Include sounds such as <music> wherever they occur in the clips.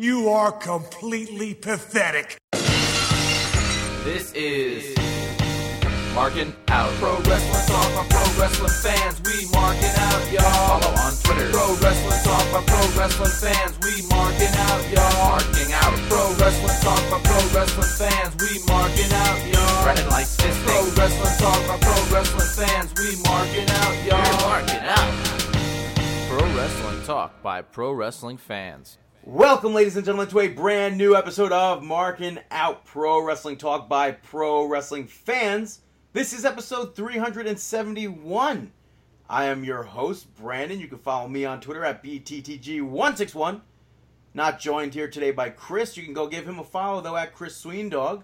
You are completely pathetic. This is Marking Out. Pro Wrestling Talk by Pro Wrestling fans. We marking out, y'all. Follow on Twitter. Pro Wrestling Talk by Pro Wrestling fans. We marking out, y'all. Marking out. Pro Wrestling Talk by Pro Wrestling fans. We marking out, y'all. Brennan likes this Pro Wrestling Talk by Pro Wrestling fans. We marking out, y'all. We're marking out. Pro Wrestling Talk by Pro Wrestling fans. Welcome, ladies and gentlemen, to a brand new episode of Marking Out Pro Wrestling Talk by Pro Wrestling Fans. This is episode 371. I am your host, Brandon. You can follow me on Twitter at BTTG161. Not joined here today by Chris. You can go give him a follow, though, at Chris Sweendog.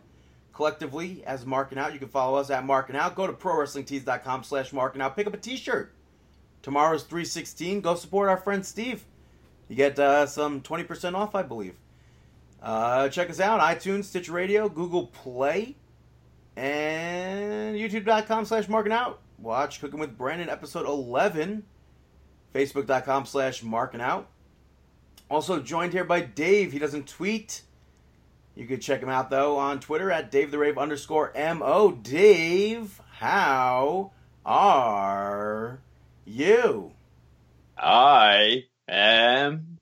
Collectively, as Marking Out, you can follow us at Marking Out. Go to ProWrestlingTees.com slash Marking Out. Pick up a t-shirt. Tomorrow's 316. Go support our friend Steve. You get uh, some 20% off, I believe. Uh, check us out iTunes, Stitch Radio, Google Play, and youtube.com slash marking out. Watch Cooking with Brandon, episode 11. Facebook.com slash marking out. Also joined here by Dave. He doesn't tweet. You can check him out, though, on Twitter at Dave the Rave underscore M-O. Dave, how are you? I am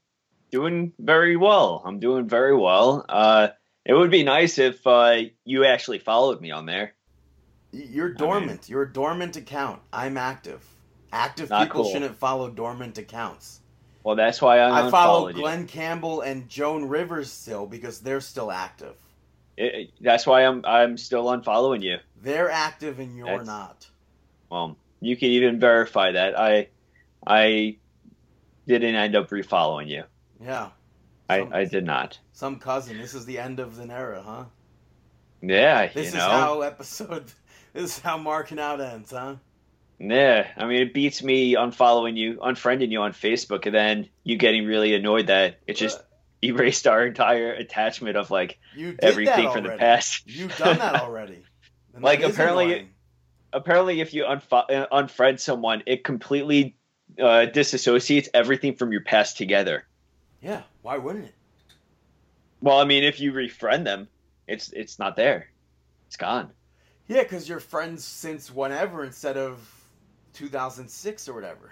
doing very well. I'm doing very well. Uh, it would be nice if uh, you actually followed me on there. You're dormant. You're a dormant account. I'm active. Active people cool. shouldn't follow dormant accounts. Well, that's why I I follow unfollowed you. Glenn Campbell and Joan Rivers still because they're still active. It- that's why I'm I'm still unfollowing you. They're active and you're That's- not. Well, you can even verify that. I I didn't end up refollowing you. Yeah. I, Some- I did not. Some cousin. This is the end of an era, huh? Yeah, This is know. how episode. <laughs> This is how marking out ends, huh? Yeah, I mean, it beats me unfollowing you, unfriending you on Facebook, and then you getting really annoyed that it just erased our entire attachment of like everything from the past. You've done that <laughs> already. Like, that apparently- annoying. Apparently, if you unfo- uh, unfriend someone, it completely uh, disassociates everything from your past together. Yeah. Why wouldn't it? Well, I mean, if you refriend them, it's it's not there. It's gone. Yeah, because you're friends since whenever instead of 2006 or whatever.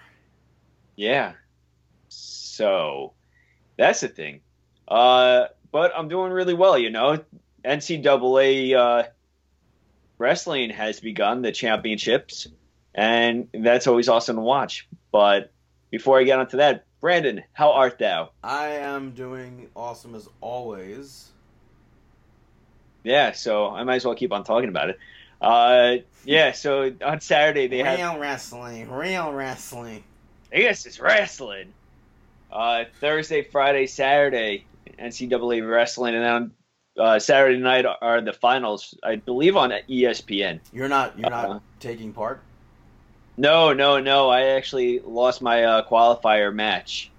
Yeah. So that's the thing. Uh, but I'm doing really well, you know. NCAA uh, wrestling has begun the championships, and that's always awesome to watch. But before I get onto that, Brandon, how art thou? I am doing awesome as always. Yeah, so I might as well keep on talking about it. Uh, yeah, so on Saturday they real have real wrestling, real wrestling. I guess it's wrestling. Uh, Thursday, Friday, Saturday, NCAA wrestling, and then on uh, Saturday night are the finals. I believe on ESPN. You're not you're not Uh-uh. taking part. No, no, no. I actually lost my uh, qualifier match.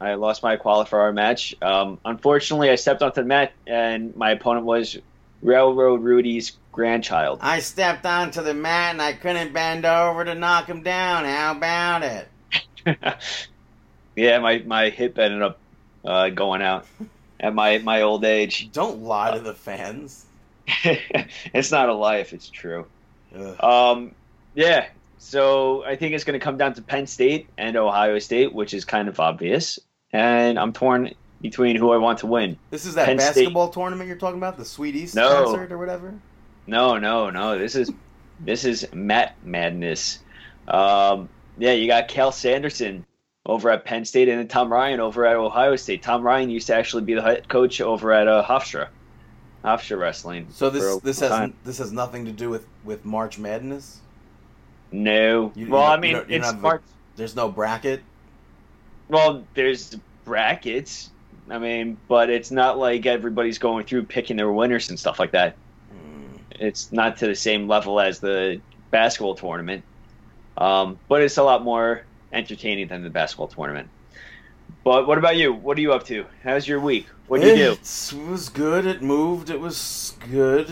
I lost my qualifier match. Um, unfortunately, I stepped onto the mat, and my opponent was Railroad Rudy's grandchild. I stepped onto the mat and I couldn't bend over to knock him down. How about it? <laughs> yeah, my, my hip ended up uh, going out at my, my old age. Don't lie to the fans. <laughs> it's not a lie if it's true. Ugh. Um, yeah, so I think it's going to come down to Penn State and Ohio State, which is kind of obvious. And I'm torn between who I want to win. This is that Penn State- basketball tournament you're talking about, the Sweet East No. concert or whatever. No, no, no. This is <laughs> this is Mat Madness. Um, yeah, you got Cael Sanderson over at Penn State, and then Tom Ryan over at Ohio State. Tom Ryan used to actually be the head coach over at uh, Hofstra, Hofstra Wrestling. So this this has time. this has nothing to do with with March Madness. No. You- you well, don't- I mean, you it's a- There's no bracket. Well, there's brackets. I mean, but it's not like everybody's going through picking their winners and stuff like that. Hmm. It's not to the same level as the basketball tournament, um, but it's a lot more entertaining than the basketball tournament. But what about you? What are you up to? How's your week? What do you do? It was good. It moved. It was good.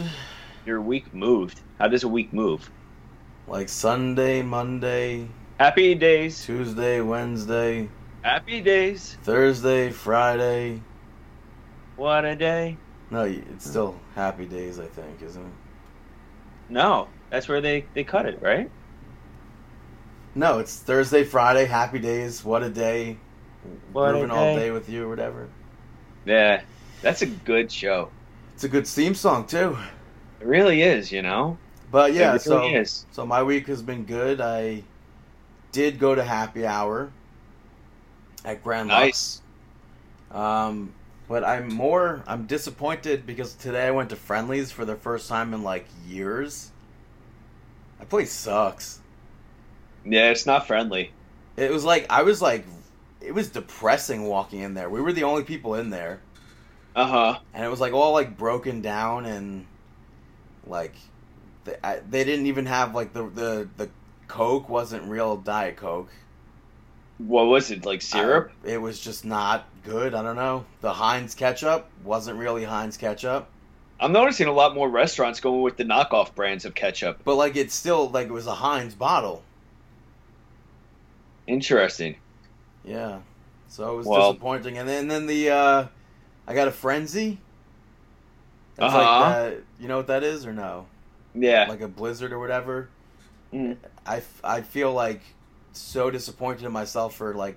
Your week moved. How does a week move? Like Sunday, Monday, Happy days. Tuesday, Wednesday, Happy days. Thursday, Friday, What a day. No, it's still Happy Days, I think, isn't it? No, that's where they they cut it, right? No, it's Thursday, Friday, Happy Days. What a day. What a Grooving all day. day with you, or whatever. Yeah, that's a good show. It's a good theme song too. It really is, you know. But yeah, so is. so my week has been good. I did go to happy hour at Grand Lux. Nice. Um, but I'm more I'm disappointed because today I went to Friendly's for the first time in like years. That place sucks. Yeah, it's not friendly. It was like I was like it was depressing walking in there. We were the only people in there, Uh huh. and it was like all like broken down and like they, I, they didn't even have like the the the Coke wasn't real Diet Coke. What was it like syrup? I- it was just not good. I don't know. The Heinz ketchup wasn't really Heinz ketchup, I'm noticing a lot more restaurants going with the knockoff brands of ketchup. but like it's still like it was a Heinz bottle. Interesting. Yeah. So it was Well- disappointing. And then then the uh I got a frenzy. It's Uh-huh. like that, you know what that is or no? Yeah. Like a blizzard or whatever. Mm. I I, I feel like so disappointed in myself for like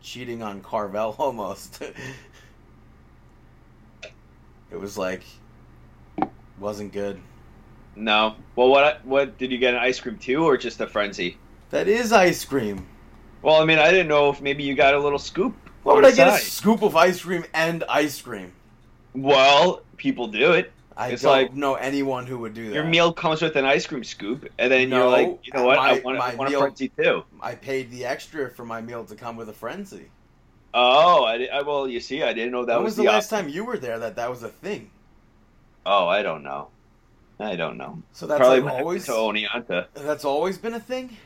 cheating on Carvel <laughs> almost. it was like wasn't good. No. Well, what what did you get an ice cream too, or just a frenzy? That is ice cream. Well, I mean, I didn't know if maybe you got a little scoop. Why would I get a scoop of ice cream and ice cream? Well, people do it. I It's don't like- know anyone who would do that. Your meal comes with an ice cream scoop, and then you're like, you know what? I want, my I want meal- a frenzy too. I paid the extra for my meal to come with a frenzy. Oh, I, I well, you see, I didn't know that when was, was the, op- last time you were there that that was a thing? Oh, I don't know. I don't know. So that's Probably like always to Oneonta. that's always been a thing.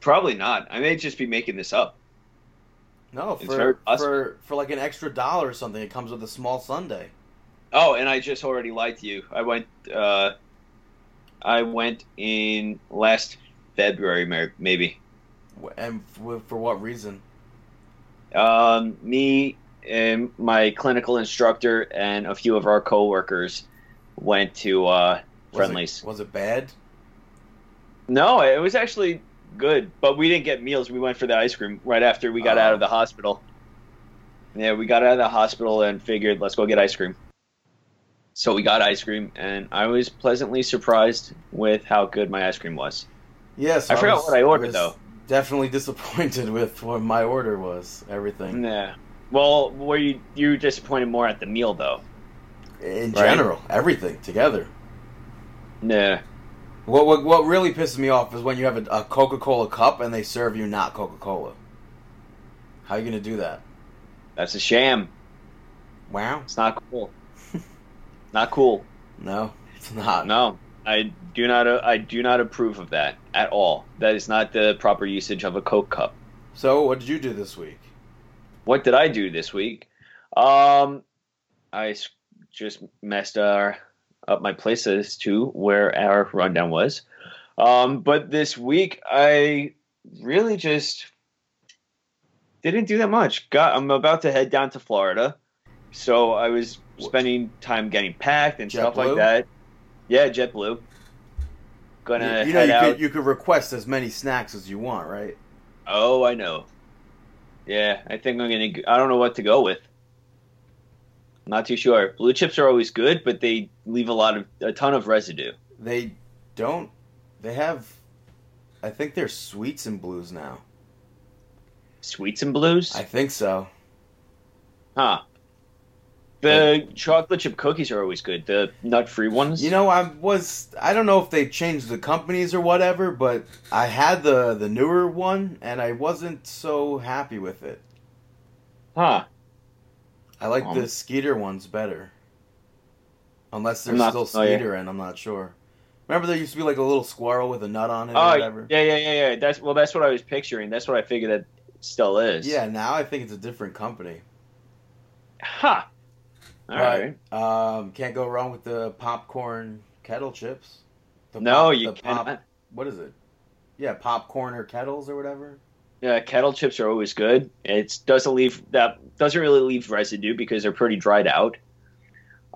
Probably not. I may just be making this up. No, for for for like an extra dollar or something, it comes with a small sundae. Oh, and I just already lied to you. I went. Uh, I went in last February, maybe. And for what reason? Um, me and my clinical instructor and a few of our coworkers went to uh, Was Friendly's. It, was it bad? No, it was actually good, but we didn't get meals. We went for the ice cream right after we got Oh. out of the hospital. Yeah, we got out of the hospital and figured let's go get ice cream. So we got ice cream, and I was pleasantly surprised with how good my ice cream was. Yes. I forgot what I ordered, was though. Definitely <laughs> disappointed with what my order was. Everything Yeah. Well, were you you were disappointed more at the meal though? in Right. general, everything together. Nah. What, what what really pisses me off is when you have a, a Coca Cola cup and they serve you not Coca Cola. How are you gonna do that? That's a sham. Wow. It's not cool. Not cool. No, it's not. No, I do not. Uh, I do not approve of that at all. That is not the proper usage of a Coke cup. So, what did you do this week? What did I do this week? Um, I just messed our, up my places to where our rundown was. Um, but this week I really just didn't do that much. Got I'm about to head down to Florida, so I was spending time getting packed and stuff like that. Yeah, JetBlue. Gonna you, you know, you out. could you could request as many snacks as you want, right? Oh, I know. Yeah, I think I'm gonna. I don't know what to go with. Not too sure. Blue chips are always good, but they leave a lot of a ton of residue. They don't. They have. I think they're sweets and blues now. Sweets and blues, I think so. huh? The chocolate chip cookies are always good. The nut free ones. You know, I was. I don't know if they changed the companies or whatever, but I had the the newer one and I wasn't so happy with it. huh? I like Um, the Skeeter ones better. Unless I'm there's not still. Skeeter in, I'm not sure. Remember there used to be like a little squirrel with a nut on it or Oh, whatever? yeah, yeah, yeah, yeah. That's well. That's what I was picturing. That's what I figured that still is. Yeah, now I think it's a different company. Huh. All right. But, Um, can't go wrong with the popcorn kettle chips. The No, pop- you the pop- cannot. What is it? Yeah, popcorn or kettles or whatever. uh, kettle chips are always good. It doesn't leave that doesn't really leave residue because they're pretty dried out.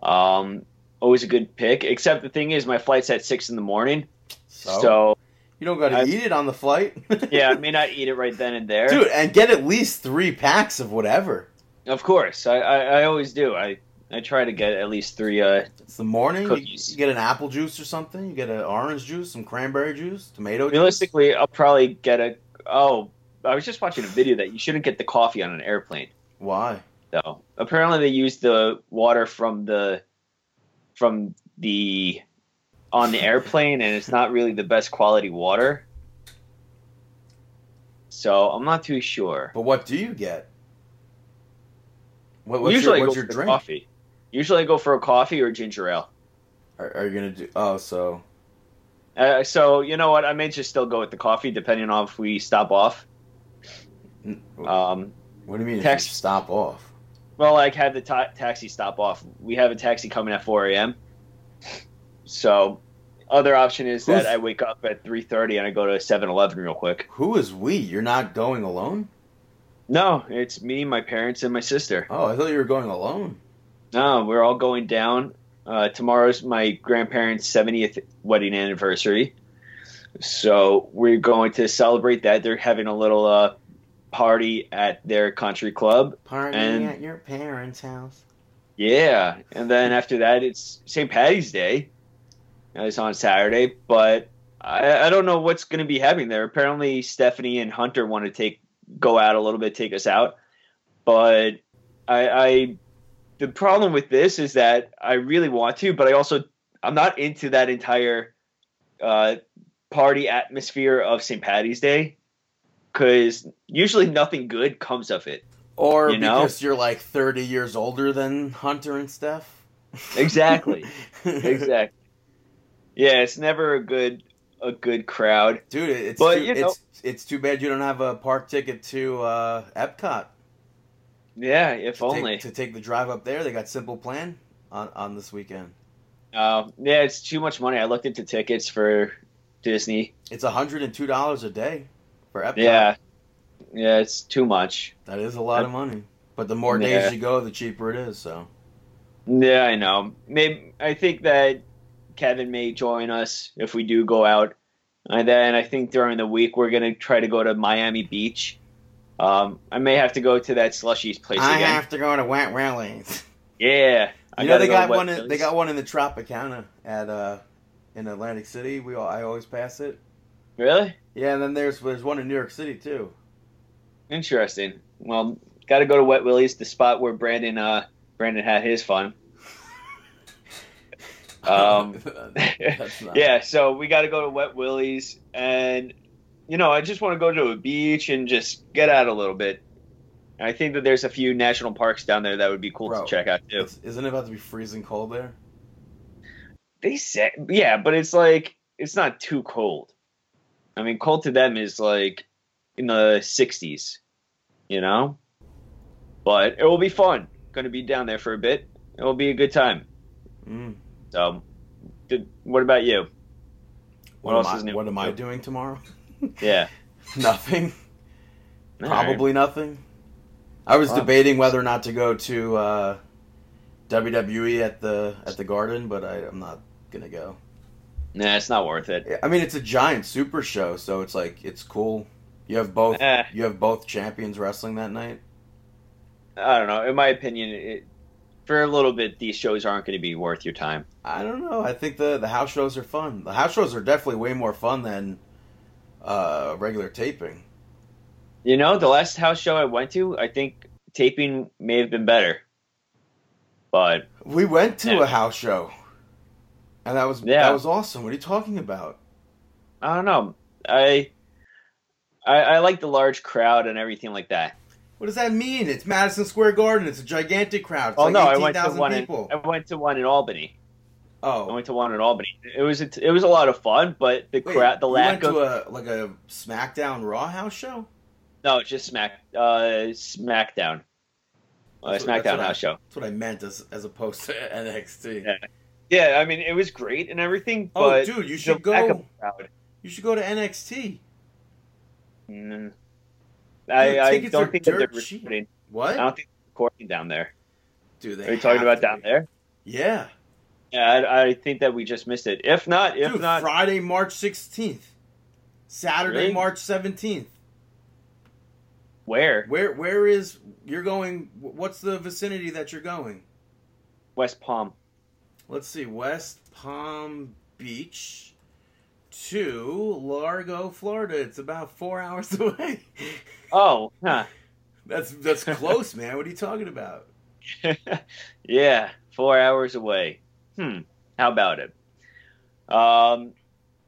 Um, always a good pick. Except the thing is, my flight's at six in the morning, So, so you don't got to eat it on the flight. <laughs> yeah, I may not eat it right then and there. dude, and get at least three packs of whatever. Of course, I, I, I always do. I I try to get at least three. Uh, It's the morning. You, Cookies. you get an apple juice or something. You get an orange juice, some cranberry juice, tomato juice. realistically, I'll probably get a. Oh, I was just watching a video that you shouldn't get the coffee on an airplane. Why? though. Apparently, they use the water from the from the on the airplane, and it's not really the best quality water. So I'm not too sure. But what do you get? What, what's Usually, your, what's your drink? coffee. Usually, I go for a coffee or ginger ale. Are, are you gonna do? Oh, so Uh, so you know what? I may just still go with the coffee, depending on if we stop off. Um, what do you mean? Stop off. Well, like have the ta- taxi stop off. We have a taxi coming at 4 a.m. So, other option is that I wake up at 3:30 and I go to 7-Eleven real quick. Who is we? You're not going alone? No, it's me, my parents, and my sister. Oh, I thought you were going alone. No, we're all going down. Uh, tomorrow's my grandparents' 70th wedding anniversary, so we're going to celebrate that. They're having a little uh, party at their country club. Partying And- at your parents' house. Yeah, and then after that, it's St. Patty's Day. It's on Saturday, but I, I don't know what's going to be happening there. Apparently, Stephanie and Hunter want to take go out a little bit, take us out, but I, I the problem with this is that I really want to, but I also I'm not into that entire uh, party atmosphere of St. Patty's Day because usually nothing good comes of it. Or You know? because you're like 30 years older than Hunter and Steph. Exactly. <laughs> exactly. Yeah, it's never a good a good crowd. Dude, it's But, too, you know- it's it's too bad you don't have a park ticket to uh, Epcot. Yeah, if to only. take, to take the drive up there. They got Simple Plan on on this weekend. Um, yeah, it's too much money. I looked into tickets for Disney. It's hundred and two dollars a day for Epcot. Yeah, yeah, it's too much. that is a lot of money. But the more Yeah. days you go, the cheaper it is. So Yeah, I know. Maybe I think that Kevin may join us if we do go out, and then I think during the week we're gonna try to go to Miami Beach. Um, I may have to go to that slushies place I again. have to go to Wet Willie's. Yeah, I You know they go got one. In, they got one in the Tropicana at uh in Atlantic City. We all, I always pass it. Really Yeah, and then there's there's one in New York City too. interesting. Well, got to go to Wet Willie's, the spot where Brandon uh Brandon had his fun. <laughs> Um, <laughs> yeah, so we got to go to Wet Willie's, and you know, I just want to go to a beach and just get out a little bit. I think that there's a few national parks down there that would be cool Bro, to check out too. Isn't it about to be freezing cold there? They say, yeah, but it's like it's not too cold. I mean, cold to them is like in the 60s, you know. But it will be fun. Going to be down there for a bit. It will be a good time. Mm. So, did, what about you? What, What, else I, is new? what am I doing tomorrow? <laughs> Yeah, <laughs> Nothing. All right. Probably nothing. I was Wow. debating whether or not to go to uh, WWE at the at the Garden, but I, I'm not gonna go. Nah, it's not worth it. I mean, it's a giant super show, so it's like it's cool. You have both. Eh. You have both champions wrestling that night. I don't know. In my opinion, it, for a little bit, these shows aren't going to be worth your time. I don't know. I think the the house shows are fun. The house shows are definitely way more fun than uh, regular taping. You know, the last house show I went to, I think taping may have been better. But We went to Yeah. a house show, and that was Yeah. that was awesome. What are you talking about? I don't know. I, I I like the large crowd and everything like that. What does that mean? It's Madison Square Garden. It's a gigantic crowd. It's oh like no, I went to one. In, people. I went to one in Albany. I oh, went to one in Albany. It was a, it was a lot of fun, but the wait, crowd, the you lack went of to a like a SmackDown Raw house show. no, just Smack uh SmackDown, uh, That's what- that's SmackDown what I- house show. That's what I meant as as opposed to <laughs> NXT. Yeah. Yeah, I mean it was great and everything, Oh, dude, you should go. You should go to NXT. Mm, I, I don't think that they're dirt cheap. recording. What? I don't think they're recording down there. Dude, they Are you talking about to down be. there? Yeah. Yeah, I, I think that we just missed it. If not, if Dude, not, Friday, March 16th. Saturday, Really? March 17th. where? Where where is you're going what's the vicinity that you're going? West Palm. Let's see. West Palm Beach to Largo, Florida. It's about 4 <laughs> hours away. Oh, huh. That's that's <laughs> close, man. What are you talking about? <laughs> yeah, four hours away. Hmm. How about it? Um,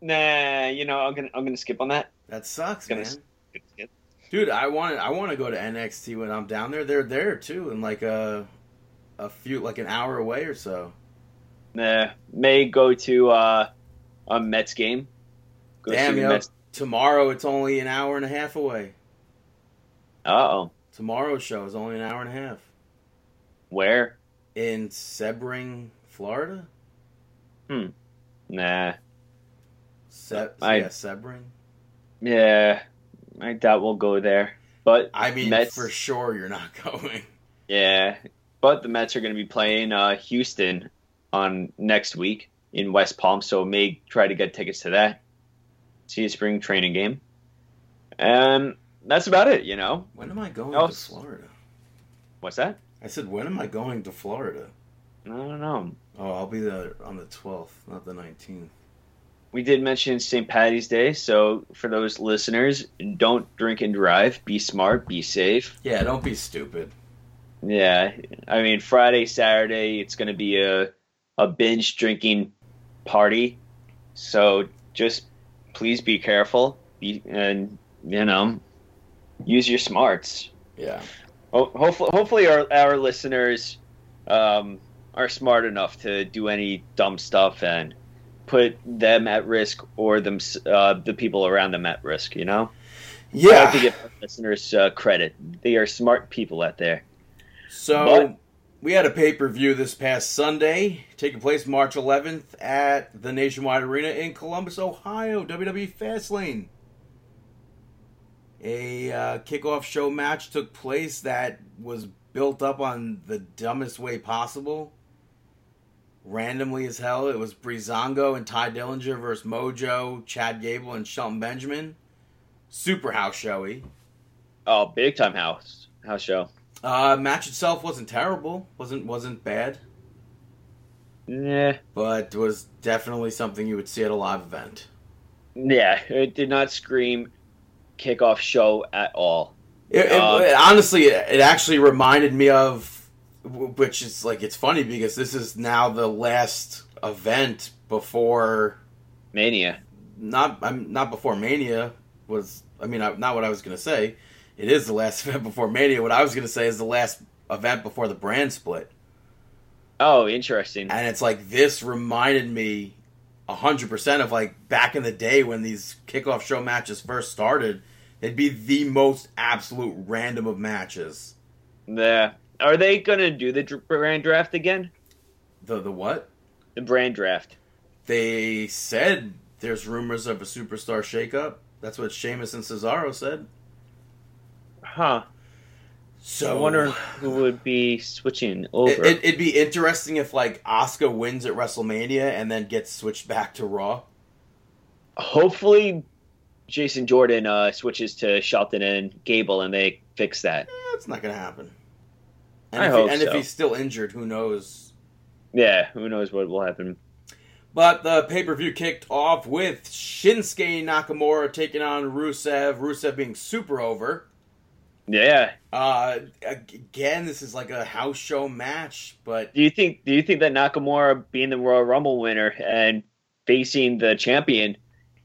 nah. You know, I'm gonna I'm gonna skip on that. That sucks, man. Skip. Dude, I want I want to go to NXT when I'm down there. They're there too, in like a a few like an hour away or so. Nah. May go to uh, a Mets game. Go Damn, yo. Mets. Tomorrow it's only an hour and a half away. Uh oh. Tomorrow's show is only an hour and a half Where? in Sebring, Florida. Hmm. Nah. Se- I- yeah, Sebring. Yeah. I doubt we'll go there. But I mean, Mets- for sure you're not <laughs> going. Yeah, but the Mets are going to be playing uh, Houston on next week in West Palm, so may try to get tickets to that. See a spring training game, and that's about it. You know, When am I going Oh, to Florida? what's that? I said, when am I going to Florida? I don't know. Oh, I'll be there on the 12th, not the 19th. We did mention St. Patty's Day, so for those listeners, don't drink and drive. Be smart. Be safe. Yeah, don't be stupid. Yeah, I mean Friday, Saturday, it's going to be a a binge drinking party. So just please be careful. Be and you know use your smarts. Yeah. Ho- hopefully, hopefully our our listeners um, are smart enough to do any dumb stuff and put them at risk or them uh, the people around them at risk. You know, I Yeah. to give our listeners uh, credit. They are smart people out there. So But- we had a pay per view this past Sunday, taking place March 11th at the Nationwide Arena in Columbus, Ohio. WWE Fastlane. A uh, kickoff show match took place that was built up on the dumbest way possible. Randomly as hell, it was Breezango and Tye Dillinger versus Mojo, Chad Gable, and Shelton Benjamin. Super house showy. Oh, big time house house show. Uh, match itself wasn't terrible. wasn't wasn't bad. Yeah, but was definitely something you would see at a live event. yeah. It did not scream kickoff show at all. It, it- honestly, it actually reminded me of, which is like it's funny because this is now the last event before Mania. not I'm not before Mania was. I mean, I, not what I was gonna say. It is the last <laughs> event before Mania. What I was gonna say is the last event before the brand split. Oh, interesting. and it's like this reminded me a hundred percent of like back in the day when these kickoff show matches first started. They'd be the most absolute random of matches. Yeah. Are they gonna do the brand draft again? The the what? The brand draft. They said there's rumors of a superstar shakeup. That's what Sheamus and Cesaro said. Huh. So I wonder who would be switching over. It, it, it'd be interesting if like Asuka wins at WrestleMania and then gets switched back to Raw. Hopefully, Jason Jordan uh, switches to Shelton and Gable, and they fix that. That's not gonna happen. And I if hope he, and so. if he's still injured, who knows? Yeah, who knows what will happen. But the pay per view kicked off with Shinsuke Nakamura taking on Rusev. Rusev being super over. Yeah. Uh, again, this is like a house show match, but Do you think? Do you think that Nakamura being the Royal Rumble winner and facing the champion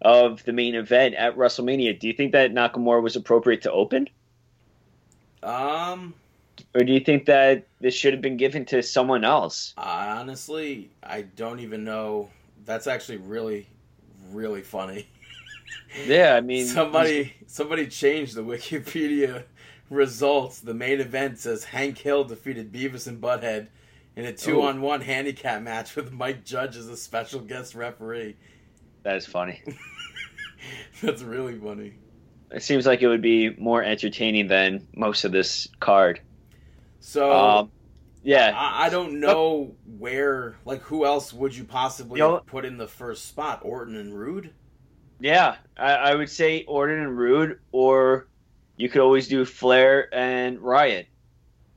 of the main event at WrestleMania, do you think that Nakamura was appropriate to open, um, or do you think that this should have been given to someone else? honestly, I don't even know. That's actually really, really funny. <laughs> Yeah, I mean, somebody somebody changed the Wikipedia results. The main event says Hank Hill defeated Beavis and Butthead in a oh. two on one handicap match with Mike Judge as a special guest referee. that is funny. <laughs> That's really funny. it seems like it would be more entertaining than most of this card. So Um, yeah, I, I don't know where, like, who else would you possibly You know- put in the first spot? Orton and Roode? yeah. I, I would say Orton and Roode, or you could always do Flair and Riot.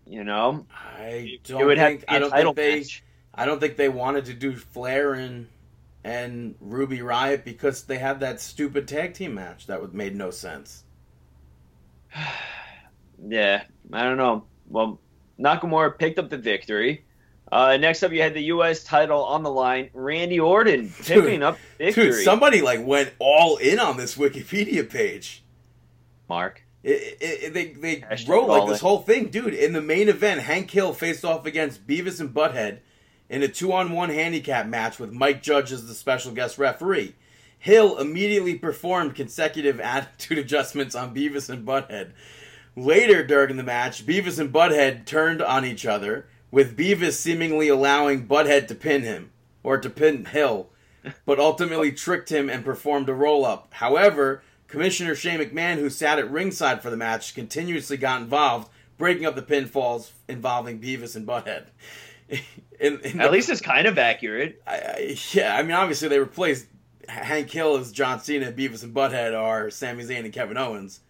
You know, I don't have think to be don't think they match. I don't think they wanted to do Flair and and Ruby Riot because they had that stupid tag team match that would made no sense. <sighs> Yeah, I don't know. Well, Nakamura picked up the victory. Uh, next up, you had the U.S. title on the line. Randy Orton picking up victory. Dude, somebody like went all in on this Wikipedia page. Mark. It, it, it- they they Hashtag wrote like this in. whole thing, dude. In the main event, Hank Hill faced off against Beavis and Butthead in a two-on-one handicap match with Mike Judge as the special guest referee. Hill immediately performed consecutive <laughs> attitude adjustments on Beavis and Butthead. Later during the match, Beavis and Butthead turned on each other, with Beavis seemingly allowing Butthead to pin him or to pin Hill, <laughs> but ultimately tricked him and performed a roll up. However, Commissioner Shane McMahon, who sat at ringside for the match, continuously got involved, breaking up the pinfalls involving Beavis and Butthead. <laughs> In- in At the- least it's kind of accurate. I, I, yeah, I mean, obviously they replaced Hank Hill as John Cena, Beavis and Butthead are Sami Zayn and Kevin Owens.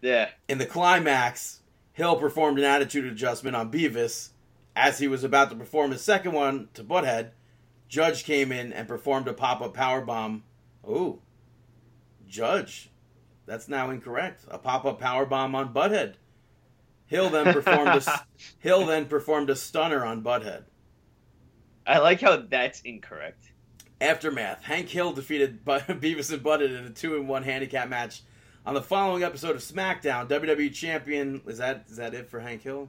Yeah. In the climax, Hill performed an attitude adjustment on Beavis. As he was about to perform his second one to Butthead, Judge came in and performed a pop-up power bomb. Ooh, Judge, that's now incorrect. A pop-up power bomb on Butthead. Hill then performed a <laughs> Hill then performed a stunner on Butthead. I like how that's incorrect. Aftermath. Hank Hill defeated <laughs> Beavis and Butthead in a two-in-one handicap match on the following episode of SmackDown. WWE Champion is that is that it for Hank Hill?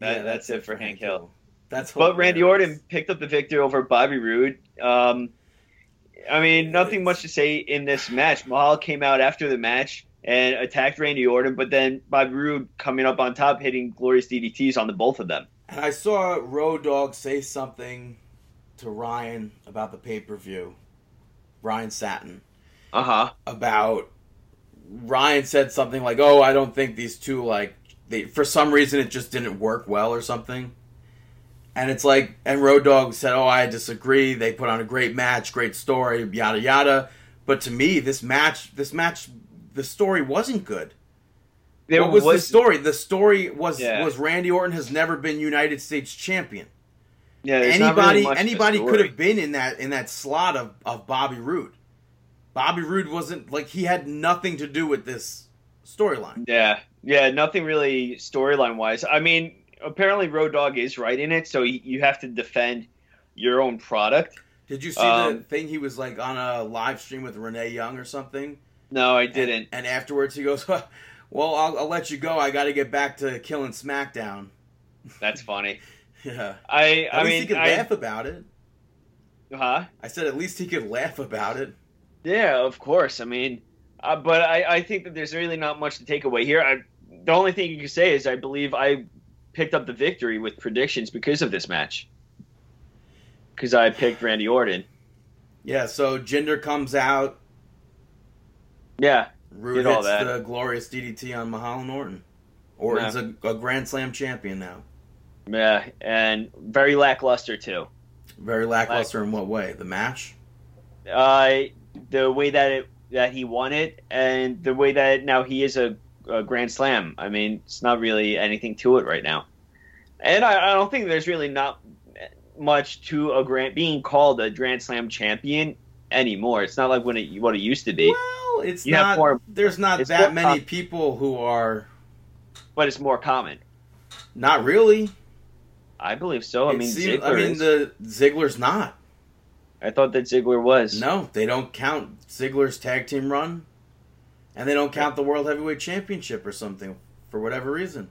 That- that's it for Hank Hill. That's But Randy. Orton picked up the victory over Bobby Roode. Um, I mean, nothing much to say in this match. Mahal came out after the match and attacked Randy Orton, but then Bobby Roode coming up on top, hitting glorious DDTs on the both of them. And I saw Road Dogg say something to Ryan about the pay-per-view. Ryan Satin Uh huh. about Ryan said something like, "Oh, I don't think these two like they for some reason it just didn't work well or something." And it's like, and Road Dogg said, "Oh, I disagree. They put on a great match, great story, yada yada." But to me, this match, this match, the story wasn't good. There what was, the story? The story was Yeah. was Randy Orton has never been United States champion. Yeah, really Anybody much anybody could have been in that in that slot of, of Bobby Roode. Bobby Roode wasn't like he had nothing to do with this storyline. Yeah, yeah, nothing really storyline wise. I mean, apparently Road Dogg is right in it, so you you have to defend your own product. Did you see the Um, thing he was like on a live stream with Renee Young or something? No, I didn't. And, and afterwards he goes, "Well, I'll, I'll let you go. I got to get back to killing SmackDown." That's funny. <laughs> Yeah. I At I least mean, he could I, laugh about it. huh? I said at least he could laugh about it. Yeah, of course. I mean, uh, but I, I think that there's really not much to take away here. I, the only thing you can say is I believe I picked up the victory with predictions because of this match. Because I picked Randy Orton. Yeah. So Jinder comes out. Yeah, Roode hits that. the glorious DDT on Mahal and Orton. Orton's a, a Grand Slam champion now. yeah, and very lackluster too. Very lackluster in what way? The match? Uh, the way that it that he won it, and the way that now he is a, a Grand Slam. I mean, it's not really anything to it right now, and I, I don't think there's really not much to a grand being called a Grand Slam champion anymore. It's not like when it what it used to be, Well, it's You not. more- there's not that many people who are. but it's more common. Not really. I believe so. I mean, seems- I mean, is. the Ziggler's not. I thought that Ziggler was. No, they don't count Ziggler's tag team run, and they don't count the World Heavyweight Championship or something for whatever reason.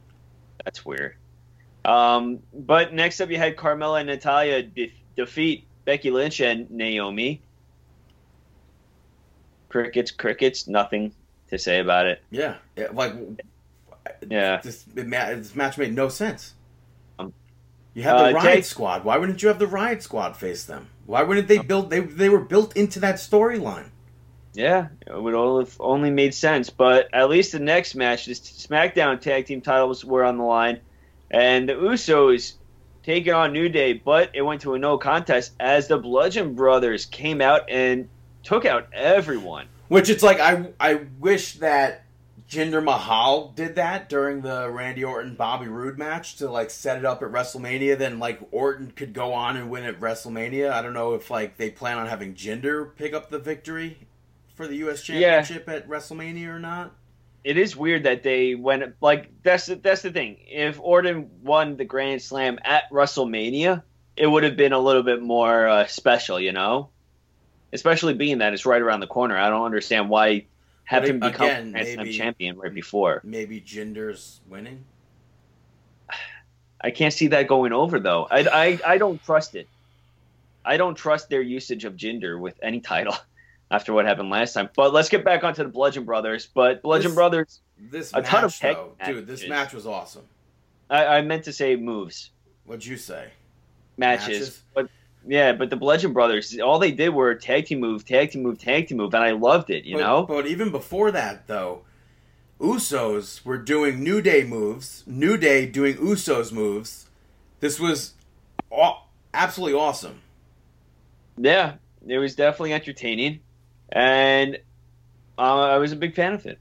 That's weird. Um, but next up, you had Carmella and Natalya de- defeat Becky Lynch and Naomi. Crickets, crickets, nothing to say about it. Yeah, yeah like Yeah. this, it this match made no sense. You had the uh, Riot Jay- Squad. Why wouldn't you have the Riot Squad face them? Why wouldn't they build? They they were built into that storyline. Yeah, it would all have only made sense. But at least the next match, the SmackDown tag team titles were on the line, and the Usos taking on New Day, but it went to a no contest as the Bludgeon Brothers came out and took out everyone. Which it's like I I wish that Jinder Mahal did that during the Randy Orton Bobby Roode match to like set it up at WrestleMania. Then like Orton could go on and win at WrestleMania. I don't know if like they plan on having Jinder pick up the victory for the U.S. Championship at WrestleMania or not. It is weird that they went like that's the, that's the thing. If Orton won the Grand Slam at WrestleMania, it would have been a little bit more uh, special, you know. Especially being that it's right around the corner. I don't understand why have But him become again, Grand Slam maybe- champion right before. Maybe Jinder's winning. I can't see that going over though. I, I, I don't trust it. I don't trust their usage of Jinder with any title <laughs> after what happened last time. But let's get back onto the Bludgeon Brothers. But Bludgeon This- Brothers, This A match, ton of tech though, dude. This match was awesome. I, I meant to say moves, What'd you say? matches, Matches? but yeah, but the Bludgeon Brothers, all they did were tag team move, tag team move, tag team move, and I loved it. You but, know, But even before that, though, Usos were doing New Day moves. New Day doing Usos moves. This was aw- absolutely awesome. yeah, it was definitely entertaining, and uh, I was a big fan of it.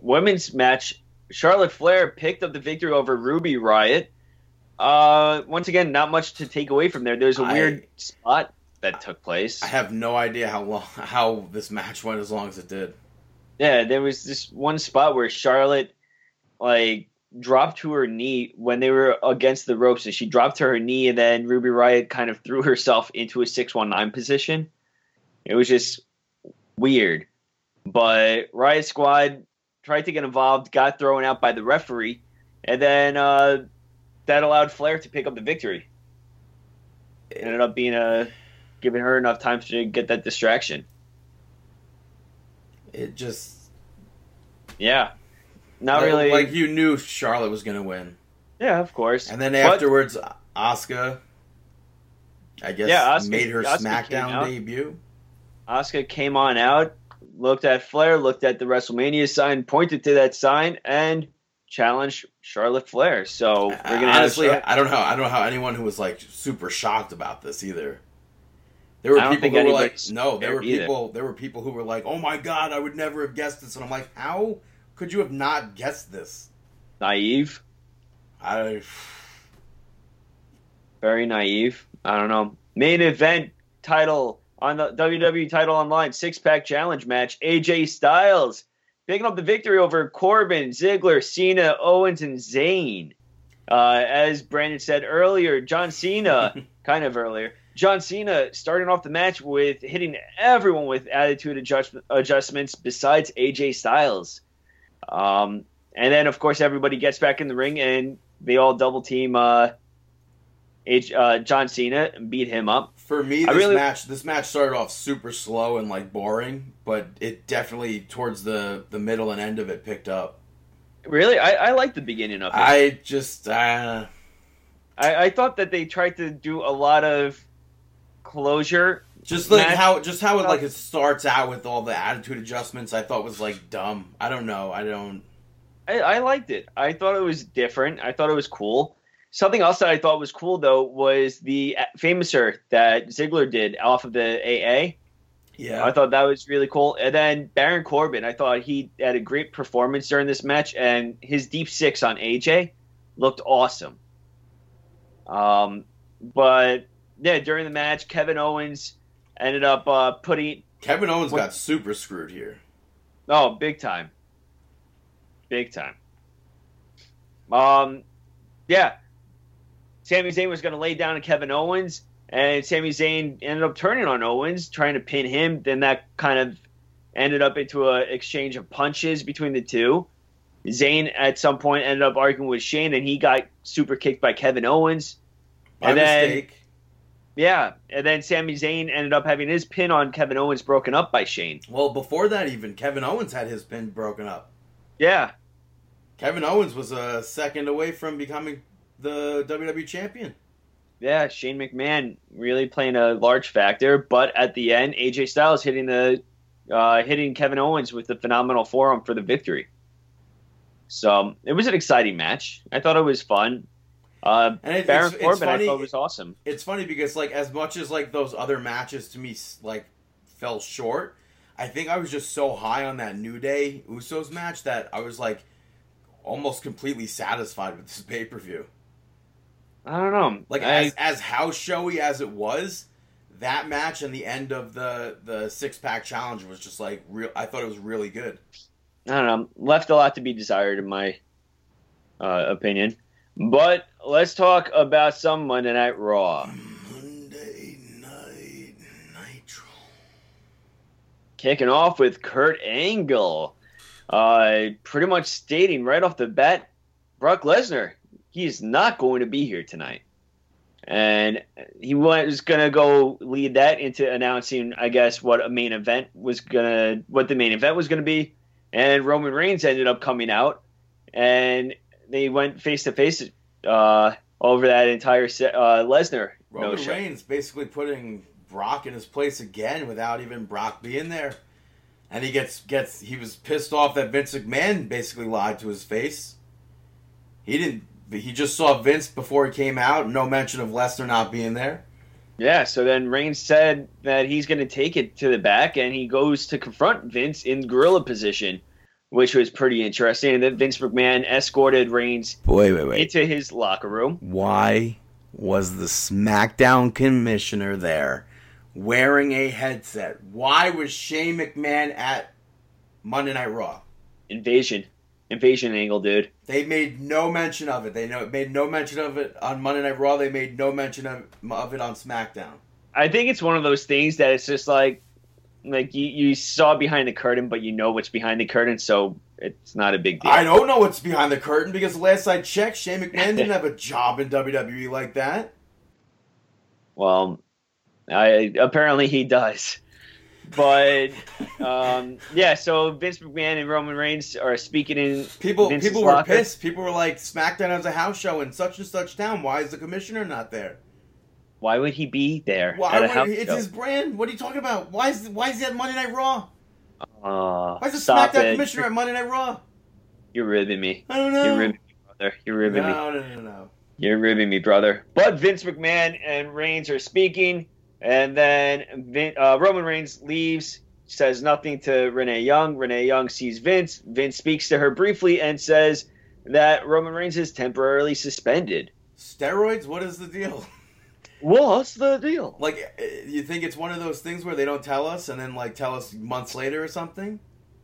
Women's match, Charlotte Flair picked up the victory over Ruby Riot. Uh, once again, not much to take away from there. There's a I- weird spot that took place. I have no idea how long <laughs> how this match went as long as it did. Yeah, there was this one spot where Charlotte like dropped to her knee when they were against the ropes, and she dropped to her knee, and then Ruby Riot kind of threw herself into a six one nine position. It was just weird, but Riot Squad tried to get involved, got thrown out by the referee, and then uh, that allowed Flair to pick up the victory. It ended up being a giving her enough time to get that distraction. It just Yeah, not like, really. like you knew Charlotte was gonna win, Yeah, of course. and then But- afterwards, Asuka, I guess, Yeah, Asuka- made her Asuka SmackDown debut. Asuka came on out, looked at Flair, looked at the WrestleMania sign, pointed to that sign, and challenged Charlotte Flair. So we're gonna Honestly. I don't know. I don't know how anyone who was like super shocked about this either. There were people who were like, no, there were either. people. There were people who were like, oh my god, I would never have guessed this, and I'm like, how could you have not guessed this? naive, I very naive. I don't know. Main event title on the WWE title online six pack challenge match. AJ Styles picking up the victory over Corbin, Ziggler, Cena, Owens, and Zayn. Uh, as Brandon said earlier, John Cena, <laughs> kind of earlier, John Cena starting off the match with hitting everyone with attitude adjust- adjustments besides AJ Styles. Um, and then, of course, everybody gets back in the ring and they all double team uh, H- uh, John Cena beat him up. For me, I this really- match this match started off super slow and like boring, but it definitely towards the the middle and end of it picked up. Really, I, I like the beginning of it. I, I just uh, I, thought that they tried to do a lot of closure. just like Match- how just how it like it starts out with all the attitude adjustments. I thought was like dumb. I don't know. I don't. I, I liked it. I thought it was different. I thought it was cool. Something else that I thought was cool though was the Fameasser that Ziggler did off of the AA. Yeah, I thought that was really cool. And then Baron Corbin, I thought he had a great performance during this match, and his deep six on AJ looked awesome. Um, but yeah, during the match, Kevin Owens ended up uh, putting Kevin Owens What- got super screwed here. oh big time, big time. Um, yeah, Sami Zayn was going to lay down to Kevin Owens, and Sami Zayn ended up turning on Owens, trying to pin him. Then that kind of ended up into a exchange of punches between the two. Zayn at some point ended up arguing with Shane, and he got super kicked by Kevin Owens. By And then- mistake. Yeah, and then Sami Zayn ended up having his pin on Kevin Owens broken up by Shane. Well, before that, even Kevin Owens had his pin broken up. Yeah, Kevin Owens was a second away from becoming the WWE champion. yeah, Shane McMahon really playing a large factor, but at the end, AJ Styles hitting the uh, hitting Kevin Owens with the phenomenal forearm for the victory. So it was an exciting match. I thought it was fun. Uh, And it- Baron it's- it's funny- I thought was awesome. It's funny because like as much as like those other matches to me like fell short, I think I was just so high on that New Day Usos match that I was like almost completely satisfied with this <laughs> pay per view. I don't know. Like I, as as house showy as it was, that match and the end of the the six pack challenge was just like real. I thought it was really good. I don't know. Left a lot to be desired, in my uh, opinion. But let's talk about some Monday Night Raw. Monday Night Nitro. Kicking off with Kurt Angle, uh, pretty much stating right off the bat, Brock Lesnar, he's not going to be here tonight. And he was going to go lead that into announcing, I guess, what a main event was going to, what the main event was going to be. And Roman Reigns ended up coming out, and they went face to face over that entire set, uh, Lesnar Roman no. Reigns basically putting Brock in his place again without even Brock being there. And he gets gets he was pissed off that Vince McMahon basically lied to his face. He didn't he just saw Vince before he came out, no mention of Lesnar not being there. Yeah, so then Reigns said that he's going to take it to the back, and he goes to confront Vince in gorilla position, which was pretty interesting. And then Vince McMahon escorted Reigns Wait, wait, into his locker room. Why was the SmackDown commissioner there wearing a headset? Why was Shane McMahon at Monday Night Raw? Invasion, invasion angle, dude. They made no mention of it. They no, made no mention of it on Monday Night Raw. They made no mention of, of it on SmackDown. I think it's one of those things that it's just like, like you, you saw behind the curtain, but you know what's behind the curtain, so it's not a big deal. I don't know what's behind the curtain because last I checked, Shane McMahon didn't <laughs> have a job in WWE like that. Well, I apparently he does. But um, yeah, so Vince McMahon and Roman Reigns are speaking in People Vince's people were locker. pissed. People were like, SmackDown has a house show in such and such town. Why is the commissioner not there? Why would he be there? Why? would- it's show? his brand. What are you talking about? Why is why is he at Monday Night Raw? Uh, Why is the SmackDown it. commissioner at Monday Night Raw? You're ribbing me. I don't know. You're ribbing me, brother. You're ribbing me. no, no, no, no. You're ribbing me, brother. But Vince McMahon and Reigns are speaking, and then Vin, uh, Roman Reigns leaves, says nothing to Renee Young. Renee Young sees Vince. Vince speaks to her briefly and says that Roman Reigns is temporarily suspended. Steroids? What is the deal? What's the deal? Like, uh, you think it's one of those things where they don't tell us and then like tell us months later or something?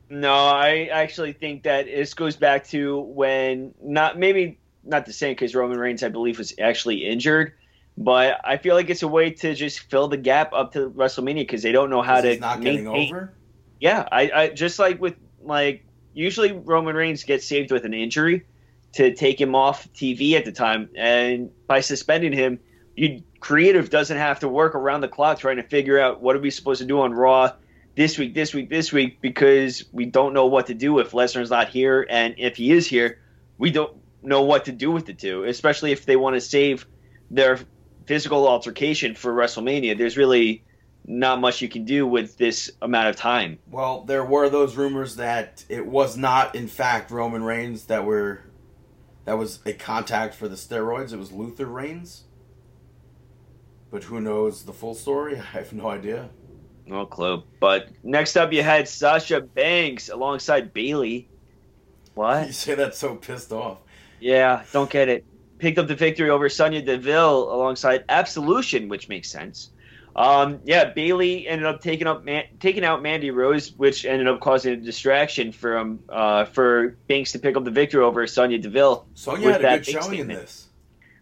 No, I actually think that this goes back to when not maybe not the same because Roman Reigns, I believe, was actually injured. But I feel like it's a way to just fill the gap up to WrestleMania because they don't know how to not getting maintain- over. Yeah, I, I just like with like usually Roman Reigns gets saved with an injury to take him off TV at the time, and by suspending him, you creative doesn't have to work around the clock trying to figure out what are we supposed to do on Raw this week, this week, this week because we don't know what to do if Lesnar's not here, and if he is here, we don't know what to do with the two, especially if they want to save their physical altercation for WrestleMania. There's really not much you can do with this amount of time. Well, there were those rumors that it was not, in fact, Roman Reigns that were that was a contact for the steroids. It was Luther Reigns. But who knows the full story? <laughs> I have no idea. No clue. But next up, you had Sasha Banks alongside Bayley. What? <laughs> You say that so pissed off. Yeah, don't get it. Picked up the victory over Sonya Deville alongside Absolution, which makes sense. Um, yeah, Bayley ended up taking up Man- taking out Mandy Rose, which ended up causing a distraction from uh, for Banks to pick up the victory over Sonya Deville. Sonya had a good showing in this.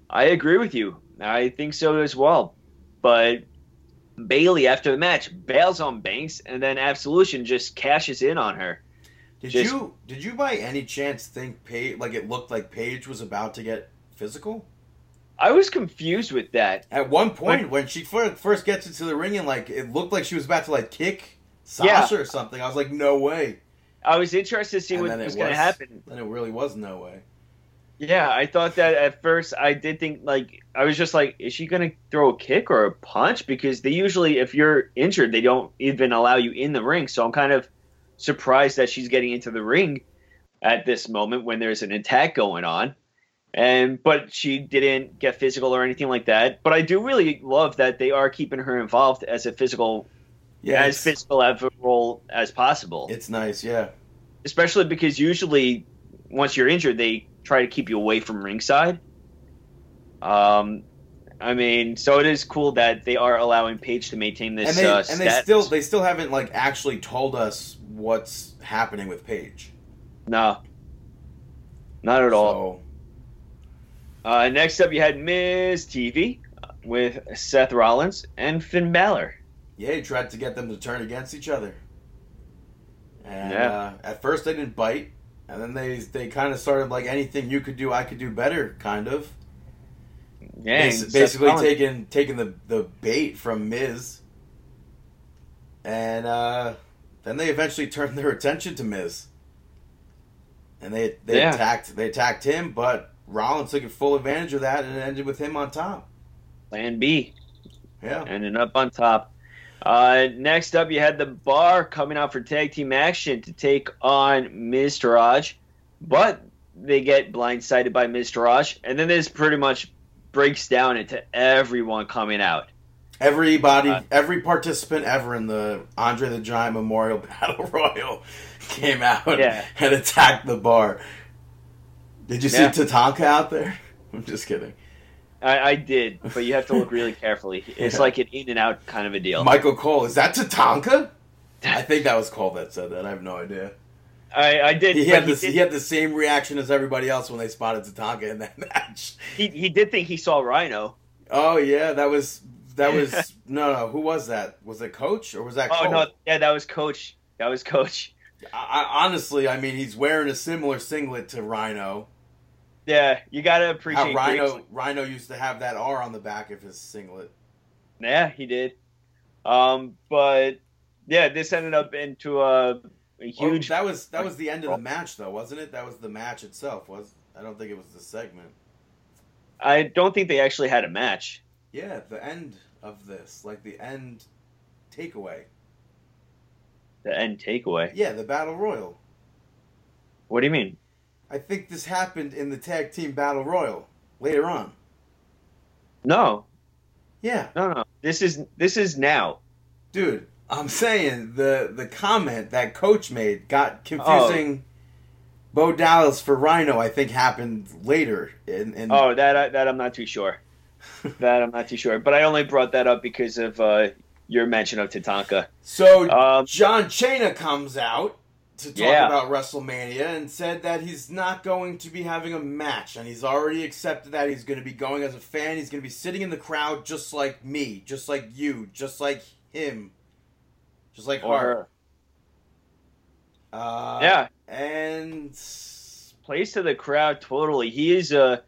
I agree with you. I think so as well. But Bayley, after the match, bails on Banks, and then Absolution just cashes in on her. Did Just- you did you by any chance think Paige like it looked like Paige was about to get physical? I was confused with that. At one point, when she fir- first gets into the ring and like it looked like she was about to like kick Sasha Yeah. or something, I was like, no way. I was interested to see And what it was going to happen. Then it really was no way. Yeah, I thought that at first. I did think like I was just like, is she gonna throw a kick or a punch? Because they usually, if you're injured, they don't even allow you in the ring. So I'm kind of surprised that she's getting into the ring at this moment when there's an attack going on. And but she didn't get physical or anything like that. But I do really love that they are keeping her involved as a physical, Yeah, as physical of a role as possible. it's nice. Yeah, especially because usually once you're injured, they try to keep you away from ringside. Um, I mean, so it is cool that they are allowing Paige to maintain this. and they uh, and they still they still haven't like actually told us what's happening with Paige. no, not at all. Uh, next up, you had Miz TV with Seth Rollins and Finn Balor. yeah, he tried to get them to turn against each other. And Yeah. uh, at first they didn't bite, and then they they kind of started like anything you could do, I could do better, kind of. Yeah, Seth basically Rollins- taking taking the, the bait from Miz, and uh, then they eventually <laughs> turned their attention to Miz, and they they Yeah. attacked they attacked him, but Rollins took a full advantage of that, and it ended with him on top. Plan B. Yeah, ending up on top. Uh, next up, you had the Bar coming out for tag team action to take on Miztourage, but they get blindsided by Miztourage, and then this pretty much breaks down into everyone coming out. everybody, Uh, every participant ever in the Andre the Giant Memorial <laughs> Battle Royal came out Yeah. and attacked the bar. Did you see Yeah. Tatanka out there? <laughs> I'm just kidding. I, I did, but you have to look really carefully. <laughs> It's Yeah. like an in and out kind of a deal. Michael Cole, is that Tatanka? I think that was Cole that said that. I have no idea. I, I did. He had he did, He had the same reaction as everybody else when they spotted Tatanka in that <laughs> match. he, he did think he saw Rhino. Oh yeah, that was that was no no. Who was that? Was it Coach or was that? Oh Cole? no, yeah, that was Coach. That was Coach. I, I, honestly, I mean, he's wearing a similar singlet to Rhino. Yeah, you gotta How appreciate Rhino Griggs. Rhino used to have that R on the back of his singlet. Yeah, he did. Um, but yeah, this ended up into a, a Well, huge. that was that was the end of the <laughs> match, though, wasn't it? That was the match itself. Was I don't think it was the segment. I don't think they actually had a match. Yeah, the end of this, like the end takeaway. The end takeaway. Yeah, the battle royal. What do you mean? I think this happened in the tag team battle royal later on. No, Yeah, no, no. This is this is now. dude, I'm saying the the comment that coach made got Oh. confusing. Bo Dallas for Rhino, I think, happened later. In, in Oh, that I- that I'm not too sure. <laughs> that I'm not too sure. But I only brought that up because of uh, your mention of Tatanka. so Um, John Cena comes out to talk Yeah. about WrestleMania and said that he's not going to be having a match, and he's already accepted that he's going to be going as a fan. He's going to be sitting in the crowd just like me, just like you, just like him, just like or her. Uh, Yeah, and plays to the crowd totally. He is a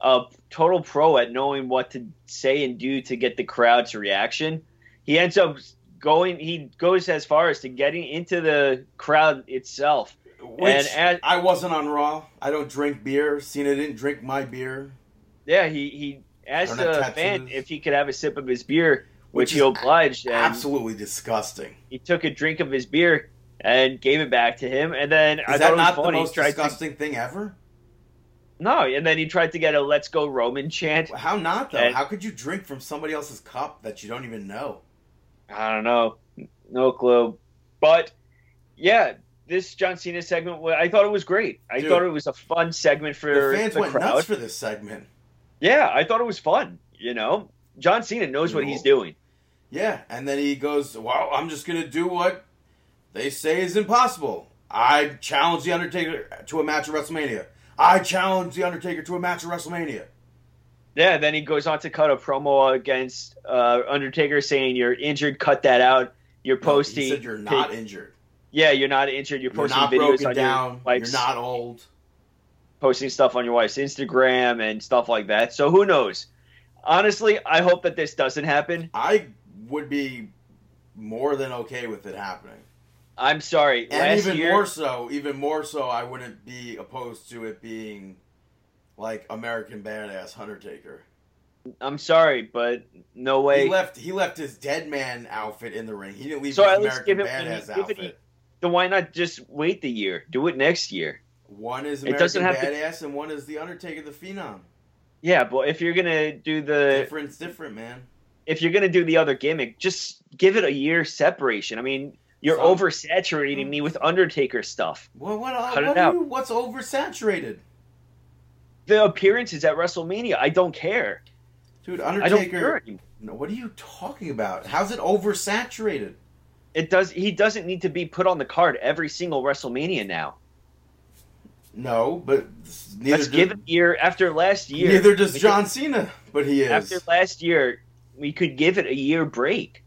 a total pro at knowing what to say and do to get the crowd's reaction. He ends up going. He goes as far as to getting into the crowd itself. which as, I wasn't on Raw. I don't drink beer. Cena didn't drink my beer. yeah, he he asked the fan if he could have a sip of his beer, Which which, he obliged. And Absolutely disgusting. he took a drink of his beer and gave it back to him. And then I Is thought that not the most disgusting thing ever? no, and then he tried to get a "Let's go Roman" chant. How not though? And- How could you drink from somebody else's cup that you don't even know? I don't know, no clue. But yeah, this John Cena segment, I thought it was great. I Dude. thought it was a fun segment for the fans the went crowd. nuts for this segment. Yeah, I thought it was fun. You know, John Cena knows what he's doing. Yeah, and then he goes, "Well, I'm just gonna do what they say is impossible. I challenge the Undertaker to a match at WrestleMania. I challenge the Undertaker to a match at WrestleMania." Yeah, then he goes on to cut a promo against uh, Undertaker saying you're injured, cut that out. You're posting. He said you're not injured. Yeah, you're not injured. You're You're posting videos on down. your wife's, You're not old. posting stuff on your wife's Instagram and stuff like that. So who knows? Honestly, I hope that this doesn't happen. I would be more than okay with it happening. I'm sorry. And last even year, more so, even more so, I wouldn't be opposed to it being like American Badass Undertaker. I'm sorry, but no way. He left. He left his dead man outfit in the ring. He didn't leave So his American when Badass give it- outfit. then why not just wait the year? Do it next year. One is American have to- Badass, and one is the Undertaker, the Phenom. Yeah, but if you're gonna do the Different's different, man. if you're gonna do the other gimmick, just give it a year separation. I mean, you're Some- oversaturating me with Undertaker stuff. What? What? What you, what's oversaturated, The appearances at WrestleMania, I don't care. dude? I Undertaker. No, what are you talking about? How's it oversaturated? It does. He doesn't need to be put on the card every single WrestleMania now. No, but neither Let's do- give it a year after last year. neither does John Cena, but he is. After last year, we could give it a year break.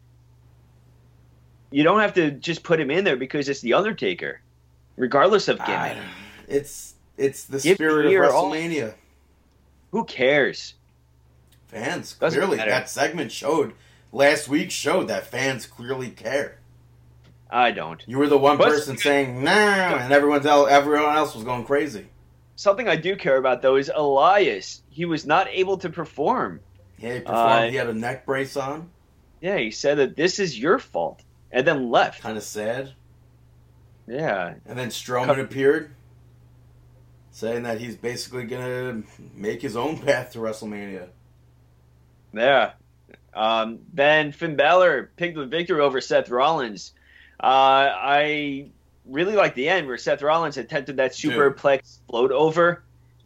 You don't have to just put him in there because it's the Undertaker, regardless of I- gimmick. it's it's the Give spirit of. WrestleMania. Who cares? Fans Doesn't clearly matter. that segment showed last week showed that fans clearly care. I don't. You were the one But- person saying nah, and everyone's el- everyone else was going crazy. Something I do care about though is Elias. He was not able to perform. Yeah, he performed. Uh, he had a neck brace on. Yeah, he said that this is your fault, and then left. Kind of sad. Yeah, And then Strowman Come- appeared, saying that he's basically gonna make his own path to WrestleMania. yeah. Um, then Finn Balor picked the victory over Seth Rollins. Uh, I really like the end where Seth Rollins attempted that Dude. superplex float over.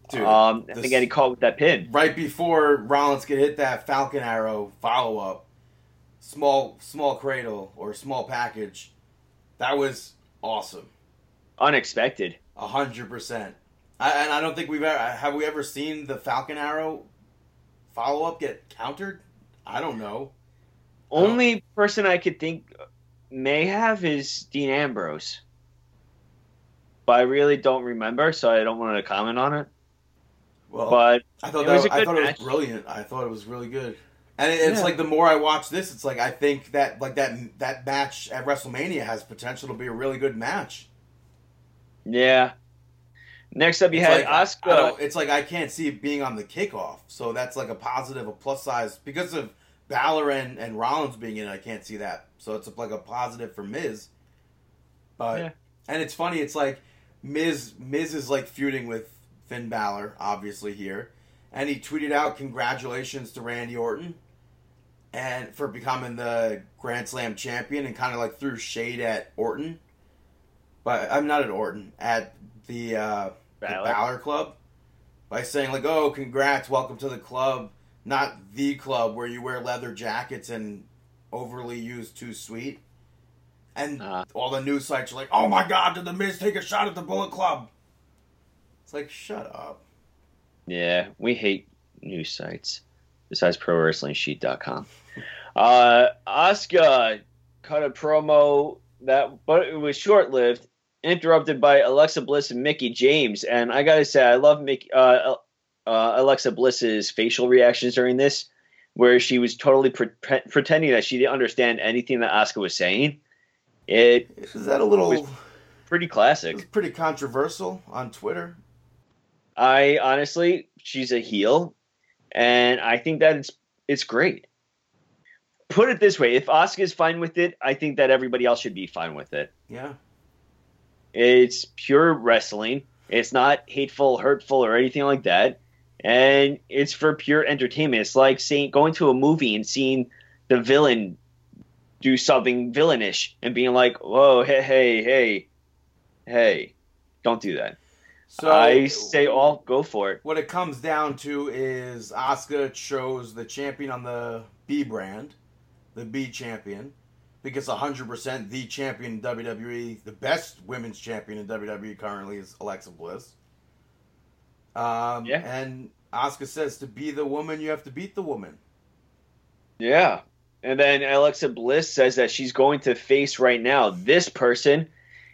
Dude, um, and then getting caught with that pin. right before Rollins could hit that Falcon Arrow follow up, small small cradle or small package, that was awesome. Unexpected. A hundred percent. I- And I don't think we've ever have we ever seen the Falcon Arrow follow up get countered. I don't know. Only person I could think may have is Dean Ambrose. But I really don't remember, so I don't want to comment on it. Well, But I thought it that was I thought it was brilliant. I thought it was really good. And it, it's Yeah. like the more I watch this, it's like I think that like that that match at WrestleMania has potential to be a really good match. yeah. Next up, you It's had like, I it's like I can't see it being on the kickoff, so that's like a positive, a plus size because of Balor and, and Rollins being in. it, I can't see that, so it's like a positive for Miz. But Yeah. and it's funny, it's like Miz Miz is like feuding with Finn Balor, obviously here, and he tweeted out congratulations to Randy Orton and for becoming the Grand Slam champion, and kind of like threw shade at Orton. But I'm not at Orton at the. Uh, the Balor. Balor Club by saying like, "Oh, congrats, welcome to the club, not the club where you wear leather jackets and overly used too sweet." And Uh-huh. all the news sites are like, "Oh my God, did the Miz take a shot at the Bullet Club?" It's like, shut up. Yeah, we hate news sites besides Pro Wrestling ProWrestlingSheet.com. Uh, Asuka cut a promo that, but it was short lived, interrupted by Alexa Bliss and Mickie James. And I gotta say, I love Mickie, uh, uh, Alexa Bliss's facial reactions during this, where she was totally pre- pre- pretending that she didn't understand anything that Asuka was saying. It Is that a little? Pretty classic. Pretty controversial on Twitter. I honestly, she's a heel, and I think that it's it's great. Put it this way: if Asuka's fine with it, I think that everybody else should be fine with it. Yeah, It's pure wrestling. It's not hateful, hurtful, or anything like that, and it's for pure entertainment. It's like seeing going to a movie and seeing the villain do something villainish and being like, "Whoa, hey, hey, hey, hey, don't do that." so I say, all go for it. What it comes down to is Asuka chose the champion on the B brand, the B champion, because 100% the champion in WWE, the best women's champion in WWE currently is Alexa Bliss. Um, Yeah. And Asuka says to be the woman, you have to beat the woman. Yeah. And then Alexa Bliss says that she's going to face right now this person.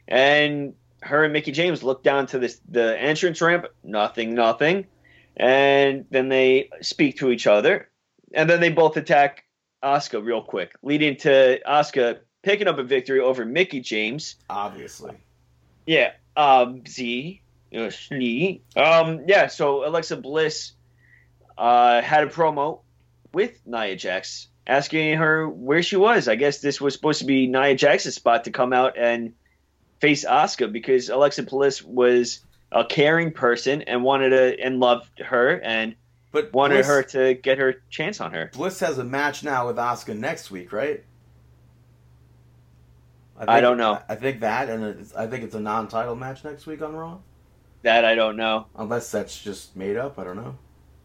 And her and Mickie James look down to this the entrance ramp, nothing, nothing. And then they speak to each other. And then they both attack Asuka real quick, leading to Asuka picking up a victory over Mickie James. Obviously. Yeah. Um Z. Um, yeah. So Alexa Bliss uh, had a promo with Nia Jax asking her where she was. I guess this was supposed to be Nia Jax's spot to come out and face Asuka because Alexa Bliss was a caring person and wanted to and loved her and But wanted Bliss, her to get her chance on her. Bliss has a match now with Asuka next week, right? I don't know. I think that, and I think it's a non-title match next week on Raw. That I don't know. Unless that's just made up. I don't know.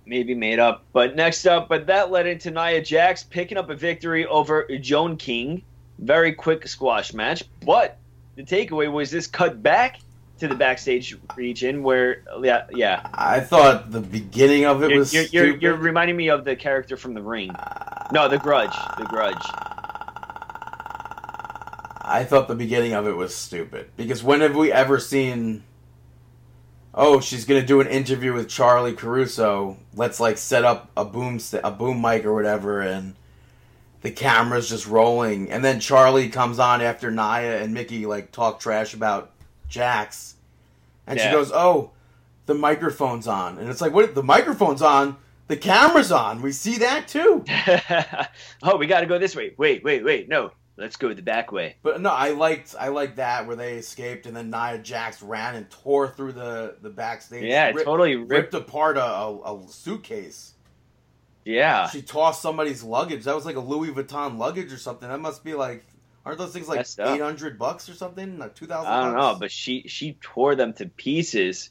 maybe made up. But next up, but that led into Nia Jax picking up a victory over Joan King. Very quick squash match. But the takeaway was this cut back to the backstage region where, yeah, yeah. I thought the beginning of it You're, was you're, you're, you're reminding me of the character from The Ring. No, The Grudge. The Grudge. I thought the beginning of it was stupid because when have we ever seen? Oh, she's gonna do an interview with Charly Caruso. Let's like set up a boom st- a boom mic or whatever, and the camera's just rolling, and then Charly comes on after Nia and Mickie like talk trash about Jax, and she goes, "Oh, the microphone's on," and it's like, "What? The microphone's on? The camera's on. We see that too." <laughs> <laughs> oh, we got to go this way. Wait, wait, wait. No, let's go the back way. But no, I liked I liked that where they escaped and then Nia Jax ran and tore through the the backstage. Yeah, totally ripped ripped. apart a, a, a suitcase. Yeah. She tossed somebody's luggage. That was like a Louis Vuitton luggage or something. That must be like aren't those things like eight hundred bucks or something? Like two thousand. I don't know, but she she tore them to pieces.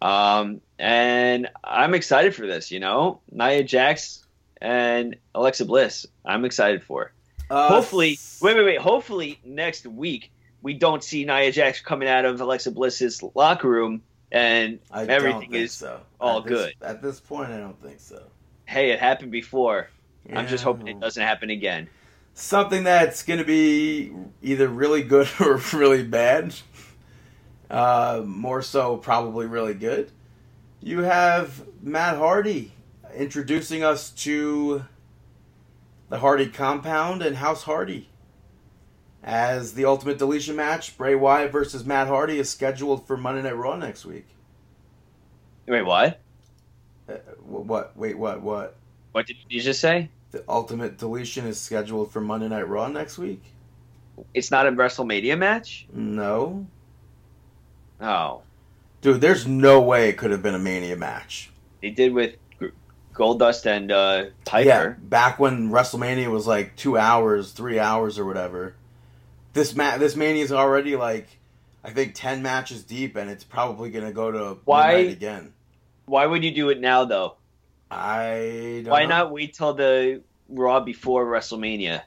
Um, and I'm excited for this. You know, Nia Jax and Alexa Bliss. I'm excited for. uh, hopefully, wait, wait, wait. Hopefully next week we don't see Nia Jax coming out of Alexa Bliss's locker room and I everything is so. all At this- good. at this point. I don't think so. hey, it happened before. I'm just hoping it doesn't happen again. Something that's going to be either really good <laughs> or really bad. Uh, more so, probably really good. You have Matt Hardy introducing us to the Hardy compound and House Hardy. As the Ultimate Deletion match, Bray Wyatt versus Matt Hardy is scheduled for Monday Night Raw next week. Wait, what? Uh, what? Wait, what? What? What did you just say? The Ultimate Deletion is scheduled for Monday Night Raw next week? It's not a WrestleMania match? No. Oh, Dude, there's no way it could have been a Mania match. they did with Goldust and uh, Yeah, back when WrestleMania was like two hours, three hours, or whatever. This ma- this Mania is already like, I think ten matches deep, and it's probably gonna go to Why- again. Why would you do it now, though? I don't Why know. not wait till the Raw before WrestleMania?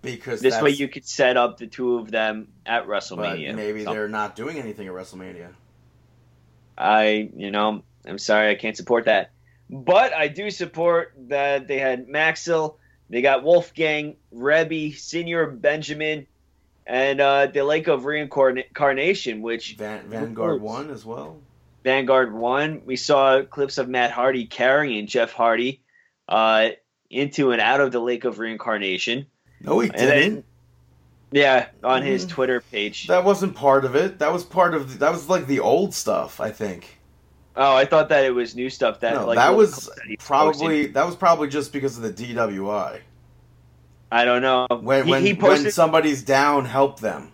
Because This way you could set up the two of them at WrestleMania. maybe So- they're not doing anything at WrestleMania. I, you know, I'm sorry, I can't support that. But I do support that they had Maxel, they got Wolfgang, Reby, Señor Benjamin, and uh, the Lake of Reincarnation, which Van- Vanguard won as well. Vanguard One, We saw clips of Matt Hardy carrying Jeff Hardy uh, into and out of the Lake of Reincarnation. No, he didn't. Yeah, on his Mhm. Twitter page. That wasn't part of it. That was part of. That was like the old stuff. I think. Oh, I thought that it was new stuff. That no, like that was that probably that was probably just because of the DWI. I don't know. When he, when, he posted. when somebody's down, help them.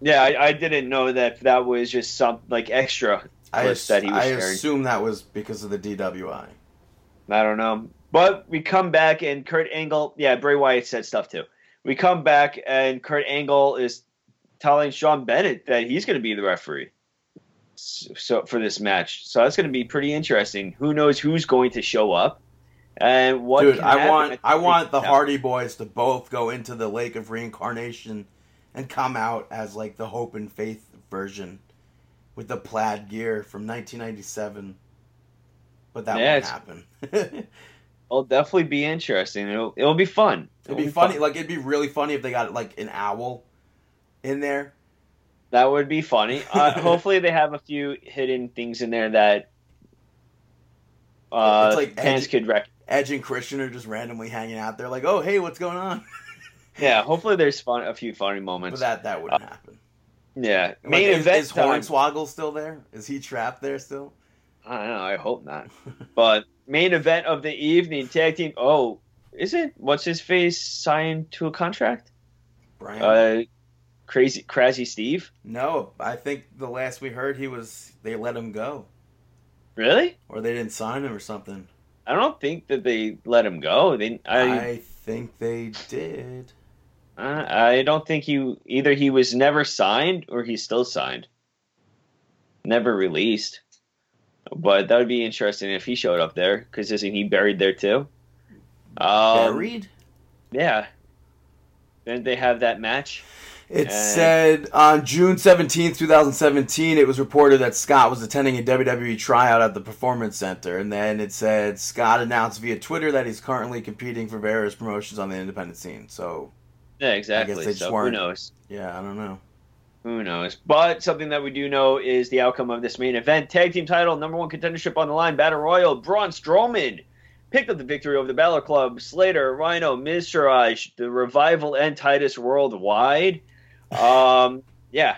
yeah, I, I didn't know that that was just some like extra I, ass- that he was I sharing. assume that was because of the DWI. I don't know. But we come back and Kurt Angle, yeah, Bray Wyatt said stuff too. We come back and Kurt Angle is telling Sean Bennett that he's going to be the referee. So, so for this match, so that's going to be pretty interesting. Who knows who's going to show up and what? Dude, I want I want the. Hardy Boys to both go into the Lake of Reincarnation and come out as like the Hope and Faith version with the plaid gear from 1997. But that Yeah, won't happen. <laughs> It'll definitely be interesting. It'll, it'll be fun. It'd It'll be funny. fun. Like it'd be really funny if they got like an owl in there. That would be funny. <laughs> Uh, hopefully, they have a few hidden things in there that uh, It's like fans edgy- could rec- Edge and Christian are just randomly hanging out there, like, "Oh, hey, what's going on?" <laughs> Yeah, hopefully, there's fun. A few funny but moments. that that wouldn't happen. Yeah, Like, main is, event is time. Hornswoggle still there? Is he trapped there still? I don't know. I hope not. <laughs> but main event of the evening, tag team. Oh, is it? What's his face signed to a contract? Brian? Uh, crazy, crazy Steve. no, I think the last we heard, he was they let him go, Really? or they didn't sign him or something. I don't think that they let him go. They, I, I think they did. Uh, I don't think he either. He was never signed or he's still signed. Never released. But that would be interesting if he showed up there because isn't he buried there too? Um, Buried? Yeah. Didn't they have that match? It Uh, said on June 17th, 2017, it was reported that Scott was attending a WWE tryout at the Performance Center. And then it said Scott announced via Twitter that he's currently competing for various promotions on the independent scene. So, Yeah, exactly. So who knows? yeah, I don't know. Who knows? But something that we do know is the outcome of this main event. Tag team title, number one contendership on the line, Battle Royal. Braun Strowman picked up the victory over the Balor Club, Slater, Rhino, Miztourage, the Revival, and Titus Worldwide. Um, yeah.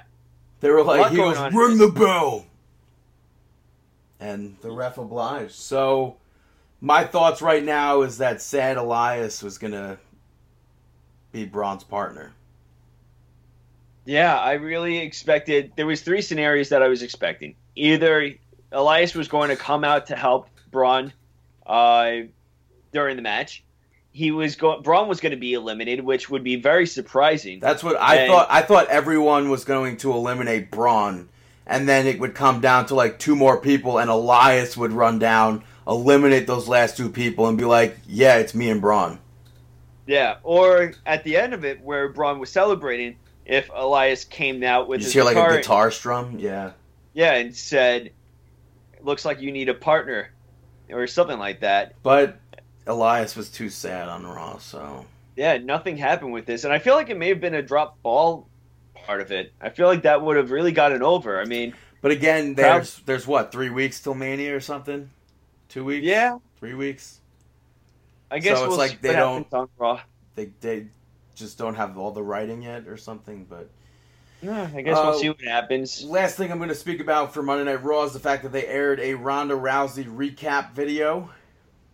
They were like, he goes, ring the bell. And the ref obliged. So, my thoughts right now is that Sad Elias was going to be Braun's partner. Yeah, I really expected. There was three scenarios that I was expecting. Either Elias was going to come out to help Braun uh, during the match. He was going. Braun was going to be eliminated, which would be very surprising. That's what I And- thought. I thought everyone was going to eliminate Braun, and then it would come down to like two more people, and Elias would run down, eliminate those last two people, and be like, "Yeah, it's me and Braun." Yeah, or at the end of it, where Braun was celebrating, if Elias came out with You his hear like a guitar strum. Yeah, yeah, and said, "Looks like you need a partner," or something like that. but Elias was too sad on Raw, so Yeah, nothing happened with this, and I feel like it may have been a drop ball part of it. I feel like that would have really gotten over. I mean, But again, there's there's what three weeks till Mania or something, two weeks. yeah, three weeks. I guess So it's we'll like see they don't- happens on Raw. They they just don't have all the writing yet or something. But Yeah, I guess Uh, we'll see what happens. last thing I'm going to speak about for Monday Night Raw is the fact that they aired a Ronda Rousey recap video.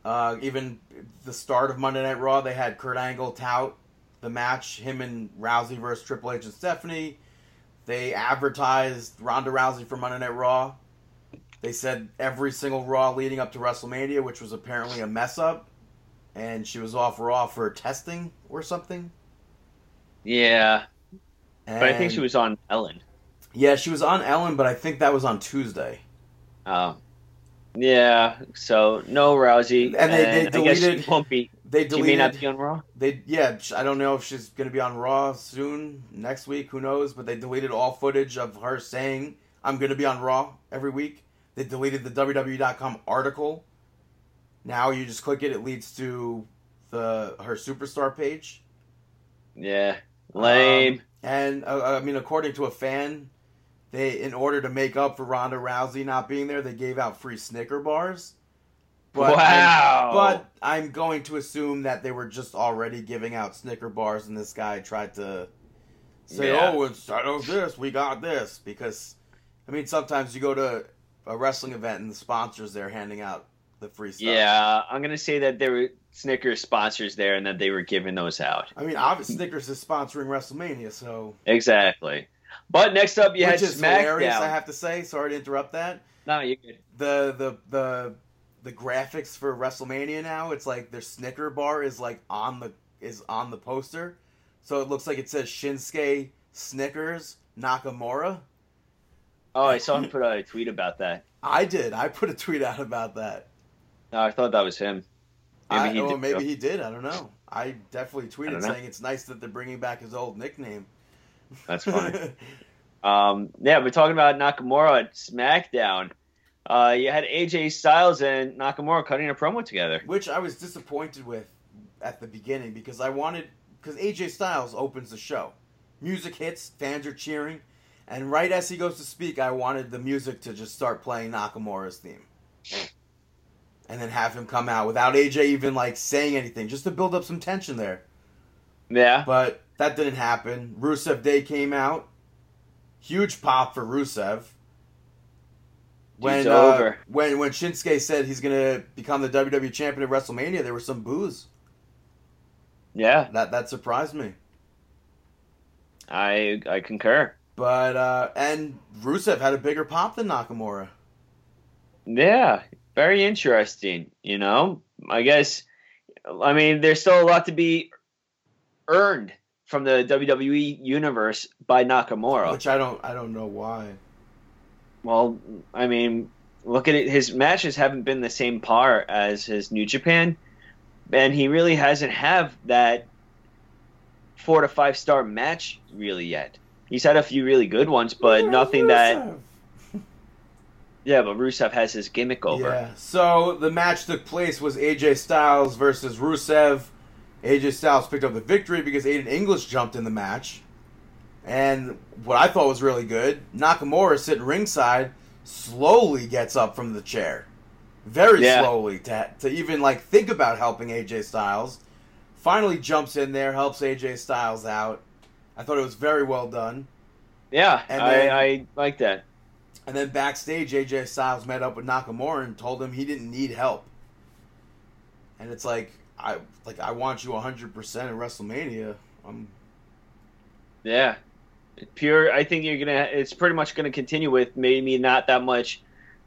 Uh, even the start of Monday Night Raw, they had Kurt Angle tout the match, him and Rousey versus Triple H and Stephanie. They advertised Ronda Rousey for Monday Night Raw. They said every single Raw leading up to WrestleMania, which was apparently a mess up, and she was off Raw for testing or something. Yeah, And, but I think she was on Ellen. Yeah, she was on Ellen, but I think that was on Tuesday. Um, yeah, so no Rousey, And they- they I guess she deleted- won't be. They She deleted. may not be on Raw. They yeah, I don't know if she's gonna be on Raw soon next week. Who knows? But they deleted all footage of her saying I'm gonna be on Raw every week. They deleted the WWE.com article. Now you just click it; it leads to the her superstar page. Yeah, lame. Um, and uh, I mean, according to a fan, they in order to make up for Ronda Rousey not being there, they gave out free Snicker bars. But Wow. but I'm going to assume that they were just already giving out Snicker bars, and this guy tried to say, Yeah. "Oh, instead of this, we got this." Because I mean, sometimes you go to a wrestling event and the sponsors there handing out the free stuff. yeah, I'm gonna say that there were Snickers sponsors there, and that they were giving those out. I mean, obviously Snickers is sponsoring WrestleMania, so Exactly. But next up, you which had is hilarious. I have to say. Sorry to interrupt that. No, you good. the the the the graphics for WrestleMania now, it's like their Snicker bar is like on the is on the poster. So it looks like it says Shinsuke Snickers Nakamura. Oh, I saw him put a tweet about that. <laughs> I did. I put a tweet out about that. No, I thought that was him. Maybe I, he well, did. maybe he did. I don't know. I definitely tweeted don't saying it's nice that they're bringing back his old nickname. That's funny. <laughs> Um, yeah, we're talking about Nakamura at SmackDown. Uh, you had AJ Styles and Nakamura cutting a promo together. Which I was disappointed with at the beginning because I wanted because AJ Styles opens the show, music hits, fans are cheering, and right as he goes to speak, I wanted the music to just start playing Nakamura's theme, and then have him come out without AJ even like saying anything, just to build up some tension there. Yeah, But that didn't happen. Rusev Day came out. huge pop for Rusev. When uh, over. when when Shinsuke said he's gonna become the WWE champion at WrestleMania, there were some boos. Yeah, That that surprised me. I I concur. But uh and Rusev had a bigger pop than Nakamura. Yeah, very interesting. You know, I guess. I mean, there's still a lot to be earned from the WWE universe by Nakamura. Which I don't I don't know why. Well, I mean, look at it. His matches haven't been the same par as his New Japan, and he really hasn't have that four to five star match really yet. He's had a few really good ones, but Where's nothing that. Rusev? Yeah, but Rusev has his gimmick over. Yeah. So the match took place was AJ Styles versus Rusev. AJ Styles picked up the victory because Aiden English jumped in the match. And what I thought was really good, Nakamura sitting ringside slowly gets up from the chair. Very Yeah. slowly to, to even like think about helping AJ Styles. Finally jumps in there, helps AJ Styles out. I thought it was very well done. Yeah, And I, I like that. And then backstage, AJ Styles met up with Nakamura and told him he didn't need help. And it's like I like I want you 100% at WrestleMania. Um, Yeah, pure. I think you're gonna. It's pretty much gonna continue with maybe not that much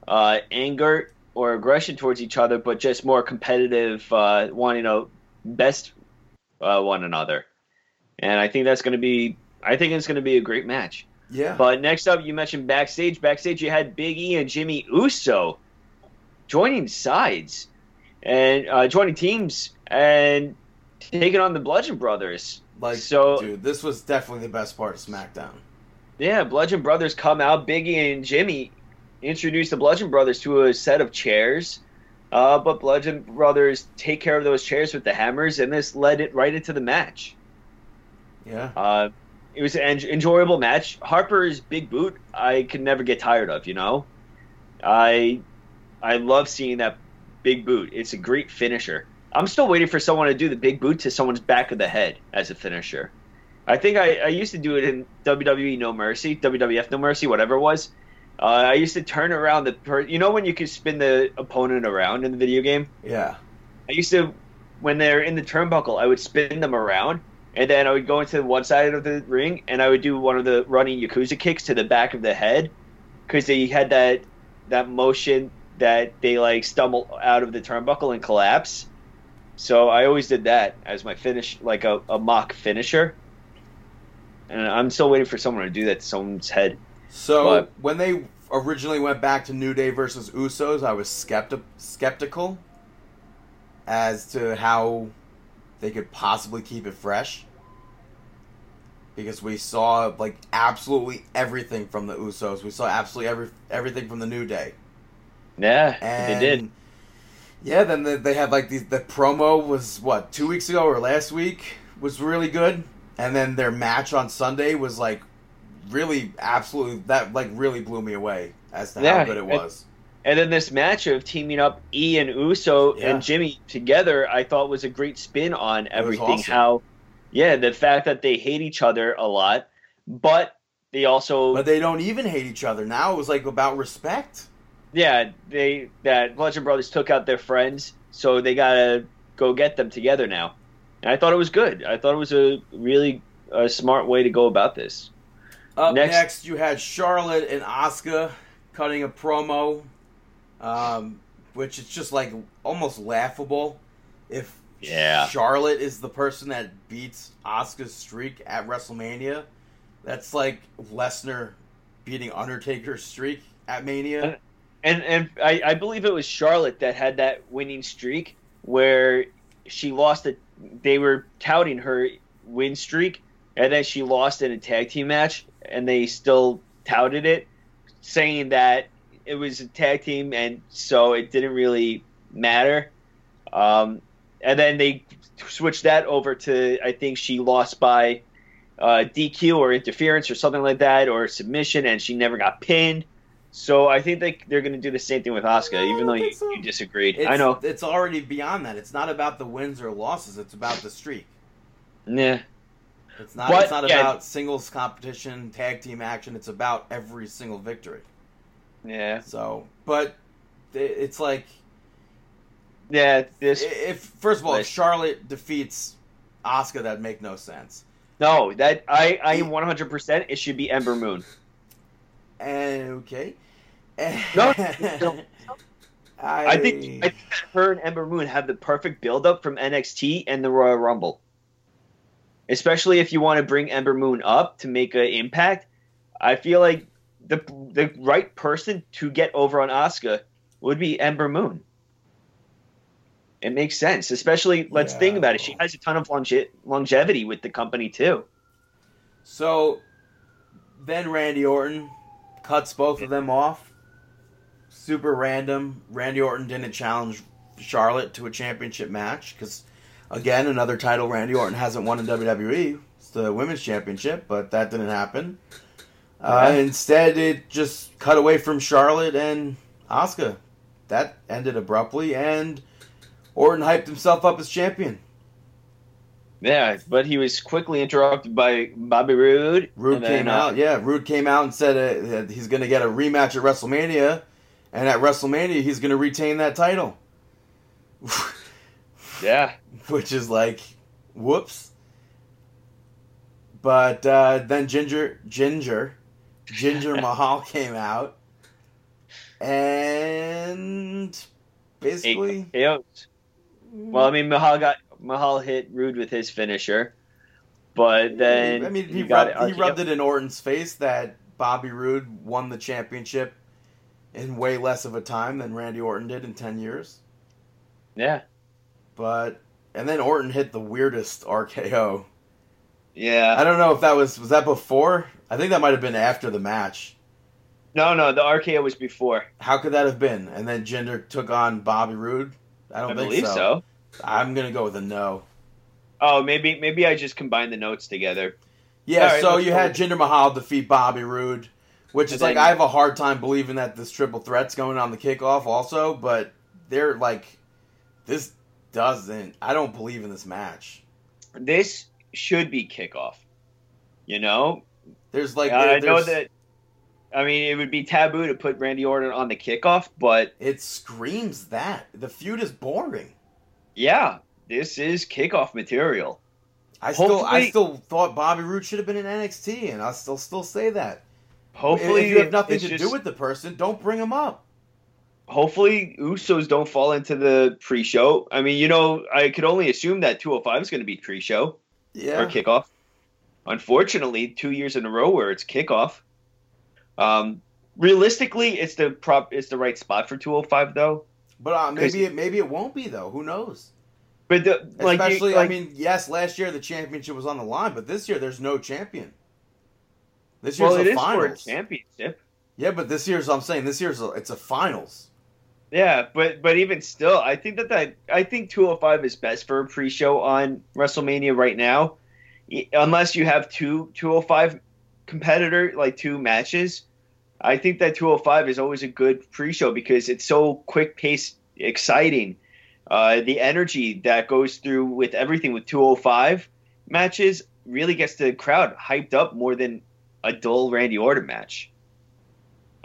uh, anger or aggression towards each other, but just more competitive, uh, wanting to best uh, one another. And I think that's gonna be. I think it's gonna be a great match. Yeah. But next up, you mentioned backstage. Backstage, you had Big E and Jimmy Uso joining sides and uh, joining teams and taking on the Bludgeon Brothers. like so- dude, this was definitely the best part of SmackDown. Yeah, Bludgeon Brothers come out. Biggie and Jimmy introduce the Bludgeon Brothers to a set of chairs. Uh, but Bludgeon Brothers take care of those chairs with the hammers, and this led it right into the match. Yeah. Uh, it was an enjoyable match. Harper's big boot, I can never get tired of. You know, I I love seeing that big boot. It's a great finisher. I'm still waiting for someone to do the big boot to someone's back of the head as a finisher. I think I, I used to do it in WWE No Mercy, WWF No Mercy, whatever it was. Uh, I used to turn around the per- you know when you could spin the opponent around in the video game. Yeah. I used to, when they're in the turnbuckle, I would spin them around, and then I would go into one side of the ring, and I would do one of the running Yakuza kicks to the back of the head, because they had that that motion that they like stumble out of the turnbuckle and collapse. So I always did that as my finish, like a, a mock finisher. And I'm still waiting for someone to do that to someone's head. So But- when they originally went back to New Day versus Usos, I was skepti- skeptical as to how they could possibly keep it fresh. Because we saw like absolutely everything from the Usos. We saw absolutely every everything from the New Day. Yeah, And they did. Yeah, then they, they had like these. The promo was what two weeks ago or last week was really good, and then their match on Sunday was like really absolutely that like really blew me away as to how good it was. And then this match of teaming up E and Uso Yeah. and Jimmy together, I thought was a great spin on everything. awesome. How, yeah, the fact that they hate each other a lot, but they also, But they don't even hate each other now. It was like about respect. yeah, they that Bludgeon Brothers took out their friends, so they gotta go get them together now. And I thought it was good. I thought it was a really a smart way to go about this. Up Next- next, you had Charlotte and Asuka cutting a promo, um, which is just like almost laughable. If Yeah. Charlotte is the person that beats Asuka's streak at WrestleMania, that's like Lesnar beating Undertaker's streak at Mania. And and I, I believe it was Charlotte that had that winning streak where she lost it. They were touting her win streak, and then she lost in a tag team match, and they still touted it, saying that it was a tag team, and so it didn't really matter. Um, and then they switched that over to I think she lost by uh, DQ or interference or something like that, or submission, and she never got pinned. So I think they they're going to do the same thing with Asuka, even though you, so. you disagreed. It's, I know. it's already beyond that. It's not about the wins or losses. It's about the streak. Yeah. It's not. But, it's not yeah. about singles competition, tag team action. It's about every single victory. Yeah, So, but it's like yeah. This if first of all, if Charlotte defeats Asuka, that make no sense. no, that I I am 100. percent It should be Ember Moon. And okay. No, no. I, I think I think that her and Ember Moon have the perfect build-up from NXT and the Royal Rumble. Especially if you want to bring Ember Moon up to make an impact, I feel like the the right person to get over on Asuka would be Ember Moon. It makes sense, especially let's Yeah. think about it. She has a ton of longe- longevity with the company too. So then Randy Orton cuts both of them off. Super random. Randy Orton didn't challenge Charlotte to a championship match because, again, another title Randy Orton hasn't won in WWE. It's the women's championship, but that didn't happen. Uh, Yeah. instead, it just cut away from Charlotte and Asuka. That ended abruptly, and Orton hyped himself up as champion. Yeah, but he was quickly interrupted by Bobby Roode. Then, came uh, out, yeah. Roode came out and said uh, that he's going to get a rematch at WrestleMania, and at WrestleMania he's going to retain that title, <laughs> Yeah, which is like, whoops. But uh, then Jinder, Jinder, Jinder <laughs> Mahal came out, and basically, eight. Well, I mean, Mahal got Mahal hit Roode with his finisher, but then I mean, he, got rubbed, he rubbed it in Orton's face that Bobby Roode won the championship in way less of a time than Randy Orton did in ten years. Yeah, But and then Orton hit the weirdest RKO. yeah. I don't know if that was was that before. I think that might have been after the match. No, no, the RKO was before. How could that have been? And then Jinder took on Bobby Roode. I don't I think believe so. so. I'm gonna go with a no. Oh, maybe maybe I just combined the notes together. Yeah, right, so you had Jinder Mahal defeat Bobby Roode, which is And like I have a hard time believing that this triple threat's going on the kickoff also, but they're like this doesn't I don't believe in this match. This should be kickoff. You know, There's like I there- know there's- that. I mean, it would be taboo to put Randy Orton on the kickoff, but it screams that. The feud is boring. yeah, this is kickoff material. I still, I still thought Bobby Roode should have been in NXT, and I still, still say that. Hopefully, if you have nothing to just- do with the person, don't bring him up. hopefully Usos don't fall into the pre-show. I mean, you know, I could only assume that 205 is going to be pre-show Yeah, or kickoff. Unfortunately, two years in a row where it's kickoff. Um, realistically, it's the prop. It's the right spot for 205 though. but uh, maybe it, maybe it won't be though. Who knows? But the, like, you- Especially, like, I mean, yes, last year the championship was on the line, but this year there's no champion. This year's well, it a is for a finals. championship. yeah, but this year's I'm saying this year's a, it's a finals. Yeah, but but even still, I think that that I think 205 is best for a pre-show on WrestleMania right now, unless you have two 205 competitor like two matches. I think that 205 is always a good pre-show because it's so quick paced, exciting. Uh, the energy that goes through with everything with 205 matches really gets the crowd hyped up more than a dull Randy Orton match.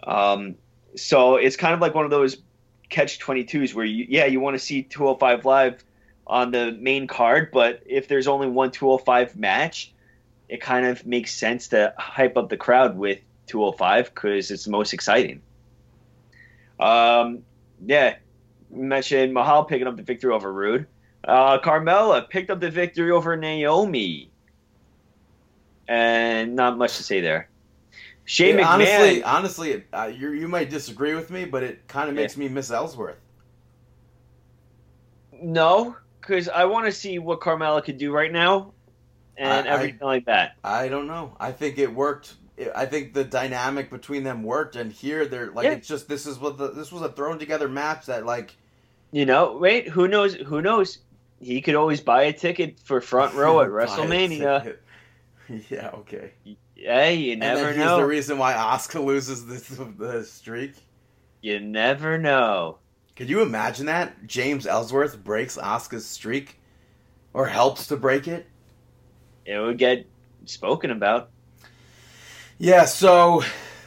Um, so it's kind of like one of those catch 22s where you yeah you want to see 205 live on the main card but if there's only one 205 match it kind of makes sense to hype up the crowd with 205 because it's the most exciting. Um yeah you mentioned mahal picking up the victory over Roode. Uh carmella picked up the victory over naomi. And not much to say there. Shane Yeah, McMahon, honestly, honestly, uh, you you might disagree with me, but it kind of Yeah. makes me miss Ellsworth. No, because I want to see what Carmella could do right now, and I- I- everything like that. I don't know. I think it worked. I think the dynamic between them worked, and here they're like Yeah. it's just this is what the this was a thrown together match that like You know, wait, who knows? Who knows? He could always buy a ticket for front <laughs> row at WrestleMania. <laughs> Yeah, okay. Hey, you and never then he's know. the reason why Asuka loses this the streak. you never know. Could you imagine that James Ellsworth breaks Asuka's streak, or helps to break it? It would get spoken about. Yeah, so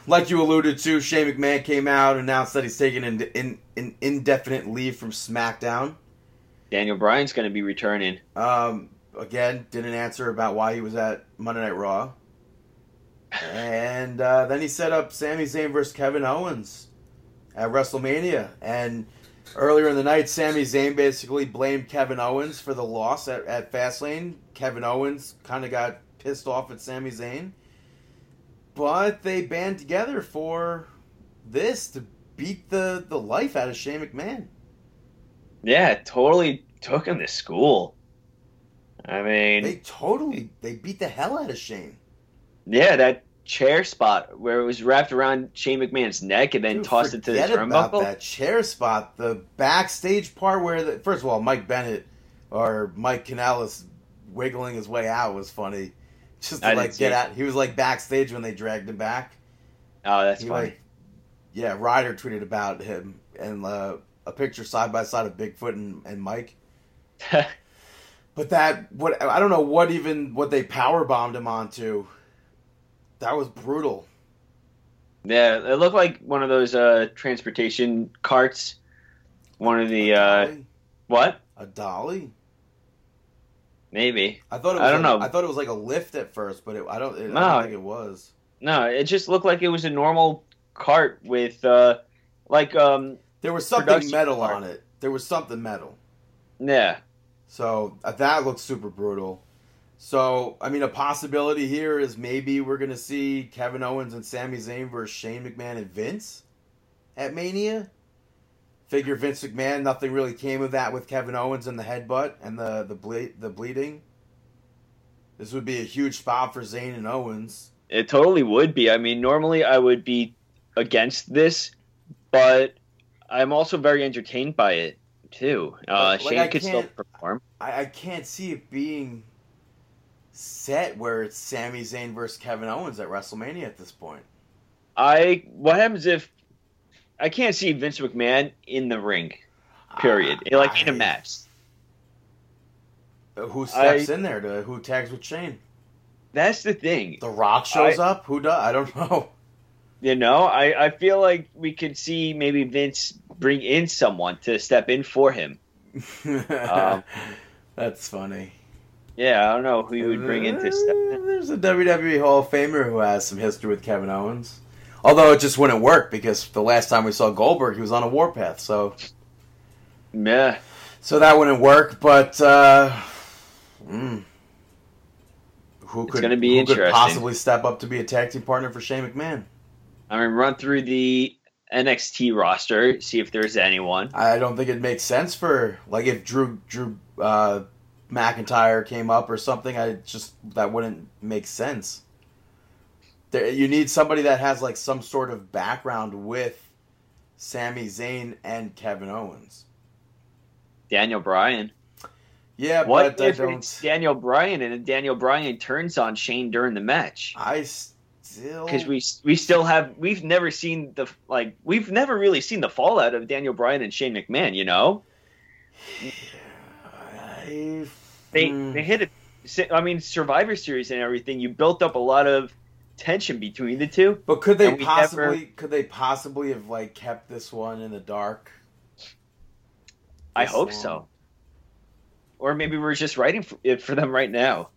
like you alluded to, Shane McMahon came out and announced that he's taking an, in, an indefinite leave from SmackDown. Daniel Bryan's going to be returning. Um, again, didn't answer about why he was at Monday Night Raw. and uh, then he set up Sami Zayn versus Kevin Owens at WrestleMania. And earlier in the night, Sami Zayn basically blamed Kevin Owens for the loss at, at Fastlane. Kevin Owens kind of got pissed off at Sami Zayn. But they band together for this to beat the, the life out of Shane McMahon. Yeah, totally took him to school. I mean, They totally they beat the hell out of Shane. yeah, that chair spot where it was wrapped around Shane McMahon's neck and then Dude, tossed it to the forget about turnbuckle. that chair spot. The backstage part where, the, first of all, Mike Bennett or Mike Kanellis wiggling his way out was funny. Just to I like get out. He was like backstage when they dragged him back. Oh, that's He, funny. like, yeah, Ryder tweeted about him and uh, a picture side by side of Bigfoot and, and Mike. <laughs> But that what I don't know what even what they power bombed him onto. That was brutal. yeah, it looked like one of those uh, transportation carts. One of the uh, what? a dolly. Maybe. I thought it was I don't like- know. I thought it was like a lift at first, but it, I don't. It, I No. don't think it was. No, it just looked like it was a normal cart with uh, like um, There was something metal part. on it. There was something metal. yeah. So uh, that looks super brutal. So I mean, a possibility here is maybe we're gonna see Kevin Owens and Sami Zayn versus Shane McMahon and Vince at Mania. Figure Vince McMahon, nothing really came of that with Kevin Owens and the headbutt and the the ble- the bleeding. This would be a huge spot for Zayn and Owens. It totally would be. I mean, normally I would be against this, but I'm also very entertained by it too. Uh, Like, Shane I could still perform. I, I can't see it being set where it's Sami Zayn versus Kevin Owens at WrestleMania at this point. I what happens if I can't see Vince McMahon in the ring? Period. like in a match. Who steps I- in there to who tags with Shane? That's the thing. The Rock shows up. Who does? I don't <laughs> know. You know, I, I feel like we could see maybe Vince bring in someone to step in for him. <laughs> Um, That's funny. Yeah, I don't know who you would bring in to step Uh. There's a WWE Hall of Famer who has some history with Kevin Owens. Although it just wouldn't work because the last time we saw Goldberg, he was on a warpath. So Yeah. So that wouldn't work, but uh, mm, who could who could possibly step up to be a tag team partner for Shane McMahon? I mean, run through the NXT roster, see if there's anyone. I don't think it makes sense for like if Drew Drew uh, McIntyre came up or something. I just that wouldn't make sense. There, you need somebody that has like some sort of background with Sami Zayn and Kevin Owens. Daniel Bryan. Yeah, What but I if don't. it's Daniel Bryan and Daniel Bryan turns on Shane during the match? I still Because we we still have we've never seen the like we've never really seen the fallout of Daniel Bryan and Shane McMahon. You know, <sighs> I, they Hmm. they hit it. I mean, Survivor Series and everything. You built up a lot of tension between the two. But could they possibly never- could they possibly have like kept this one in the dark? I hope long? so. Or maybe we're just writing for, it for them right now.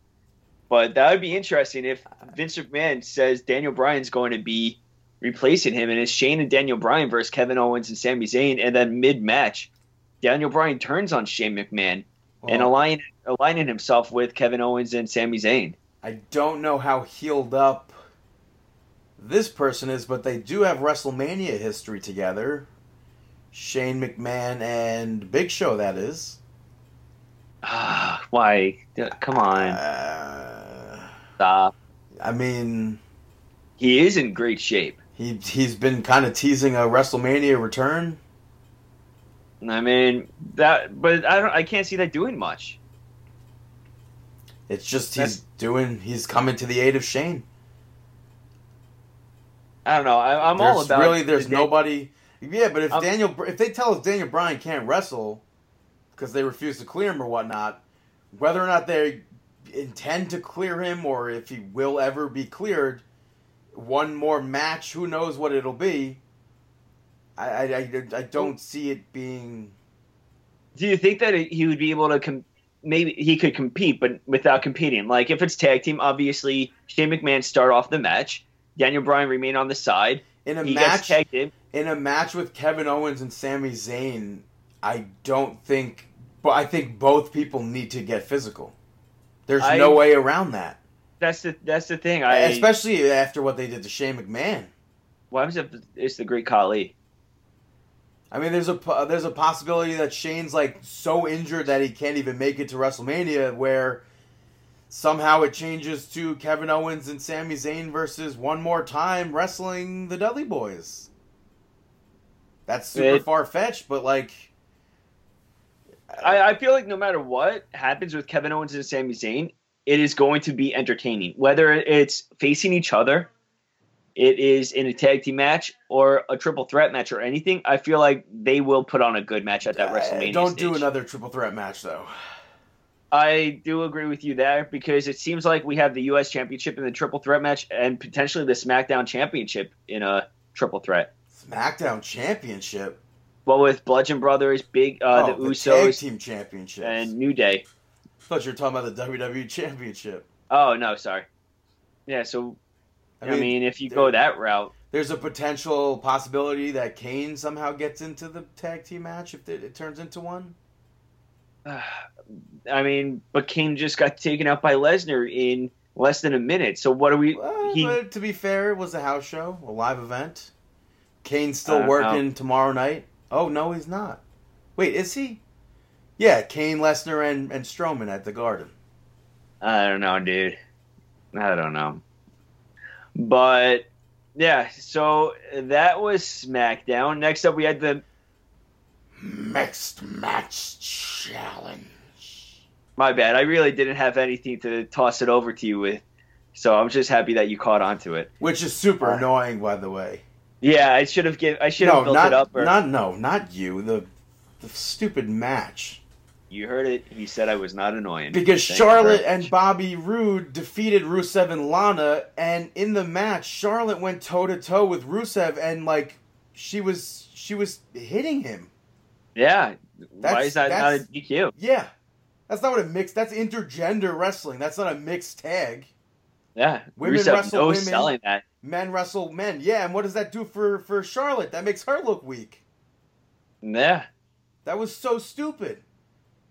But that would be interesting if Vince McMahon says Daniel Bryan's going to be replacing him, and it's Shane and Daniel Bryan versus Kevin Owens and Sami Zayn, and then mid match, Daniel Bryan turns on Shane McMahon and Well, align, aligning himself with Kevin Owens and Sami Zayn. I don't know how healed up this person is, but they do have WrestleMania history together. Shane McMahon and Big Show, that is. Ah, why? Come on, Uh, stop. I mean, He is in great shape. he he's been kind of teasing a WrestleMania return. I mean that, but I don't. I can't see that doing much. It's just he's That's- doing. He's coming to the aid of Shane. I don't know. I, I'm there's all about really there's the- nobody. Yeah, but if I'm- Daniel, if they tell us Daniel Bryan can't wrestle because they refuse to clear him or whatnot, whether or not they intend to clear him or if he will ever be cleared. One more match, who knows what it'll be. I, I, I, I don't see it being. Do you think that he would be able to com- maybe he could compete, but without competing? Like if it's tag team, obviously Shane McMahon start off the match, Daniel Bryan remain on the side. In a he match, in a match with Kevin Owens and Sami Zayn, I don't think, but I think both people need to get physical. There's I- no way around that, That's the that's the thing. I especially after what they did to Shane McMahon. why was it? It's the Great Khali. I mean, there's a there's a possibility that Shane's like so injured that he can't even make it to WrestleMania, where somehow it changes to Kevin Owens and Sami Zayn versus one more time wrestling the Dudley Boys. That's super far fetched, but like, I, I feel like no matter what happens with Kevin Owens and Sami Zayn, it is going to be entertaining. Whether it's facing each other, it is in a tag team match or a triple threat match or anything. I feel like they will put on a good match at that uh, WrestleMania. don't do another triple threat match though. I do agree with you there because it seems like we have the U.S. Championship in the triple threat match and potentially the SmackDown Championship in a triple threat. SmackDown Championship. Well, with Bludgeon Brothers, Big uh, oh, the tag Usos, team championships. and New Day. I thought you were talking about the WWE Championship. Oh no, sorry. Yeah, so I mean, if you go that route, there's a potential possibility that Kane somehow gets into the tag team match if it, it turns into one. <sighs> I mean, but Kane just got taken out by Lesnar in less than a minute. So what are we? Well, he- but to be fair, it was a house show, a live event. Kane's still Uh, no. working tomorrow night. Oh no, he's not. Wait, is he? Yeah, Kane, Lesnar, and and Strowman at the Garden. I don't know, dude. I don't know. But yeah, so that was SmackDown. Next up, we had the Mixed match challenge. my bad. I really didn't have anything to toss it over to you with, so I'm just happy that you caught on to it. Which is super annoying, by the way. Yeah, I should have give. I should have built not it up. Or, not no, not you. The the stupid match. You heard it. He said I was not annoying Because Thank Charlotte and. Bobby Roode defeated Rusev and Lana, and in the match, Charlotte went toe to toe with Rusev, and like she was she was hitting him. yeah. Why is that not a that's- DQ? Yeah, that's not what a mixed. That's intergender wrestling. That's not a mixed tag. Yeah, Women Rusev wrestle no women. selling that. Men wrestle men. Yeah, and what does that do for for Charlotte? That makes her look weak. Yeah, That was so stupid.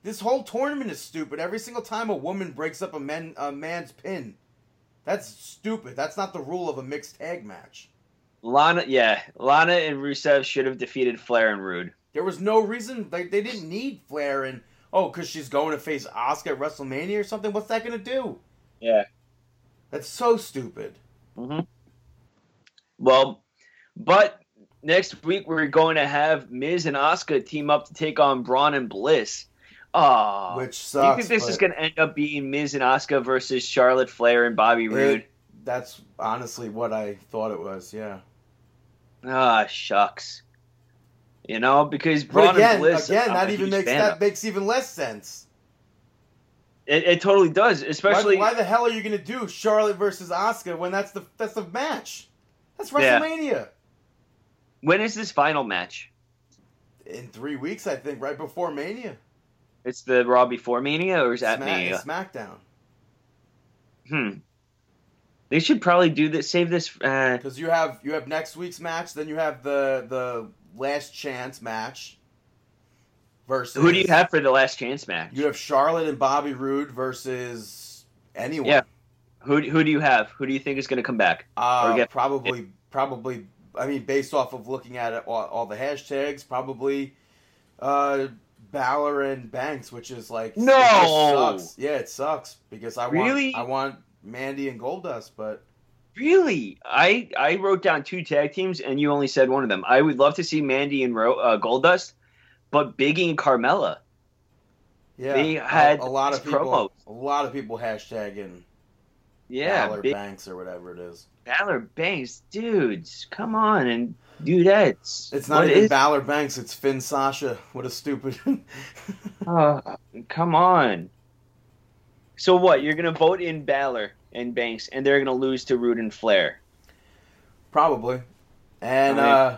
This whole tournament is stupid. Every single time a woman breaks up a men a man's pin, that's stupid. That's not the rule of a mixed tag match. Lana. Yeah, Lana and Rusev should have defeated Flair and Roode. There was no reason they, they didn't need Flair and oh, because she's going to face Asuka at WrestleMania or something. What's that going to do? Yeah. That's so stupid. hmm Well, but next week we're going to have Miz and Asuka team up to take on Braun and Bliss. Oh, Which you sucks. think this but is going to end up being Miz and Asuka versus Charlotte Flair and Bobby Roode? it- that's honestly what I thought it was. Yeah. Ah, shucks. You know, because But Braun again, and Bliss, again, I'm that even makes that of. makes even less sense. It, it totally does, especially why, why the hell are you going to do Charlotte versus Asuka when that's the that's the match? That's Yeah. WrestleMania when is this final match? in three weeks, I think, right before Mania. It's the Raw before Mania, or is that Smack- Mania? SmackDown Hmm. They should probably do this. Save this. Uh, because you have you have next week's match, then you have the the last chance match versus who do you have for the last chance match? You have Charlotte and Bobby Roode versus anyone. Yeah. Who who do you have? Who do you think is going to come back? Uh, get- probably, probably. I mean, based off of looking at it, all, all the hashtags, probably uh, Balor and Banks, which is like No! it sucks. Yeah, it sucks because I Really? want I want Mandy and Goldust, but Really? I I wrote down two tag teams, and you only said one of them. I would love to see Mandy and Ro- uh, Goldust, but Biggie and Carmella. yeah, They had a, lot of people, promos. a lot of people hashtagging Yeah, Balor Big Banks or whatever it is. Balor Banks, dudes, come on and dudettes. It's not even is- Balor Banks. It's Finn Sasha. What a stupid. <laughs> Uh, come on. So what? You're gonna vote in Balor and Banks, and they're gonna lose to Roode and Flair. Probably. And I mean- uh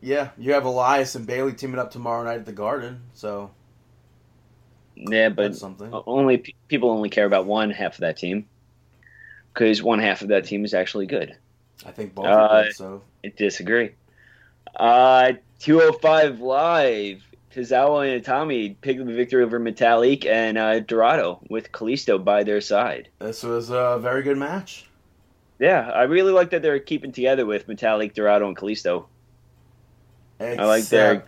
yeah, you have Elias and Bayley teaming up tomorrow night at the Garden, so Yeah, but that's something. only people only care about one half of that team because one half of that team is actually good. I think both uh, are so I disagree. Uh, 205 Live. Tozawa and Itami picked up the victory over Metalik and uh, Dorado with Kalisto by their side. this was a very good match. Yeah, I really like that they're keeping together with Metalik, Dorado, and Kalisto. Except, I like their-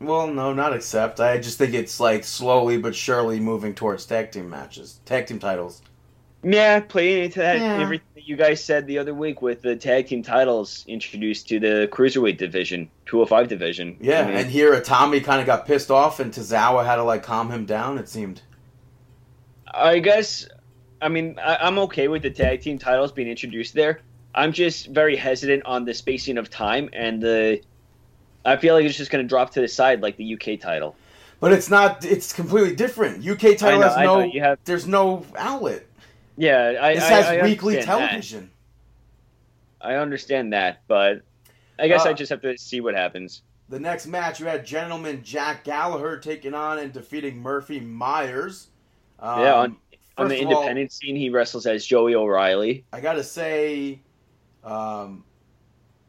Well, no, not except. I just think it's like slowly but surely moving towards tag team matches, tag team titles. Yeah, playing into that Yeah. everything that you guys said the other week with the tag team titles introduced to the cruiserweight division, 205 division. Yeah, I mean, and here Tommy kind of got pissed off, and Tozawa had to like calm him down. It seemed. I guess, I mean, I, I'm okay with the tag team titles being introduced there. I'm just very hesitant on the spacing of time and the. I feel like it's just going to drop to the side like the UK title. But it's not. It's completely different. UK title I know, has no. you have- There's no outlet. Yeah, I, This I- has I weekly understand that. television. I understand that, but I guess Uh, I just have to see what happens. The next match, you had gentleman Jack Gallagher taking on and defeating Murphy Myers. Um, Yeah, on- On the of all, independent scene, he wrestles as Joey O'Reilly. I gotta say, um,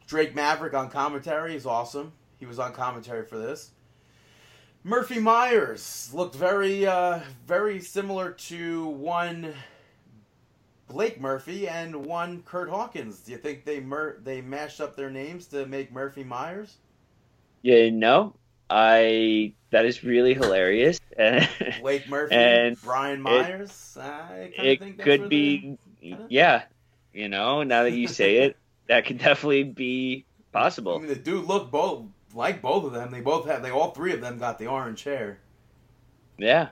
Drake Maverick on commentary is awesome. He was on commentary for this. Murphy Myers looked very, uh, very similar to one Blake Murphy and one Kurt Hawkins. Do you think they mer- they mashed up their names to make Murphy Myers? Yeah, no, I that is really hilarious. <laughs> Blake Murphy, And Brian Myers. It think that's could be, kinda- yeah, you know. Now that you say it, <laughs> that could definitely be possible. I mean, the dude looked both like both of them. They both have. They all three of them got the orange hair. Yeah,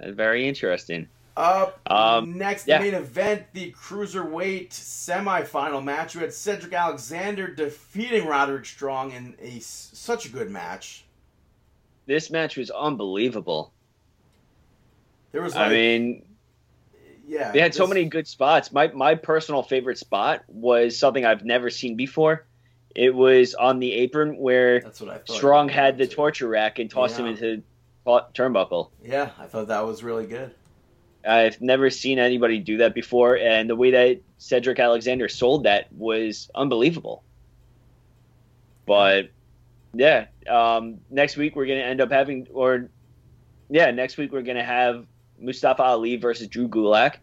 very interesting. Up Um, next, yeah. the main event, the cruiserweight semifinal match. We had Cedric Alexander defeating Roderick Strong in a such a good match. This match was unbelievable. There was, like, I mean, yeah, they had so many good spots. My my personal favorite spot was something I've never seen before. It was on the apron where That's what I. Strong had the torture rack and tossed him into tu- turnbuckle. Yeah, I thought that was really good. I've never seen anybody do that before, and the way that Cedric Alexander sold that was unbelievable. But yeah, um, next week we're gonna end up having, or yeah, next week we're gonna have Mustafa Ali versus Drew Gulak,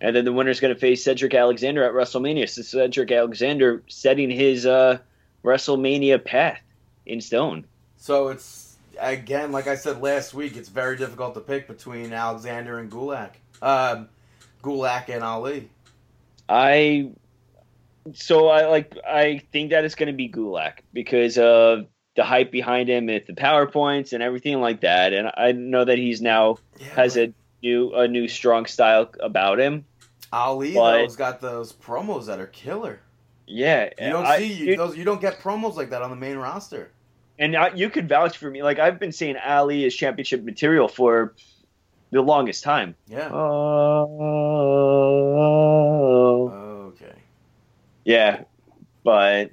and then the winner's gonna face Cedric Alexander at WrestleMania. So Cedric Alexander setting his uh, WrestleMania path in stone. So it's again, like I said last week, it's very difficult to pick between Alexander and Gulak. Um, Gulak and Ali. I so I like I think that it's going to be Gulak because of the hype behind him with the powerpoints and everything like that, and I know that he's now Yeah, has a new a new strong style about him. Ali but- though's got those promos that are killer. Yeah, You don't I- see you, those. You don't get promos like that on the main roster. and I, you could vouch for me. Like I've been saying, Ali is championship material for the longest time. Yeah. Oh, Okay. Yeah, but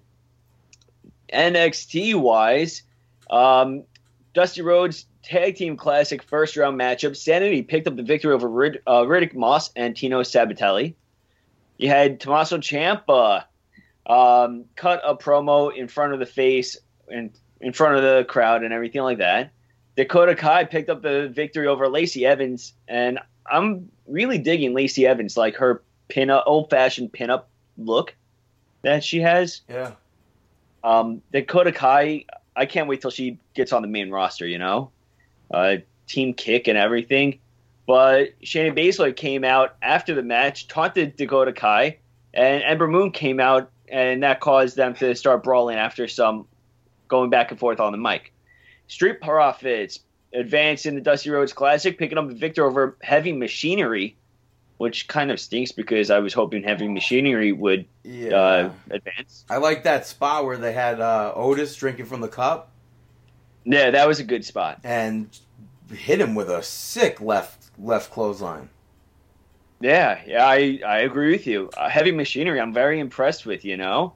NXT wise, um, Dusty Rhodes Tag Team Classic first round matchup. Sanity picked up the victory over Rid- uh, Riddick Moss and Tino Sabatelli. You had Tommaso Ciampa um, cut a promo in front of the face and in front of the crowd and everything like that. Dakota Kai picked up the victory over Lacey Evans, and I'm really digging Lacey Evans, like her pin old fashioned pinup look that she has. Yeah. Um, Dakota Kai, I can't wait till she gets on the main roster. You know, uh, team kick and everything. But Shayna Baszler came out after the match, taunted Dakota Kai, and Ember Moon came out, and that caused them to start brawling after some going back and forth on the mic. Street Profits advanced in the Dusty Rhodes Classic, picking up the victor over Heavy Machinery, which kind of stinks because I was hoping Heavy Machinery would Yeah. uh, advance. I like that spot where they had uh, Otis drinking from the cup, Yeah, that was a good spot. and hit him with a sick left left clothesline. Yeah, yeah, I, I agree with you. Uh, heavy machinery, I'm very impressed with. You know,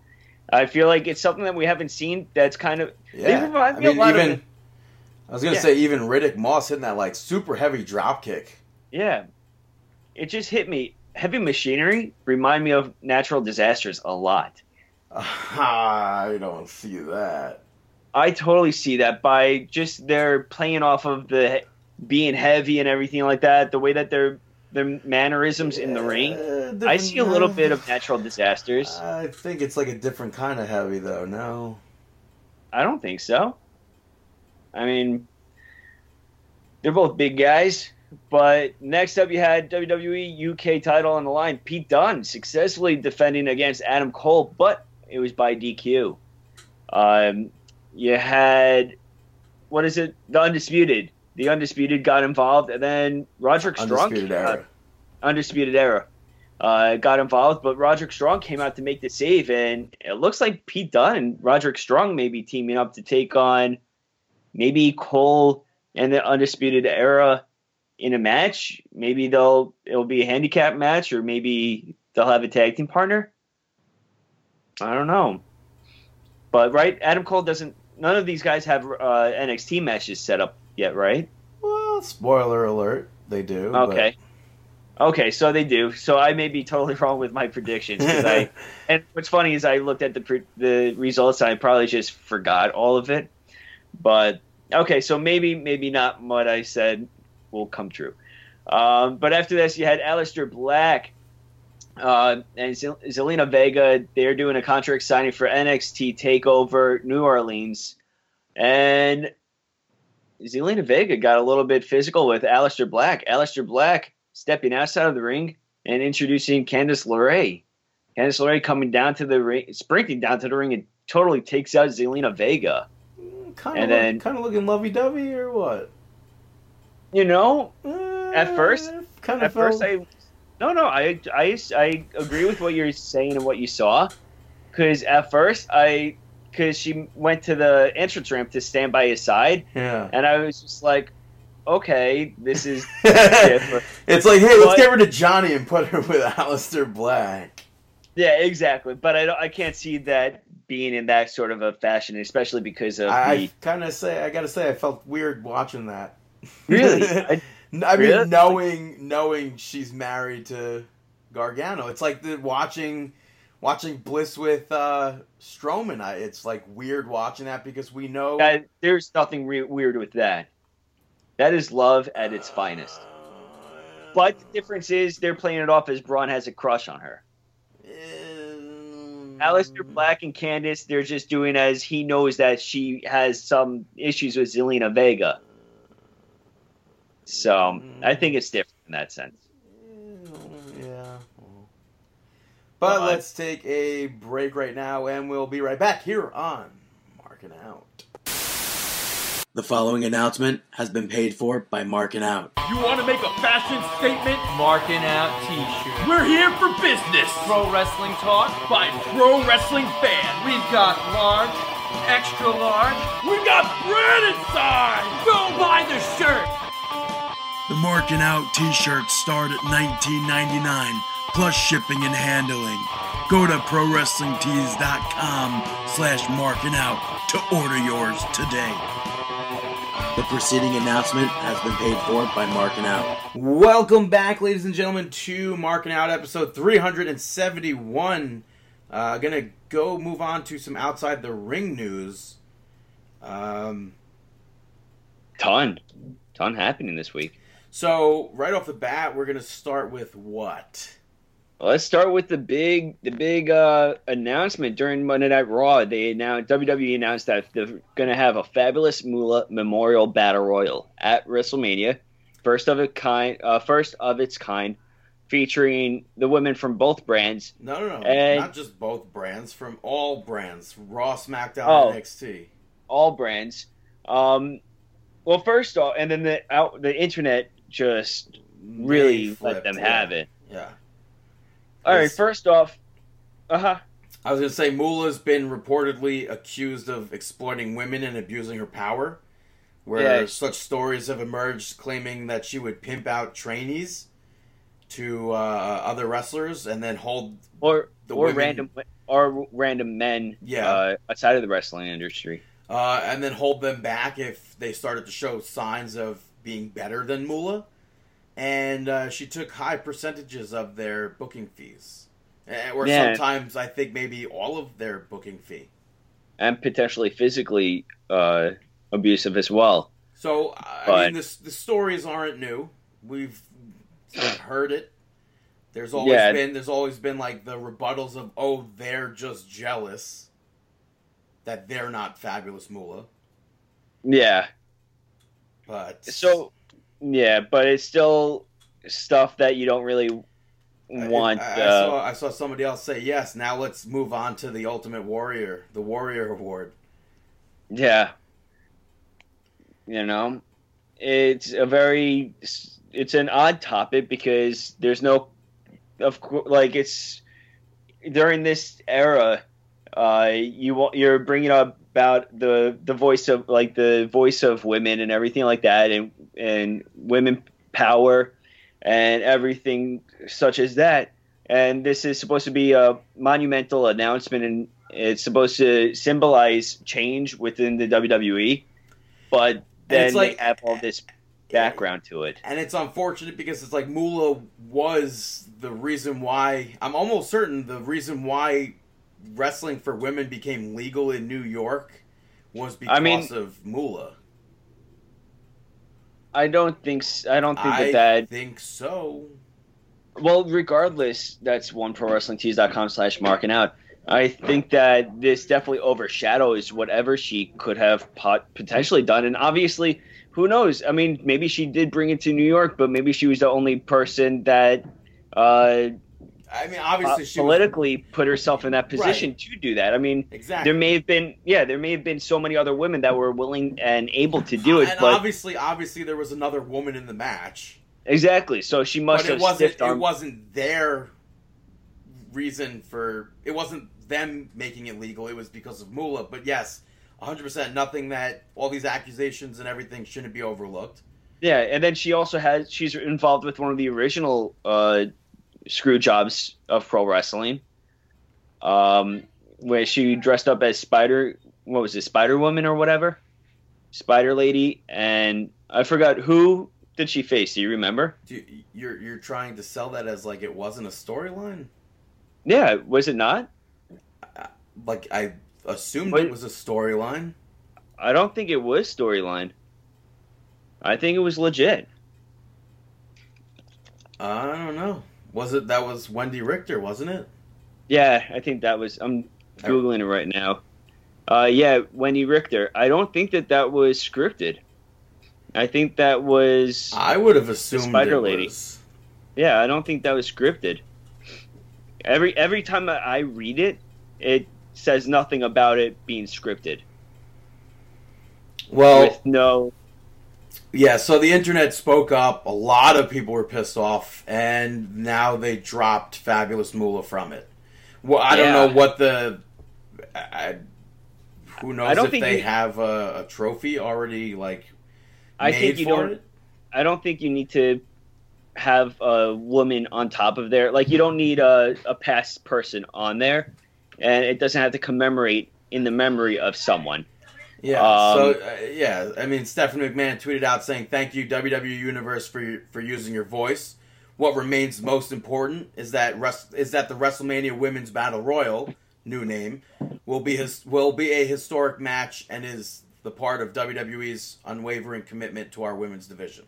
I feel like it's something that we haven't seen. That's kind of Yeah, I me a mean, lot of even I was gonna Yeah. say even Riddick Moss hitting that like super heavy drop kick. yeah. It just hit me. Heavy machinery remind me of natural disasters a lot. <laughs> I don't see that. I totally see that by just their playing off of the being heavy and everything like that. The way that their their mannerisms in the ring. Uh, I see a little bit of natural disasters. I think it's like a different kind of heavy though. No. I don't think so. I mean, they're both big guys. But next up, you had WWE UK title on the line. Pete Dunne successfully defending against Adam Cole, but it was by DQ. Um, you had, what is it? The Undisputed. The Undisputed got involved, and then Roderick Strong. Undisputed out- era. Undisputed Era uh, got involved, but Roderick Strong came out to make the save, and it looks like Pete Dunne and Roderick Strong may be teaming up to take on maybe Cole and the Undisputed Era in a match. Maybe they'll it'll be a handicap match, or maybe they'll have a tag team partner. I don't know, but right, Adam Cole doesn't. None of these guys have uh, NXT matches set up yet, right? Well, spoiler alert, they do. but- Okay. Okay, so they do. So I may be totally <laughs> wrong with my predictions. I, <laughs> and what's funny is I looked at the the results and I probably just forgot all of it. But okay, so maybe maybe not what I said will come true. Um, but after this, you had Aleister Black uh, and Zel- Zelina Vega. They're doing a contract signing for NXT Takeover New Orleans, and Zelina Vega got a little bit physical with Aleister Black. Aleister Black stepping outside of the ring and introducing Candice LeRae. Candice LeRae coming down to the ring, sprinting down to the ring, and totally takes out Zelina Vega. Kind And of, then- kind of looking lovey-dovey or what? You know, eh, At first- kind of at first I, no, no, I, I, I agree with what you're saying and what you saw, because at first I, because she went to the entrance ramp to stand by his side, yeah. and I was just like, okay, this is <laughs> it's like, hey, let's get rid of Johnny and put her <laughs> with Aleister Black. Yeah, exactly. But I don't, I can't see that being in that sort of a fashion, especially because of I, the kind of say, I gotta say, I felt weird watching that. really. <laughs> I, I mean, Really? knowing knowing she's married to Gargano, it's like the watching watching Bliss with uh, Strowman. I, it's like weird watching that because we know. that- there's nothing re- weird with that. That is love at its finest. But the difference is they're playing it off as Braun has a crush on her. Um, Aleister Black and Candice, they're just doing as he knows that she has some issues with Zelina Vega. So I think it's different in that sense. Yeah. But Uh, let's take a break right now, and we'll be right back here on Marking Out. The following announcement has been paid for by Marking Out. You want to make a fashion statement? Marking out t-shirt. We're here for business Pro wrestling talk. by pro wrestling fans. We've got large, extra large. We've got bread inside. Go buy the shirt. The Marking Out t-shirts start at $19.99 plus shipping and handling. Go to ProWrestlingTees.com slash marking out to order yours today. The preceding announcement has been paid for by Marking Out. Welcome back, ladies and gentlemen, to Marking Out episode 371. Uh, gonna go move on to some outside the ring news. Um, Ton, ton happening this week. so right off the bat, we're gonna start with what? Well, let's start with the big, the big uh, announcement during Monday Night Raw. They announced WWE announced that they're going to have a fabulous Moolah Memorial Battle Royal at WrestleMania, first of its kind, uh, first of its kind, featuring the women from both brands. No, no, no, And- not just both brands, from all brands, Raw, SmackDown, Oh. NXT. all brands. Um, well, first off, and then the out the internet just really let them have yeah. it. Yeah. All right, first off, uh huh. I was gonna say Moolah's been reportedly accused of exploiting women and abusing her power. where Yeah. such stories have emerged claiming that she would pimp out trainees to uh, other wrestlers and then hold or The or women- random or random men Yeah. uh, outside of the wrestling industry. uh, and then hold them back if they started to show signs of being better than Moolah. And uh, she took high percentages of their booking fees, or Yeah. sometimes I think maybe all of their booking fee. and potentially physically uh, abusive as well. So I But- mean, this the stories aren't new. We've <clears throat> heard it. There's always Yeah. been there's always been like the rebuttals of oh they're just jealous that they're not fabulous Moolah, Yeah. but So yeah, but it's still stuff that you don't really want. I, I uh, saw I saw somebody else say yes. Now let's move on to the Ultimate Warrior, the Warrior Award. Yeah. You know, it's a very it's an odd topic because there's no of course like it's during this era uh you want you're bringing up about the the voice of like the voice of women and everything like that and and women power and everything such as that. And this is supposed to be a monumental announcement and it's supposed to symbolize change within the WWE but then it's like- they have all this background to it. And it's unfortunate because it's like Moolah was the reason why I'm almost certain the reason why wrestling for women became legal in New York was because I mean- of Moolah. I don't think I don't think I that that think so. well regardless that's one pro wrestling tees.com slash marking out I think that this definitely overshadows whatever she could have pot- potentially done and obviously who knows I mean maybe she did bring it to New York but maybe she was the only person that uh, I mean, uh, obviously she was, politically put herself in that position to do that I mean exactly. there may have been yeah there may have been so many other women that were willing and able to do it and but obviously, obviously there was another woman in the match, exactly so she must but it have wasn't. It wasn't their reason for. It wasn't them making it legal. It was because of Moolah. But yes, 100. percent Nothing that all these accusations and everything shouldn't be overlooked. Yeah, and then she also has she's involved with one of the original uh, screw jobs of pro wrestling, um, where she dressed up as Spider. What was it, Spider Woman or whatever, Spider Lady, and I forgot who did she face. Do you remember? Do you, you're you're trying to sell that as like it wasn't a storyline. Yeah, was it not? Like I assumed it was a storyline. I don't think it was storyline. I think it was legit. I don't know. Was it that was Wendi Richter, wasn't it? Yeah, I think that was. I'm googling it right now. Uh, yeah, Wendi Richter. I don't think that that was scripted. I think that was. I would have assumed Spider Lady. was. Yeah, I don't think that was scripted. Every every time I I read it, it says nothing about it being scripted. Well, with no. Yeah, so the internet spoke up. A lot of people were pissed off, and now they dropped Fabulous Moolah from it. Well, I don't know what the. I, who knows I don't if think they you- have a, a trophy already like I think you for don't. it? I don't think you need to have a woman on top of there. Like you don't need a, a past person on there, and it doesn't have to commemorate in the memory of someone. Yeah. Um, so uh, yeah, I mean, Stephanie McMahon tweeted out saying, "Thank you WWE Universe for for using your voice. What remains most important is that res- is that the WrestleMania Women's Battle Royal, new name, will be his will be a historic match and is the part of WWE's unwavering commitment to our women's division."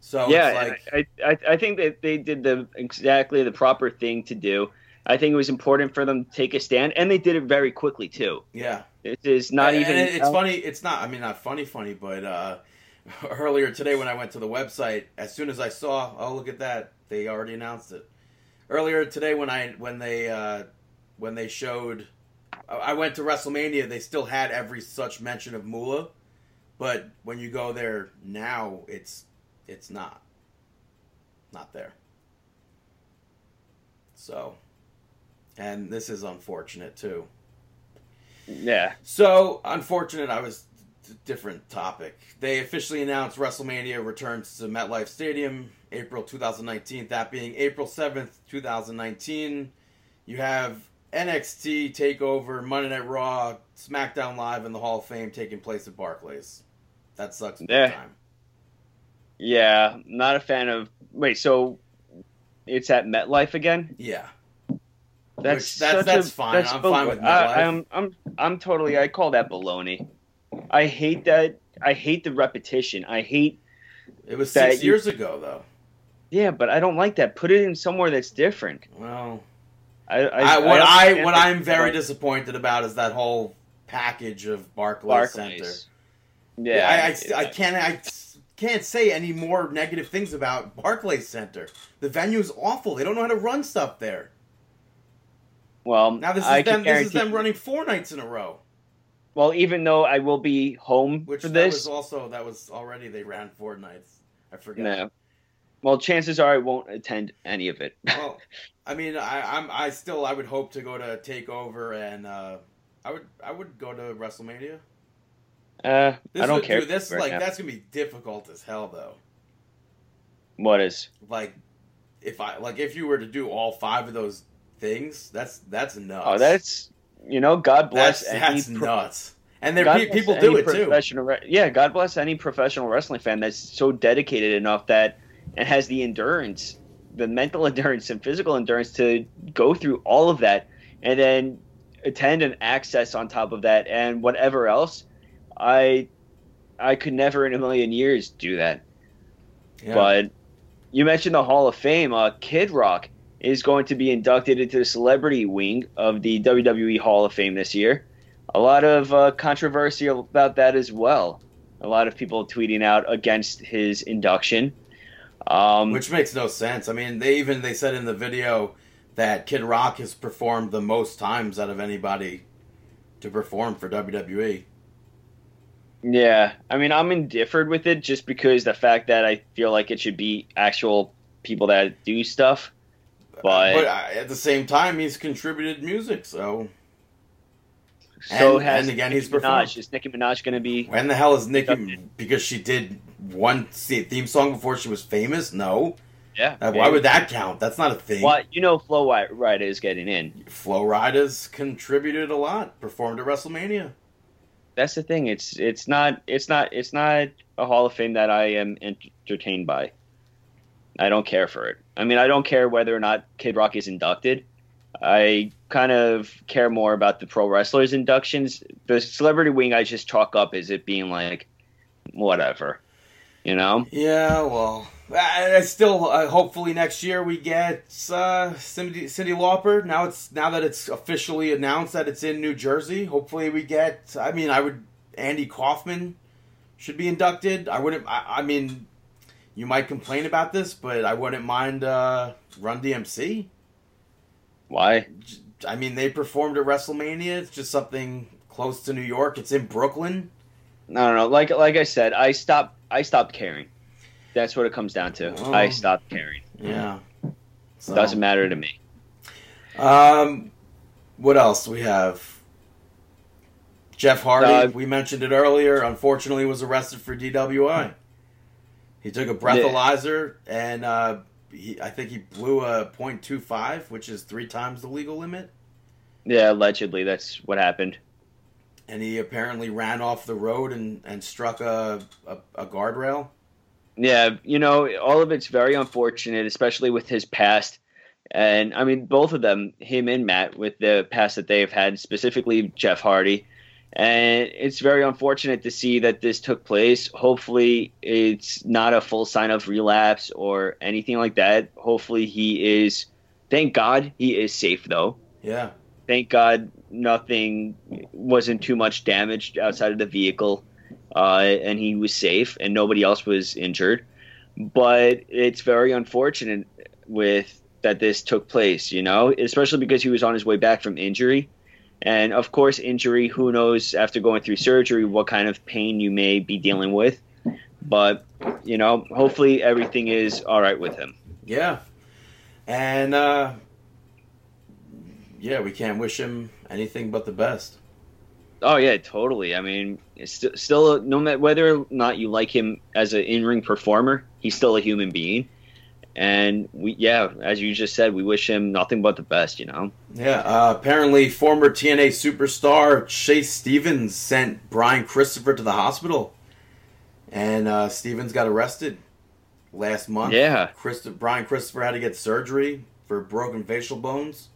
So yeah, it's like I, I I think that they did the exactly the proper thing to do. I think it was important for them to take a stand, and they did it very quickly too. yeah, It is not And- even. and it's funny. It's not. I mean, not funny, funny, but uh, <laughs> earlier today when I went to the website, as soon as I saw, oh look at that, they already announced it. Earlier today when I when they uh, when they showed, I- I went to WrestleMania. They still had every such mention of Moolah, but when you go there now, it's it's not not there. So, and this is unfortunate too. Yeah, So unfortunate. I was different topic. They officially announced WrestleMania returns to MetLife Stadium April 2019. That being April 7th, 2019. You have NXT Takeover, Monday Night Raw, SmackDown Live, and the Hall of Fame taking place at Barclays. That sucks. Yeah. Yeah, not a fan of. Wait, so it's at MetLife again? Yeah. That's that's- that's a, fine. that's I'm fine with I, MetLife. I'm I'm I'm totally. I call that baloney. I hate that. I hate the repetition. I hate. It was That six you- years ago, though. Yeah, but I don't like that. Put it in somewhere that's different. Well, I, I, I, what I, what that- I'm very disappointed about is that whole package of Barclays, Center. Barclays. Yeah, I, Yeah, I, I can't I can't say any more negative things about Barclays Center. The venue is awful. They don't know how to run stuff there. Well, Now this is I them. This is them running four nights in a row. Well, even though I will be home Which for that this, was also that was already they ran four nights. I forget. no. Well, chances are I won't attend any of it. <laughs> Well, I mean, I, I'm I still I would hope to go to Takeover and uh, I would I would go to WrestleMania. Uh, This I don't would, care. Dude, this right like now. that's gonna be difficult as hell though. What is? Like if I like if you were to do all five of those things, that's that's nuts. Oh, that's you know, God bless that's, any that's pro- nuts. And there pe- people do it too. re- yeah, God bless any professional wrestling fan that's so dedicated enough that and has the endurance, the mental <laughs> endurance and physical endurance to go through all of that and then attend and access on top of that and whatever else. I I could never in a million years do that. Yeah. But you mentioned the Hall of Fame. Uh, Kid Rock is going to be inducted into the celebrity wing of the WWE Hall of Fame this year. A lot of uh, controversy about that as well. A lot of people tweeting out against his induction. Um, Which makes no sense. I mean, they even they said in the video that Kid Rock has performed the most times out of anybody to perform for. WWE. yeah, I mean, I'm indifferent with it just because the fact that I feel like it should be actual people that do stuff. But, But at the same time, he's contributed music, so so and- has and again, Nicki he's performed. Minaj. Is Nicki Minaj going to be? when the hell is Nicki? Because she did one theme song before she was famous. No, Yeah. Uh, why would that count? That's not a thing. Well, you know, Flo Rida is getting in. Flo Rida's contributed a lot. Performed at WrestleMania. That's the thing. It's it's not it's not it's not a Hall of Fame that I am entertained by. I don't care for it. I mean, I don't care whether or not Kid Rock is inducted. I kind of care more about the pro wrestlers inductions. The celebrity wing I just chalk up as it being like whatever, you know. Yeah, well, I, I still uh, hopefully next year we get uh, Cindy, Cyndi Lauper. Now it's now that it's officially announced that it's in New Jersey. Hopefully we get. I mean, I would Andy Kaufman should be inducted. I wouldn't. I, I mean, you might complain about this, but I wouldn't mind uh, Run DMC. Why? I mean, they performed at WrestleMania. It's just something close to New York. It's in Brooklyn. No, no, no. Like like I said, I stopped I stopped caring. That's what it comes down to. Oh. I stopped caring. Yeah. So, Doesn't matter to me. Um, what else we have? Jeff Hardy, Uh, we mentioned it earlier. Unfortunately, was arrested for DWI. He took a breathalyzer and uh, he, I think he blew a .25, which is three times the legal limit. Yeah, allegedly that's what happened. And he apparently ran off the road and, and struck a, a, a guardrail. Yeah, you know, all of it's very unfortunate, especially with his past. And I mean, both of them, him and Matt, with the past that they've had, specifically Jeff Hardy. And it's very unfortunate to see that this took place. Hopefully, it's not a full sign of relapse or anything like that. Hopefully, he is, thank God, he is safe, though. Yeah. Thank God nothing wasn't too much damaged outside of the vehicle uh, and he was safe and nobody else was injured. But it's very unfortunate with that this took place, you know, especially because he was on his way back from injury. And of course, injury, who knows after going through surgery what kind of pain you may be dealing with. But, you know, hopefully everything is all right with him. Yeah. And, uh, yeah, we can't wish him anything but the best. Oh yeah, totally. I mean, it's st- still no matter whether or not you like him as an in-ring performer, he's still a human being. And we, yeah, as you just said, we wish him nothing but the best. You know. Yeah, uh, apparently former TNA superstar Chase Stevens sent Brian Christopher to the hospital, and uh, Stevens got arrested last month. Yeah. Brian Christopher had to get surgery for broken facial bones.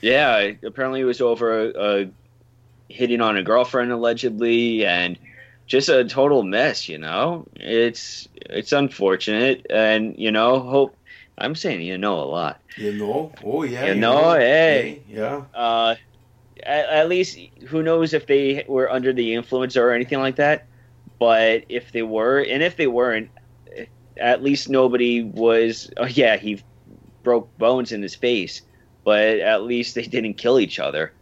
Yeah, apparently it was over uh, hitting on a girlfriend allegedly, and just a total mess. You know, it's it's unfortunate, and you know, hope. I'm saying you know a lot. You know? Oh yeah. You know, hey. Yeah. Uh, at, at least who knows if they were under the influence or anything like that. But if they were, and if they weren't, at least nobody was. Oh yeah, he broke bones in his face, but at least they didn't kill each other.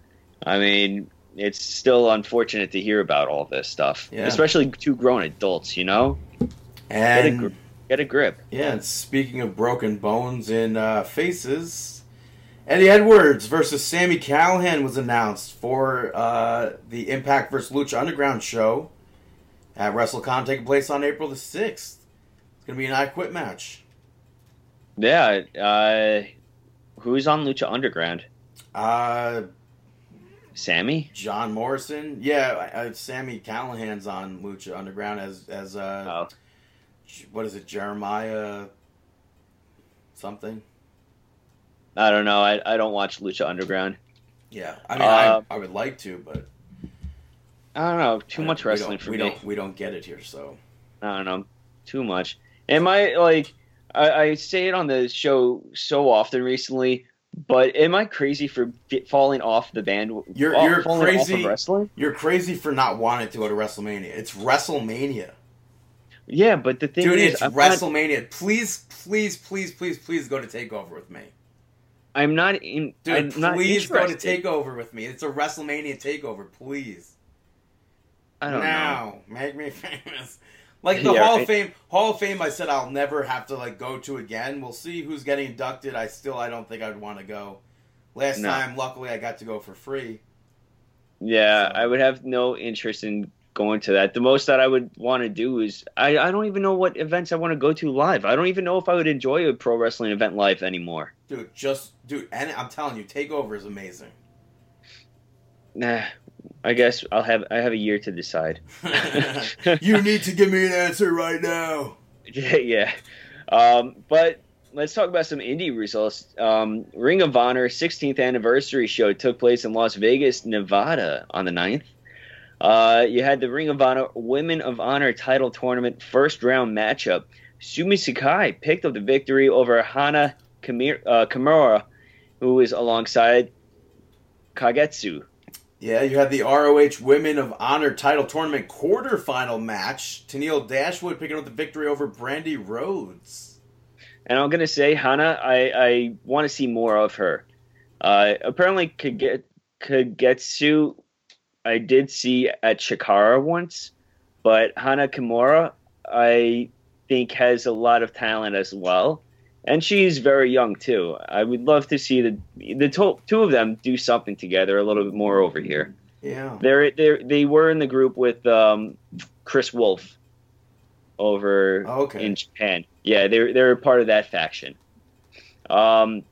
I mean, it's still unfortunate to hear about all this stuff, Yeah. especially two grown adults. You know, And gr- get a grip. yeah, and speaking of broken bones in uh, faces, Eddie Edwards versus Sami Callihan was announced for uh, the Impact vs Lucha Underground show at WrestleCon taking place on April the sixth. It's gonna be an I Quit match. Yeah. Uh, who's on Lucha Underground? Uh, Sammy. John Morrison, yeah, uh, Sami Callihan's on Lucha Underground as as uh, Oh. what is it, Jeremiah something? I don't know. I, I don't watch Lucha Underground. Yeah, I mean, Uh, I, I would like to, but I don't know. Too I- much wrestling for we me. Don't, we don't get it here, so I don't know. Too much. Am I like? I, I say it on the show so often recently, but am I crazy for falling off the band? You're- off- you're crazy. of wrestling. you're crazy for not wanting to go to WrestleMania. It's WrestleMania, Yeah, but the thing dude. is, It's I'm not, WrestleMania. Please, please, please, please, please go to Takeover with me, I'm not in. dude. I'm not please go to. Takeover with me. It's a WrestleMania Takeover, please. I don't know. now, make me <laughs> famous. Like <laughs> the Yeah, Hall of Fame, Hall of Fame. I said I'll never have to like go to again. We'll see who's getting inducted. I still, I don't think I'd want to go. Last No. time, luckily, I got to go for free. Yeah, So- I would have no interest in going to that. The most that I would want to do is I, I don't even know what events I want to go to live. I don't even know if I would enjoy a pro wrestling event live anymore. Dude, just dude, and I'm telling you, Takeover is amazing. Nah, I guess I'll have I have a year to decide. <laughs> you need to give me an answer right now. <laughs> yeah, yeah. Um, but let's talk about some indie results. Um, Ring of Honor 16th anniversary show took place in Las Vegas, Nevada on the 9th. Uh, you had the Ring of Honor Women of Honor title tournament first round matchup. Sumi Sakai picked up the victory over Hana Kamir- uh, Kimura, who was alongside Kagetsu. Yeah, you had the ROH Women of Honor title tournament quarterfinal match. Tennille Dashwood picking up the victory over Brandi Rhodes. And I'm gonna say Hana, I, I want to see more of her. Uh, apparently, Kage- Kagetsu, I did see at Chikara once, but Hana Kimura, I think has a lot of talent as well, and she's very young too. I would love to see the the to- two of them do something together a little bit more over here. Yeah. They're, they're they were in the group with um, Kris Wolf over Okay. in Japan. Yeah, they're they're part of that faction. Um,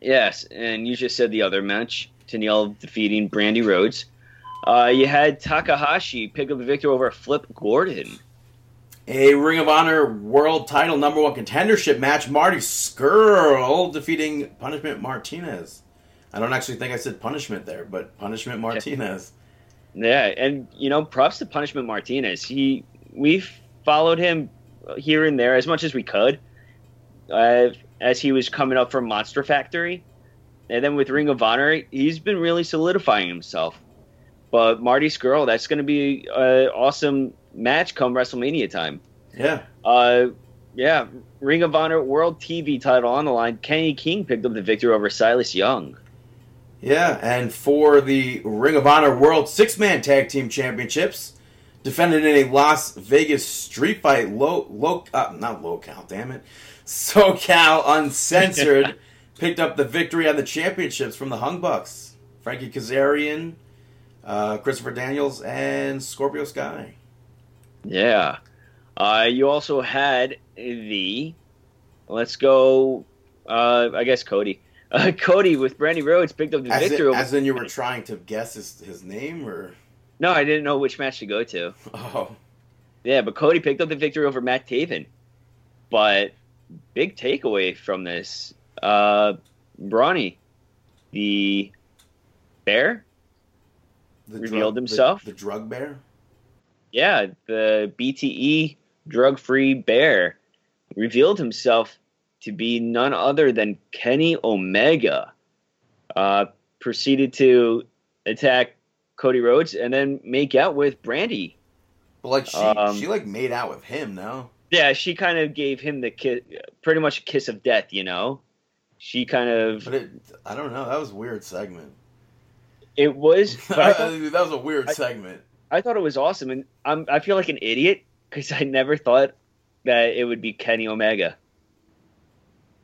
yes, and you just said the other match, Tennille defeating Brandi Rhodes. Uh, you had Takahashi pick up the victory over Flip Gordon. A Ring of Honor World Title Number One Contendership match. Marty Scurll defeating Punishment Martinez. I don't actually think I said Punishment there, but Punishment Martinez. Yeah, and you know, props to Punishment Martinez. He we've followed him here and there as much as we could, uh, as he was coming up from Monster Factory, and then with Ring of Honor, he's been really solidifying himself. But Marty Scurll, that's going to be an awesome match come WrestleMania time. Yeah. Uh, yeah, Ring of Honor World TV title on the line. Kenny King picked up the victory over Silas Young. Yeah, and for the Ring of Honor World Six Man Tag Team Championships, defended in a Las Vegas street fight, low, low, uh, not local, damn it, <laughs> SoCal Uncensored <laughs> picked up the victory on the championships from the Young Bucks. Frankie Kazarian uh, Christopher Daniels and Scorpio Sky. Yeah. Uh, you also had the. Let's go. Uh, I guess Cody. <laughs> Uh, Cody with Brandi Rhodes picked up the As, victory. over- as in, you were trying to guess his, his name, or no, I didn't know which match to go to. <laughs> oh, Yeah, but Cody picked up the victory over Matt Taven. But big takeaway from this, uh, Brawny, the bear, the Revealed the- himself? the, drug bear. Yeah, the BTE drug-free bear, revealed himself to be none other than Kenny Omega. Uh, proceeded to attack Cody Rhodes and then make out with Brandi. But like she, Um, she like made out with him. No, Yeah, she kind of gave him the kiss, pretty much a kiss of death, you know. She kind of but it, I don't know. That was a weird segment. it was, but I <laughs> that was a weird I- segment. I thought it was awesome, and I'm I feel like an idiot because I never thought that it would be Kenny Omega.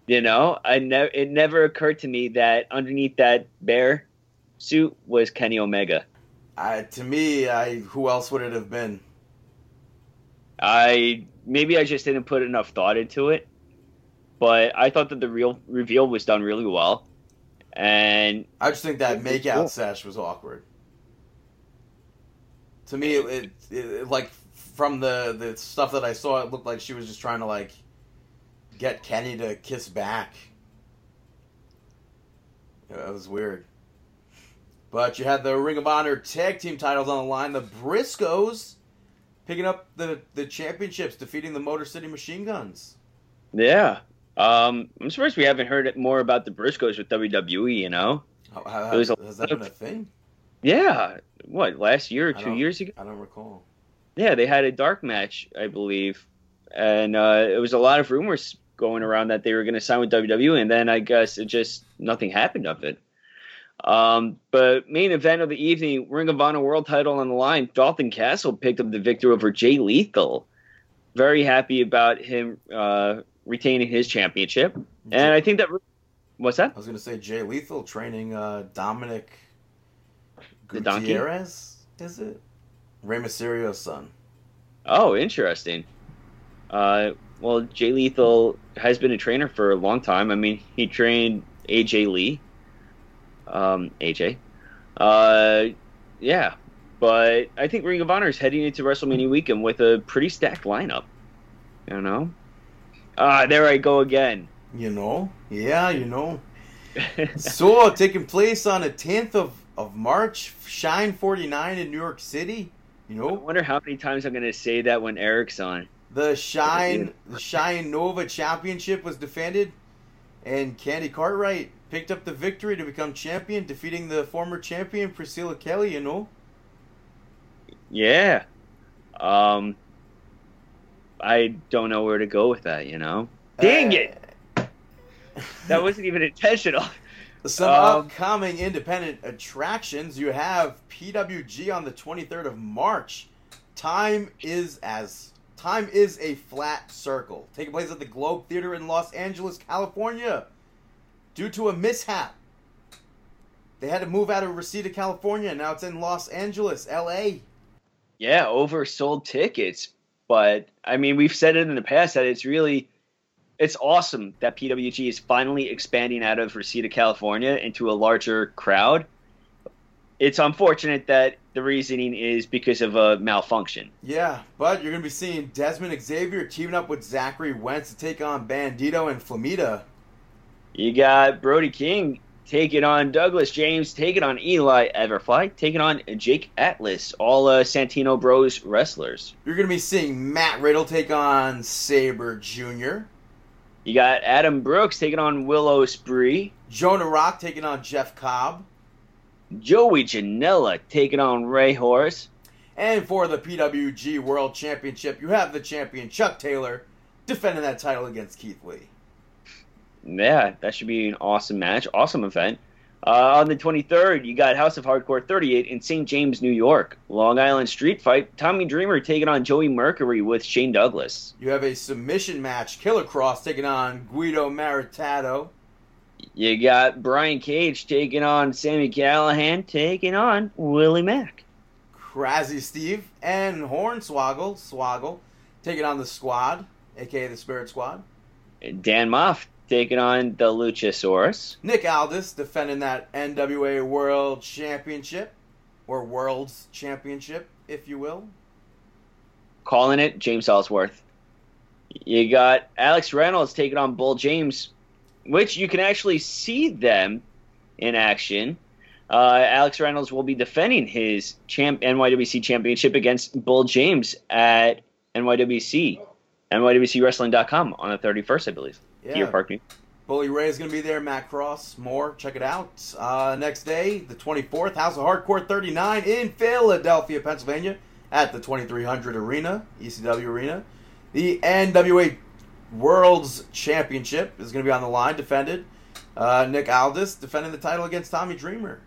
You know, I never it never occurred to me that underneath that bear suit was Kenny Omega. I, to me, I who else would it have been? I maybe I just didn't put enough thought into it, but I thought that the real reveal was done really well, and I just think that It was make out cool. sesh was awkward. To me, it, it, it like from the the stuff that I saw, it looked like she was just trying to like get Kenny to kiss back. Yeah, it was weird. But you had the Ring of Honor tag team titles on the line. The Briscoes picking up the the championships, defeating the Motor City Machine Guns. yeah, um, I'm surprised we haven't heard more about the Briscoes with WWE. You know, How, how, It was a has that been a thing? Yeah, what last year or two years ago? I don't recall. Yeah, they had a dark match, I believe, and uh, it was a lot of rumors going around that they were going to sign with WWE, and then I guess it just nothing happened of it. Um, but main event of the evening, Ring of Honor World Title on the line. Dalton Castle picked up the victory over Jay Lethal. Very happy about him uh, retaining his championship, and I think that what's that? I was going to say Jay Lethal training uh, Dominic The donkey? Gutierrez, is it? Rey Mysterio's son. Oh, interesting. Uh, well, Jay Lethal has been a trainer for a long time. I mean, he trained AJ Lee. Um, AJ. Uh, yeah. But I think Ring of Honor is heading into WrestleMania weekend with a pretty stacked lineup. You know? Ah, there I go again. You know? Yeah, you know. <laughs> so, taking place on the 10th of, of March, Shine 49 in New York City. You know, I wonder how many times I'm going to say that when Eric's on. The Shine the Shine Nova Championship was defended, and Candy Cartwright picked up the victory to become champion, defeating the former champion Priscilla Kelly, you know? Yeah. Um, I don't know where to go with that, you know? Dang it! <laughs> That wasn't even intentional. Some Um, upcoming independent attractions. You have PWG on the 23rd of March. Time is as time is a flat circle. Taking place at the Globe Theater in Los Angeles, California. Due to a mishap. They had to move out of Reseda, California. Now it's in Los Angeles, LA. Yeah, oversold tickets. But I mean, we've said it in the past that it's really it's awesome that PWG is finally expanding out of Reseda, California into a larger crowd. It's unfortunate that the reasoning is because of a malfunction. Yeah, but you're going to be seeing Desmond Xavier teaming up with Zachary Wentz to take on Bandito and Flamita. You got Brody King taking on Douglas James, taking on Eli Everfly, taking on Jake Atlas, all uh, Santino Bros wrestlers. You're going to be seeing Matt Riddle take on Sabre Jr., You got Adam Brooks taking on Willow Spree, Jonah Rock taking on Jeff Cobb. Joey Janela taking on Rey Horus. And for the PWG World Championship, you have the champion Chuck Taylor defending that title against Keith Lee. Yeah, that should be an awesome match, awesome event. Uh, on the 23rd, you got House of Hardcore 38 in St. James, New York. Long Island Street Fight, Tommy Dreamer taking on Joey Mercury with Shane Douglas. You have a submission match, Killer Kross taking on Guido Maritato. You got Brian Cage taking on Sami Callihan, taking on Willie Mack. Crazy Steve and Hornswoggle, Swoggle, taking on the squad, aka the Spirit Squad. Dan Maff taking on the Luchasaurus. Nick Aldis defending that NWA World Championship, or World's Championship, if you will. Calling it James Ellsworth. You got Alex Reynolds taking on Bull James, which you can actually see them in action. Uh, Alex Reynolds will be defending his champ NYWC championship against Bull James at NYWC, NYWCWrestling.com on the 31st, I believe. Yeah. Deer Park. Bully Ray is going to be there. Matt Cross, more. Check it out. Uh, next day, the 24th, House of Hardcore 39 in Philadelphia, Pennsylvania, at the 2300 Arena, ECW Arena. The NWA World's Championship is going to be on the line, defended. Uh, Nick Aldis defending the title against Tommy Dreamer.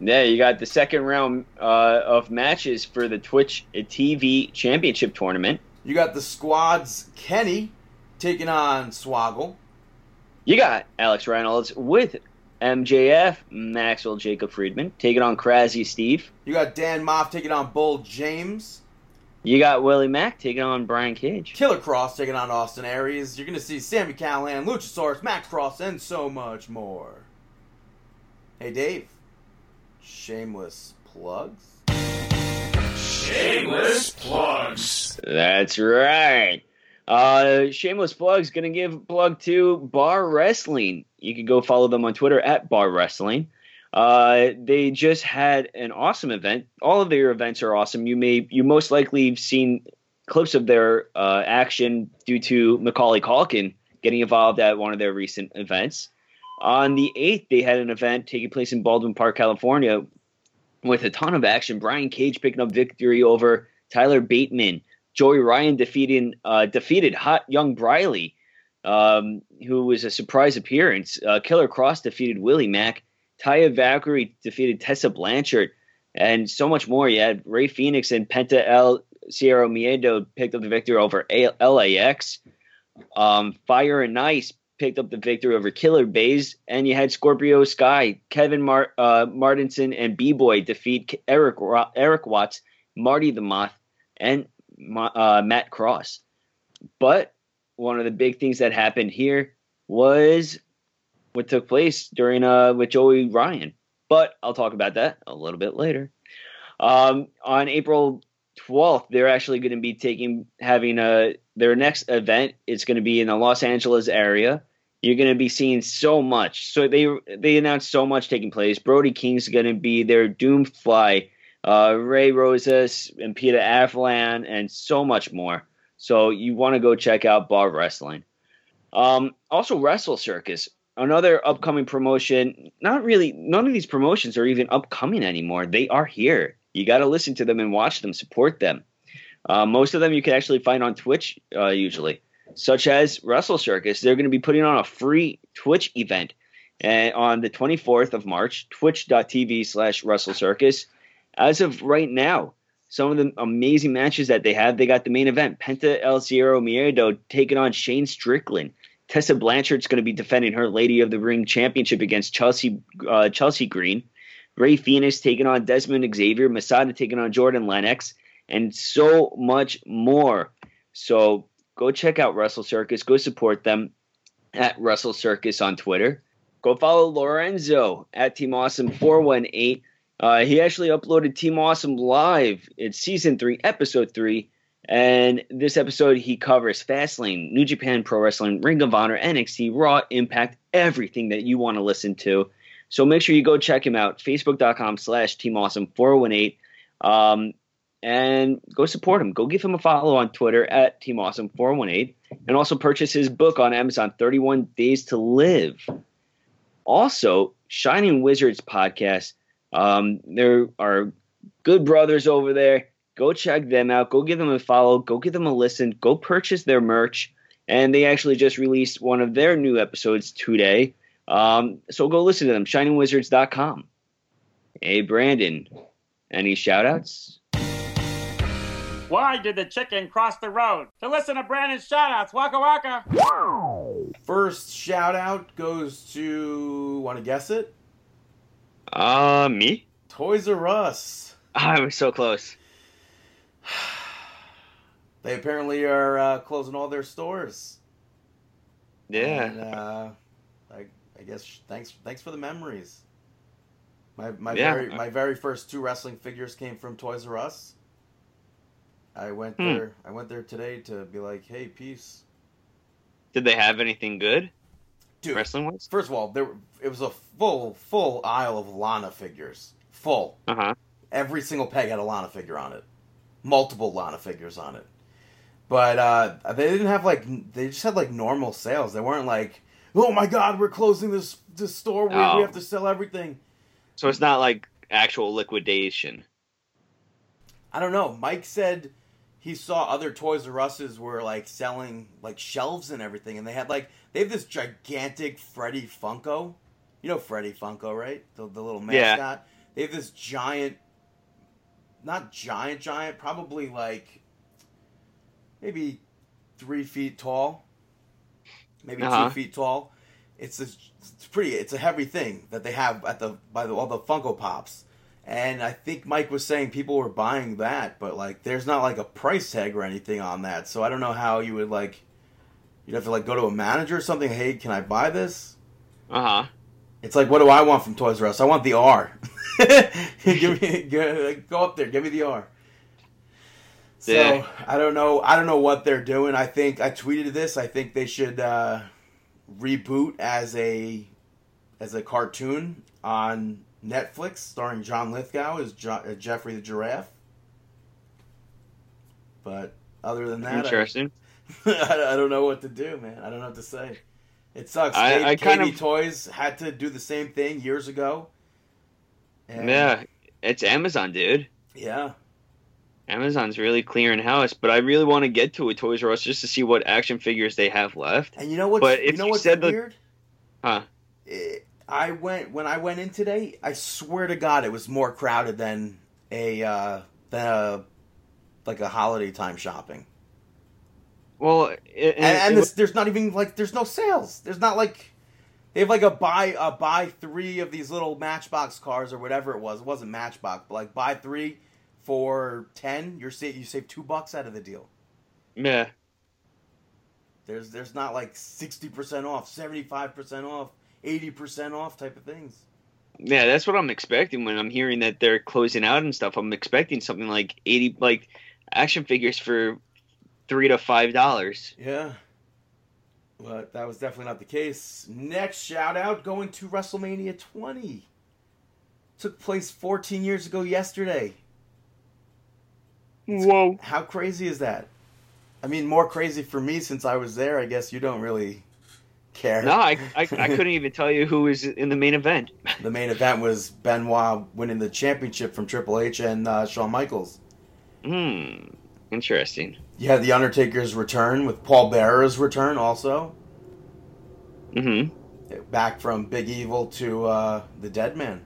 Yeah, you got the second round uh, of matches for the Twitch TV Championship Tournament. You got the squad's Kenny taking on Swoggle. You got Alex Reynolds with MJF, Maxwell Jacob Friedman, taking on Crazy Steve. You got Dan Maff taking on Bull James. You got Willie Mack taking on Brian Cage. Killer Kross taking on Austin Aries. You're going to see Sami Callihan, Luchasaurus, Matt Cross, and so much more. Hey, Dave. Shameless plugs? Shameless plugs. That's right. Uh, shameless plugs gonna give plug to Bar Wrestling. You can go follow them on Twitter at Bar Wrestling. Uh, they just had an awesome event. All of their events are awesome. You may you most likely have seen clips of their uh, action due to Macaulay Culkin getting involved at one of their recent events. On the 8th, they had an event taking place in Baldwin Park, California, with a ton of action. Brian Cage picking up victory over Tyler Bateman. Joey Ryan defeating uh, defeated Hot Young Briley, um, who was a surprise appearance. Uh, Killer Kross defeated Willie Mack. Taya Valkyrie defeated Tessa Blanchard, and so much more. You had Rey Fenix and Penta El Zero Miedo picked up the victory over A- LAX. Um, Fire and Ice picked up the victory over Killer Bays, and you had Scorpio Sky, Kevin Mar- uh, Martinson, and B Boy defeat Eric Eric Watts, Marty the Moth, and uh, Matt Cross. But one of the big things that happened here was what took place during uh with Joey Ryan. But I'll talk about that a little bit later. Um, on April 12th, they're actually going to be taking having a their next event. It's going to be in the Los Angeles area. You're going to be seeing so much. So they they announced so much taking place. Brody King's going to be there. Doomfly, uh, Ray Rosas, and Peter Avalon, and so much more. So you want to go check out Bar Wrestling. Um, also, Wrestle Circus, another upcoming promotion. Not really. None of these promotions are even upcoming anymore. They are here. You got to listen to them and watch them, support them. Uh, most of them you can actually find on Twitch uh, usually, such as Wrestle Circus. They're going to be putting on a free Twitch event uh, on the 24th of March, twitch.tv slash Wrestle Circus. As of right now, some of the amazing matches that they have, they got the main event, Penta El Zero Miedo taking on Shane Strickland. Tessa Blanchard's going to be defending her Lady of the Ring championship against Chelsea uh, Chelsea Green. Rey Fenix taking on Desmond Xavier, Masada taking on Jordan Lennox, and so much more. So go check out Wrestle Circus. Go support them at Wrestle Circus on Twitter. Go follow Lorenzo at Team Awesome 418. Uh, he actually uploaded Team Awesome Live. It's season three, episode three. And this episode, he covers Fastlane, New Japan Pro Wrestling, Ring of Honor, NXT, Raw, Impact, everything that you want to listen to. So make sure you go check him out, facebook.com slash Team Awesome 418. Um, and go support him. Go give him a follow on Twitter at Team Awesome 418. And also purchase his book on Amazon, 31 Days to Live. Also, Shining Wizards podcast. Um, there are good brothers over there. Go check them out. Go give them a follow. Go give them a listen. Go purchase their merch. And they actually just released one of their new episodes today. Um, so go listen to them, shiningwizards.com. Hey, Brandon, any shout outs? Why did the chicken cross the road? To listen to Brandon's shoutouts, Waka Waka. First shout out goes to. Want to guess it? Uh, me? Toys R Us. I was so close. <sighs> They apparently are uh, closing all their stores. Yeah. And, uh, I, I guess thanks thanks for the memories. My my Yeah. very my very first two wrestling figures came from Toys R Us. I went Hmm. there I went there today to be like, hey, peace, Did they have anything good dude. wrestling wise? First of all, there it was a full full aisle of Lana figures, full. Uh huh. Every single peg had a Lana figure on it, multiple Lana figures on it. But uh, they didn't have like they just had like normal sales. They weren't like, oh my god, we're closing this this store. We, Oh. we have to sell everything. So it's not like actual liquidation. I don't know. Mike said he saw other Toys R Us's were like selling like shelves and everything, and they had like they have this gigantic Freddy Funko. You know Freddy Funko, right? The, the little mascot. Yeah. They have this giant, not giant, giant, probably like maybe three feet tall, maybe Uh-huh. two feet tall. It's a, it's pretty. It's a heavy thing that they have at the by the, all the Funko Pops. And I think Mike was saying people were buying that, but like there's not like a price tag or anything on that. So I don't know how you would like you'd have to like go to a manager or something, hey, can I buy this? Uh huh. It's like what do I want from Toys R Us? I want the R. <laughs> give me go, go up there, give me the R. So Yeah. I don't know I don't know what they're doing. I think I tweeted this. I think they should uh, reboot as a as a cartoon on Netflix starring John Lithgow as jo- uh, Geoffrey the Giraffe. But other than that, Interesting. <laughs> I don't know what to do, man. I don't know what to say. It sucks. I- K- I kind KB of- Toys had to do the same thing years ago. And- Yeah, it's Amazon, dude. Yeah. Amazon's really clearing house, but I really want to get to a Toys R Us just to see what action figures they have left. And you know what's But you if know you what's said the- weird? Huh. Eh, I went when I went in today. I swear to God, it was more crowded than a uh, than a like a holiday time shopping. Well, it, And, and it- this, there's not even like there's no sales. There's not like they have like a buy a buy three of these little Matchbox cars or whatever it was. It wasn't Matchbox, but like buy three for ten. You're sa- you save two bucks out of the deal. yeah, There's there's not like sixty percent off, seventy five percent off, eighty percent off type of things. yeah, that's what I'm expecting when I'm hearing that they're closing out and stuff. I'm expecting something like eighty, like action figures for three to five dollars. Yeah. But that was definitely not the case. Next shout out going to WrestleMania 20. Took place 14 years ago yesterday. Whoa! How crazy is that? I mean, more crazy for me since I was there. I guess you don't really care. No, I, I I couldn't even tell you who was in the main event. <laughs> The main event was Benoit winning the championship from Triple H and uh, Shawn Michaels. Hmm. Interesting. You had The Undertaker's return with Paul Bearer's return also. Mm hmm. back from Big Evil to uh, the Dead Man.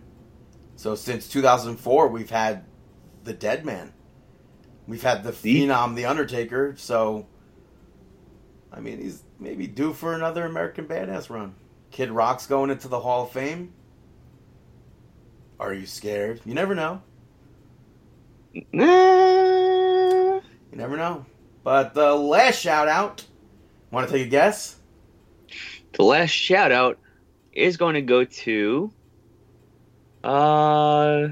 So since 2004, we've had the Dead Man. We've had the The- Phenom, the Undertaker. So, I mean, he's maybe due for another American Badass run. Kid Rock's going into the Hall of Fame. Are you scared? You never know. Nah. You never know. But the last shout out. Want to take a guess? The last shout out is going to go to. Uh.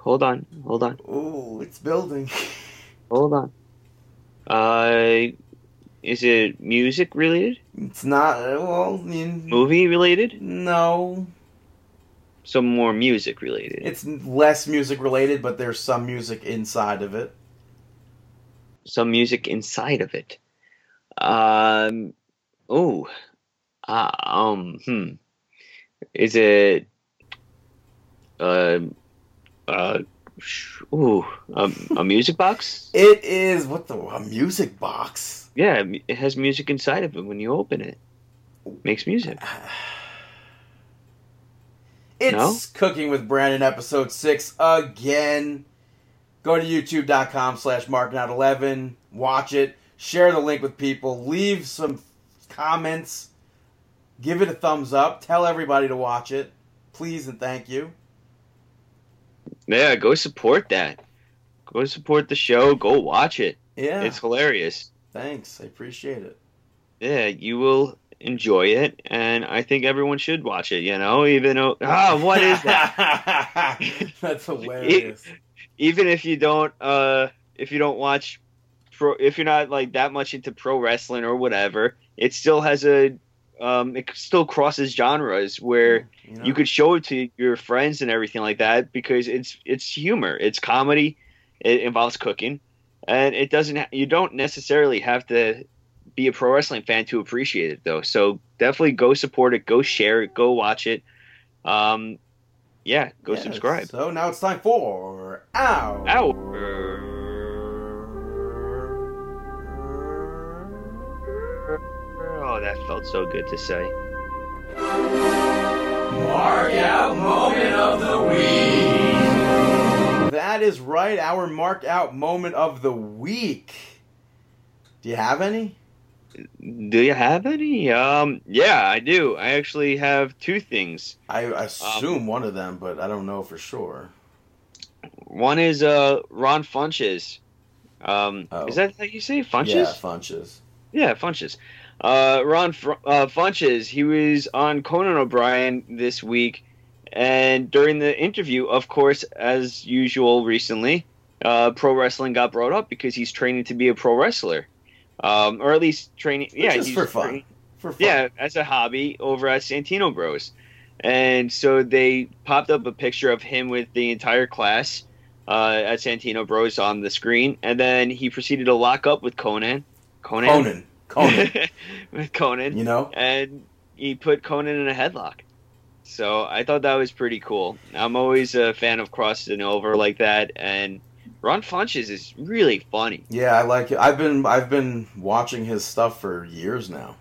Hold on, hold on, Ooh, it's building. <laughs> hold on. Uh, is it music related? It's not. Well, I mean, Movie related? no. Some more music related. It's less music related, but there's some music inside of it. Some music inside of it. Um. Oh. Uh, um. Hmm. Is it? Uh. Uh. Ooh. Um, a music box? <laughs> It is what the a music box. Yeah, it has music inside of it when you open it. Makes music. <sighs> It's No? cooking with Brandon episode six again. Go to youtube.com slash markingout11. Watch it. Share the link with people. Leave some comments. Give it a thumbs up. Tell everybody to watch it. Please and thank you. Yeah, go support that. Go support the show. Go watch it. Yeah. It's hilarious. Thanks. I appreciate it. Yeah, you will enjoy it, and I think everyone should watch it. You know, even though ah, what is that? <laughs> That's hilarious. even if you don't, uh, if you don't watch pro, if you're not like that much into pro wrestling or whatever, it still has a, um, it still crosses genres where You, know? you could show it to your friends and everything like that because it's it's humor, it's comedy, it involves cooking, and it doesn't. Ha- you don't necessarily have to be a pro wrestling fan to appreciate it though. So definitely go support it, go share it, go watch it. Um, yeah, go Yes. subscribe. So now it's time for Ow. Ow. Oh, that felt so good to say. Mark out moment of the week. That is right. Our mark out moment of the week. Do you have any? Do you have any? Um, yeah, I do. I actually have two things. I assume one of them, but I don't know for sure. One is uh Ron Funches. Um, Oh. is that how you say Funches? Yeah, Funches. Yeah, Funches. Uh, Ron Fr- uh, Funches, he was on Conan O'Brien this week, and during the interview, of course, as usual recently, uh, pro wrestling got brought up because he's training to be a pro wrestler, um, or at least training. yeah, Just he's for fun. training- For fun. yeah, as a hobby over at Santino Bros. And so they popped up a picture of him with the entire class uh, at Santino Bros on the screen, and then he proceeded to lock up with Conan. Conan. Conan. Conan. <laughs> with Conan, you know? and he put Conan in a headlock. So I thought that was pretty cool. I'm always a fan of crossing over like that, and Ron Funches is really funny. Yeah, I like it. I've been I've been watching his stuff for years now.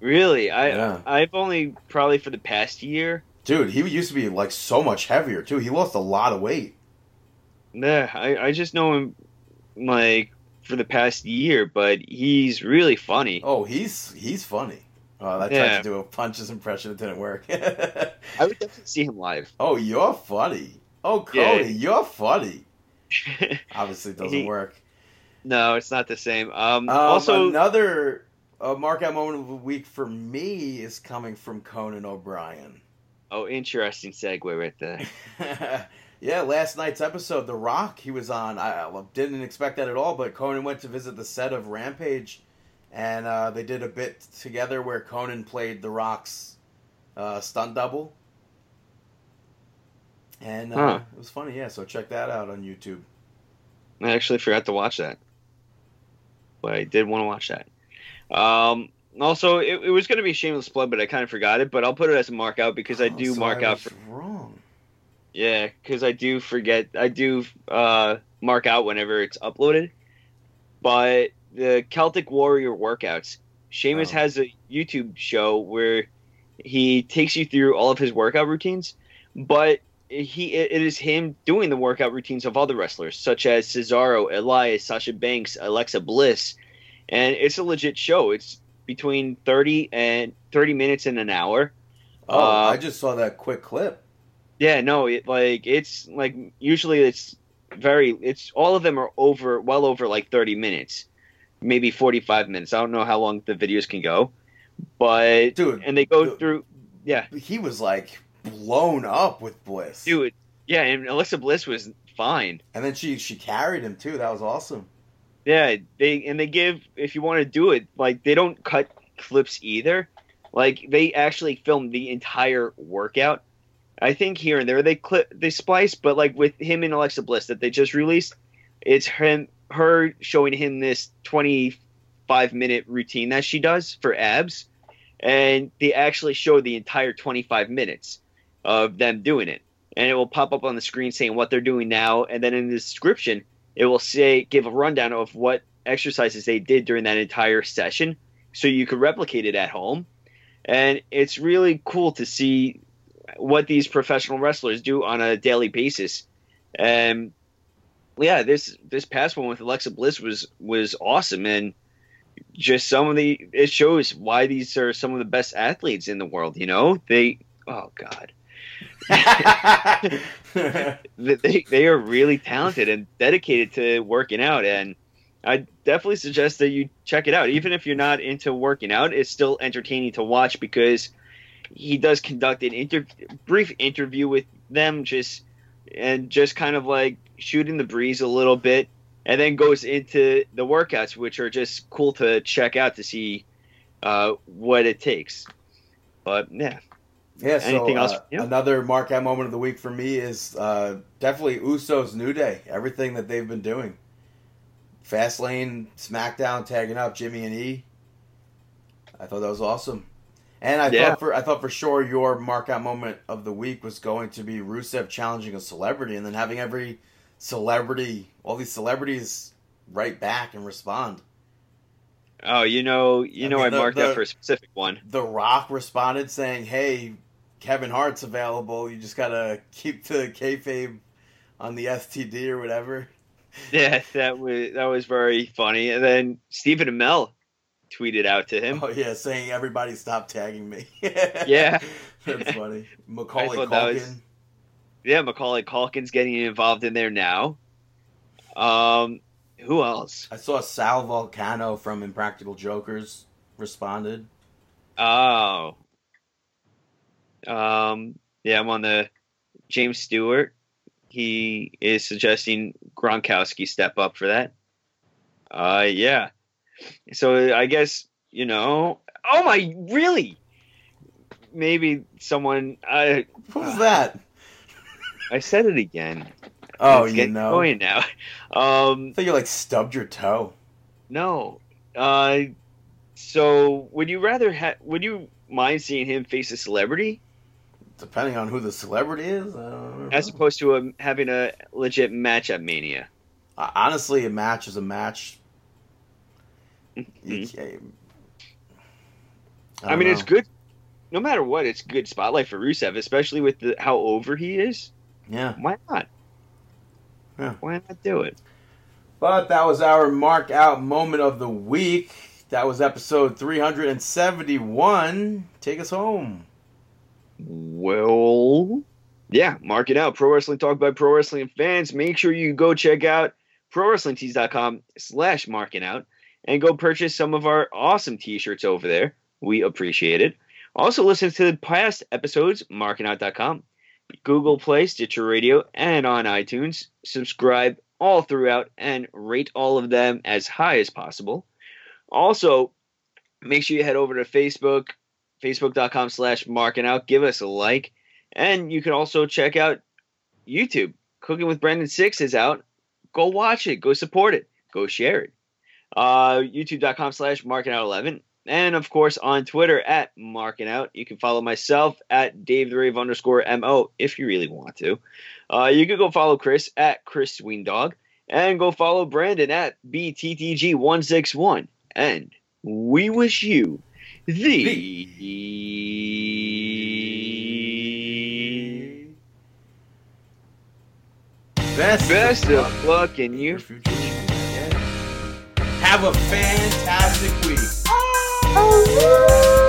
Really, I Yeah. I've only probably for the past year. Dude, he used to be like so much heavier too. He lost a lot of weight. Yeah, I, I just know him like for the past year, but he's really funny. Oh, he's he's funny. Uh, I tried Yeah. to do a punches impression. It didn't work. <laughs> I would definitely see him live. oh, you're funny. Oh, Cody, Yeah. you're funny. <laughs> Obviously, it doesn't He- work. no, it's not the same. Um, Um, also, another uh, markout moment of the week for me is coming from Conan O'Brien. oh, interesting segue right there. <laughs> yeah, last night's episode, The Rock, he was on. I I didn't expect that at all, but Conan went to visit the set of Rampage, and uh, they did a bit together where Conan played The Rock's uh, stunt double. And uh, Huh. it was funny, yeah, so check that out on YouTube. I actually forgot to watch that, but I did want to watch that. Um, also, it, it was going to be Shameless Blood, but I kind of forgot it. But I'll put it as a mark out because I Oh, do so mark I out for wrong. Yeah, because I do forget. I do uh, mark out whenever it's uploaded. But the Celtic Warrior workouts, Sheamus Oh. has a YouTube show where he takes you through all of his workout routines, but he it is him doing the workout routines of other wrestlers such as Cesaro, Elias, Sasha Banks, Alexa Bliss, and it's a legit show. It's between thirty and thirty minutes and an hour. Oh, Uh, I just saw that quick clip. Yeah, no, it like it's like usually it's very it's all of them are over well over like 30 minutes. Maybe 45 minutes. I don't know how long the videos can go. But Dude, and they go the- through yeah, he was like blown up with Bliss. dude. Yeah, and Alexa Bliss was fine. And then she she carried him too. That was awesome. Yeah, they and they give if you want to do it, like they don't cut clips either. Like they actually film the entire workout. I think here and there they clip they splice, but like with him and Alexa Bliss that they just released, it's him her showing him this twenty five minute routine that she does for abs, and they actually show the entire twenty five minutes of them doing it, and it will pop up on the screen saying what they're doing now, and then in the description it will say give a rundown of what exercises they did during that entire session so you could replicate it at home. And it's really cool to see what these professional wrestlers do on a daily basis and yeah, this this past one with Alexa Bliss was was awesome, and just some of the it shows why these are some of the best athletes in the world. You know, they oh god, <laughs> they they are really talented and dedicated to working out, and I definitely suggest that you check it out. Even if you're not into working out, it's still entertaining to watch because he does conduct an inter- brief interview with them, just and just kind of like shooting the breeze a little bit, and then goes into the workouts, which are just cool to check out to see uh, what it takes. But yeah, Yeah, so Anything else? uh, Yeah. another mark out moment of the week for me is uh, definitely Usos New Day. Everything that they've been doing. Fastlane, SmackDown, tagging up Jimmy and E. I thought that was awesome. And I Yeah. thought for I thought for sure your mark out moment of the week was going to be Rusev challenging a celebrity and then having every celebrity, all these celebrities, write back and respond. oh, you know, you I know, mean, I the- marked the- that for a specific one. The Rock responded saying, "Hey, Kevin Hart's available. You just gotta keep the kayfabe on the STD or whatever." <laughs> Yeah, that was that was very funny. And then Stephen Amell tweeted out to him. Oh yeah, saying everybody stop tagging me. <laughs> Yeah. that's funny. Macaulay Culkin. was- Yeah, Macaulay Culkin's getting involved in there now. Um, who else? I saw Sal Vulcano from Impractical Jokers responded. Oh, um, yeah, I'm on the James Stewart. He is suggesting Gronkowski step up for that. Uh, yeah. So I guess you know. Oh my, really? Maybe someone. I Who's that? I said it again. Oh, It's you know. going now. Um, I thought you like stubbed your toe. No. Uh, so would you rather ha- would you mind seeing him face a celebrity Depending on who the celebrity is, I don't know. as opposed to a, having a legit match at Mania? Uh, honestly, a match is a match. Mhm. can't- I, mean, know. it's good. No matter what, it's good spotlight for Rusev, especially with the, how over he is. Yeah. Why not? Yeah. Why not do it? But that was our mark out moment of the week. That was episode 371. Take us home. Well, yeah, mark it out. Pro Wrestling Talk by Pro Wrestling fans. Make sure you go check out ProWrestlingTees.com slash marking out and go purchase some of our awesome t-shirts over there. We appreciate it. Also listen to the past episodes, markingout.com, Google Play, Stitcher Radio, and on iTunes. Subscribe all throughout and rate all of them as high as possible. Also, make sure you head over to Facebook, facebook.com slash markingout. Give us a like. And you can also check out YouTube. Cooking with Brandon Six is out. Go watch it. Go support it. Go share it. Uh, YouTube.com slash marking out 11. And of course on Twitter at marking out. You can follow myself at Dave the Rave underscore MO if you really want to. Uh, you can go follow Chris at Chris Sweendog. And go follow Brandon at BTTG161. And we wish you the Best, best of luck in your future. Have a fantastic week. Oh,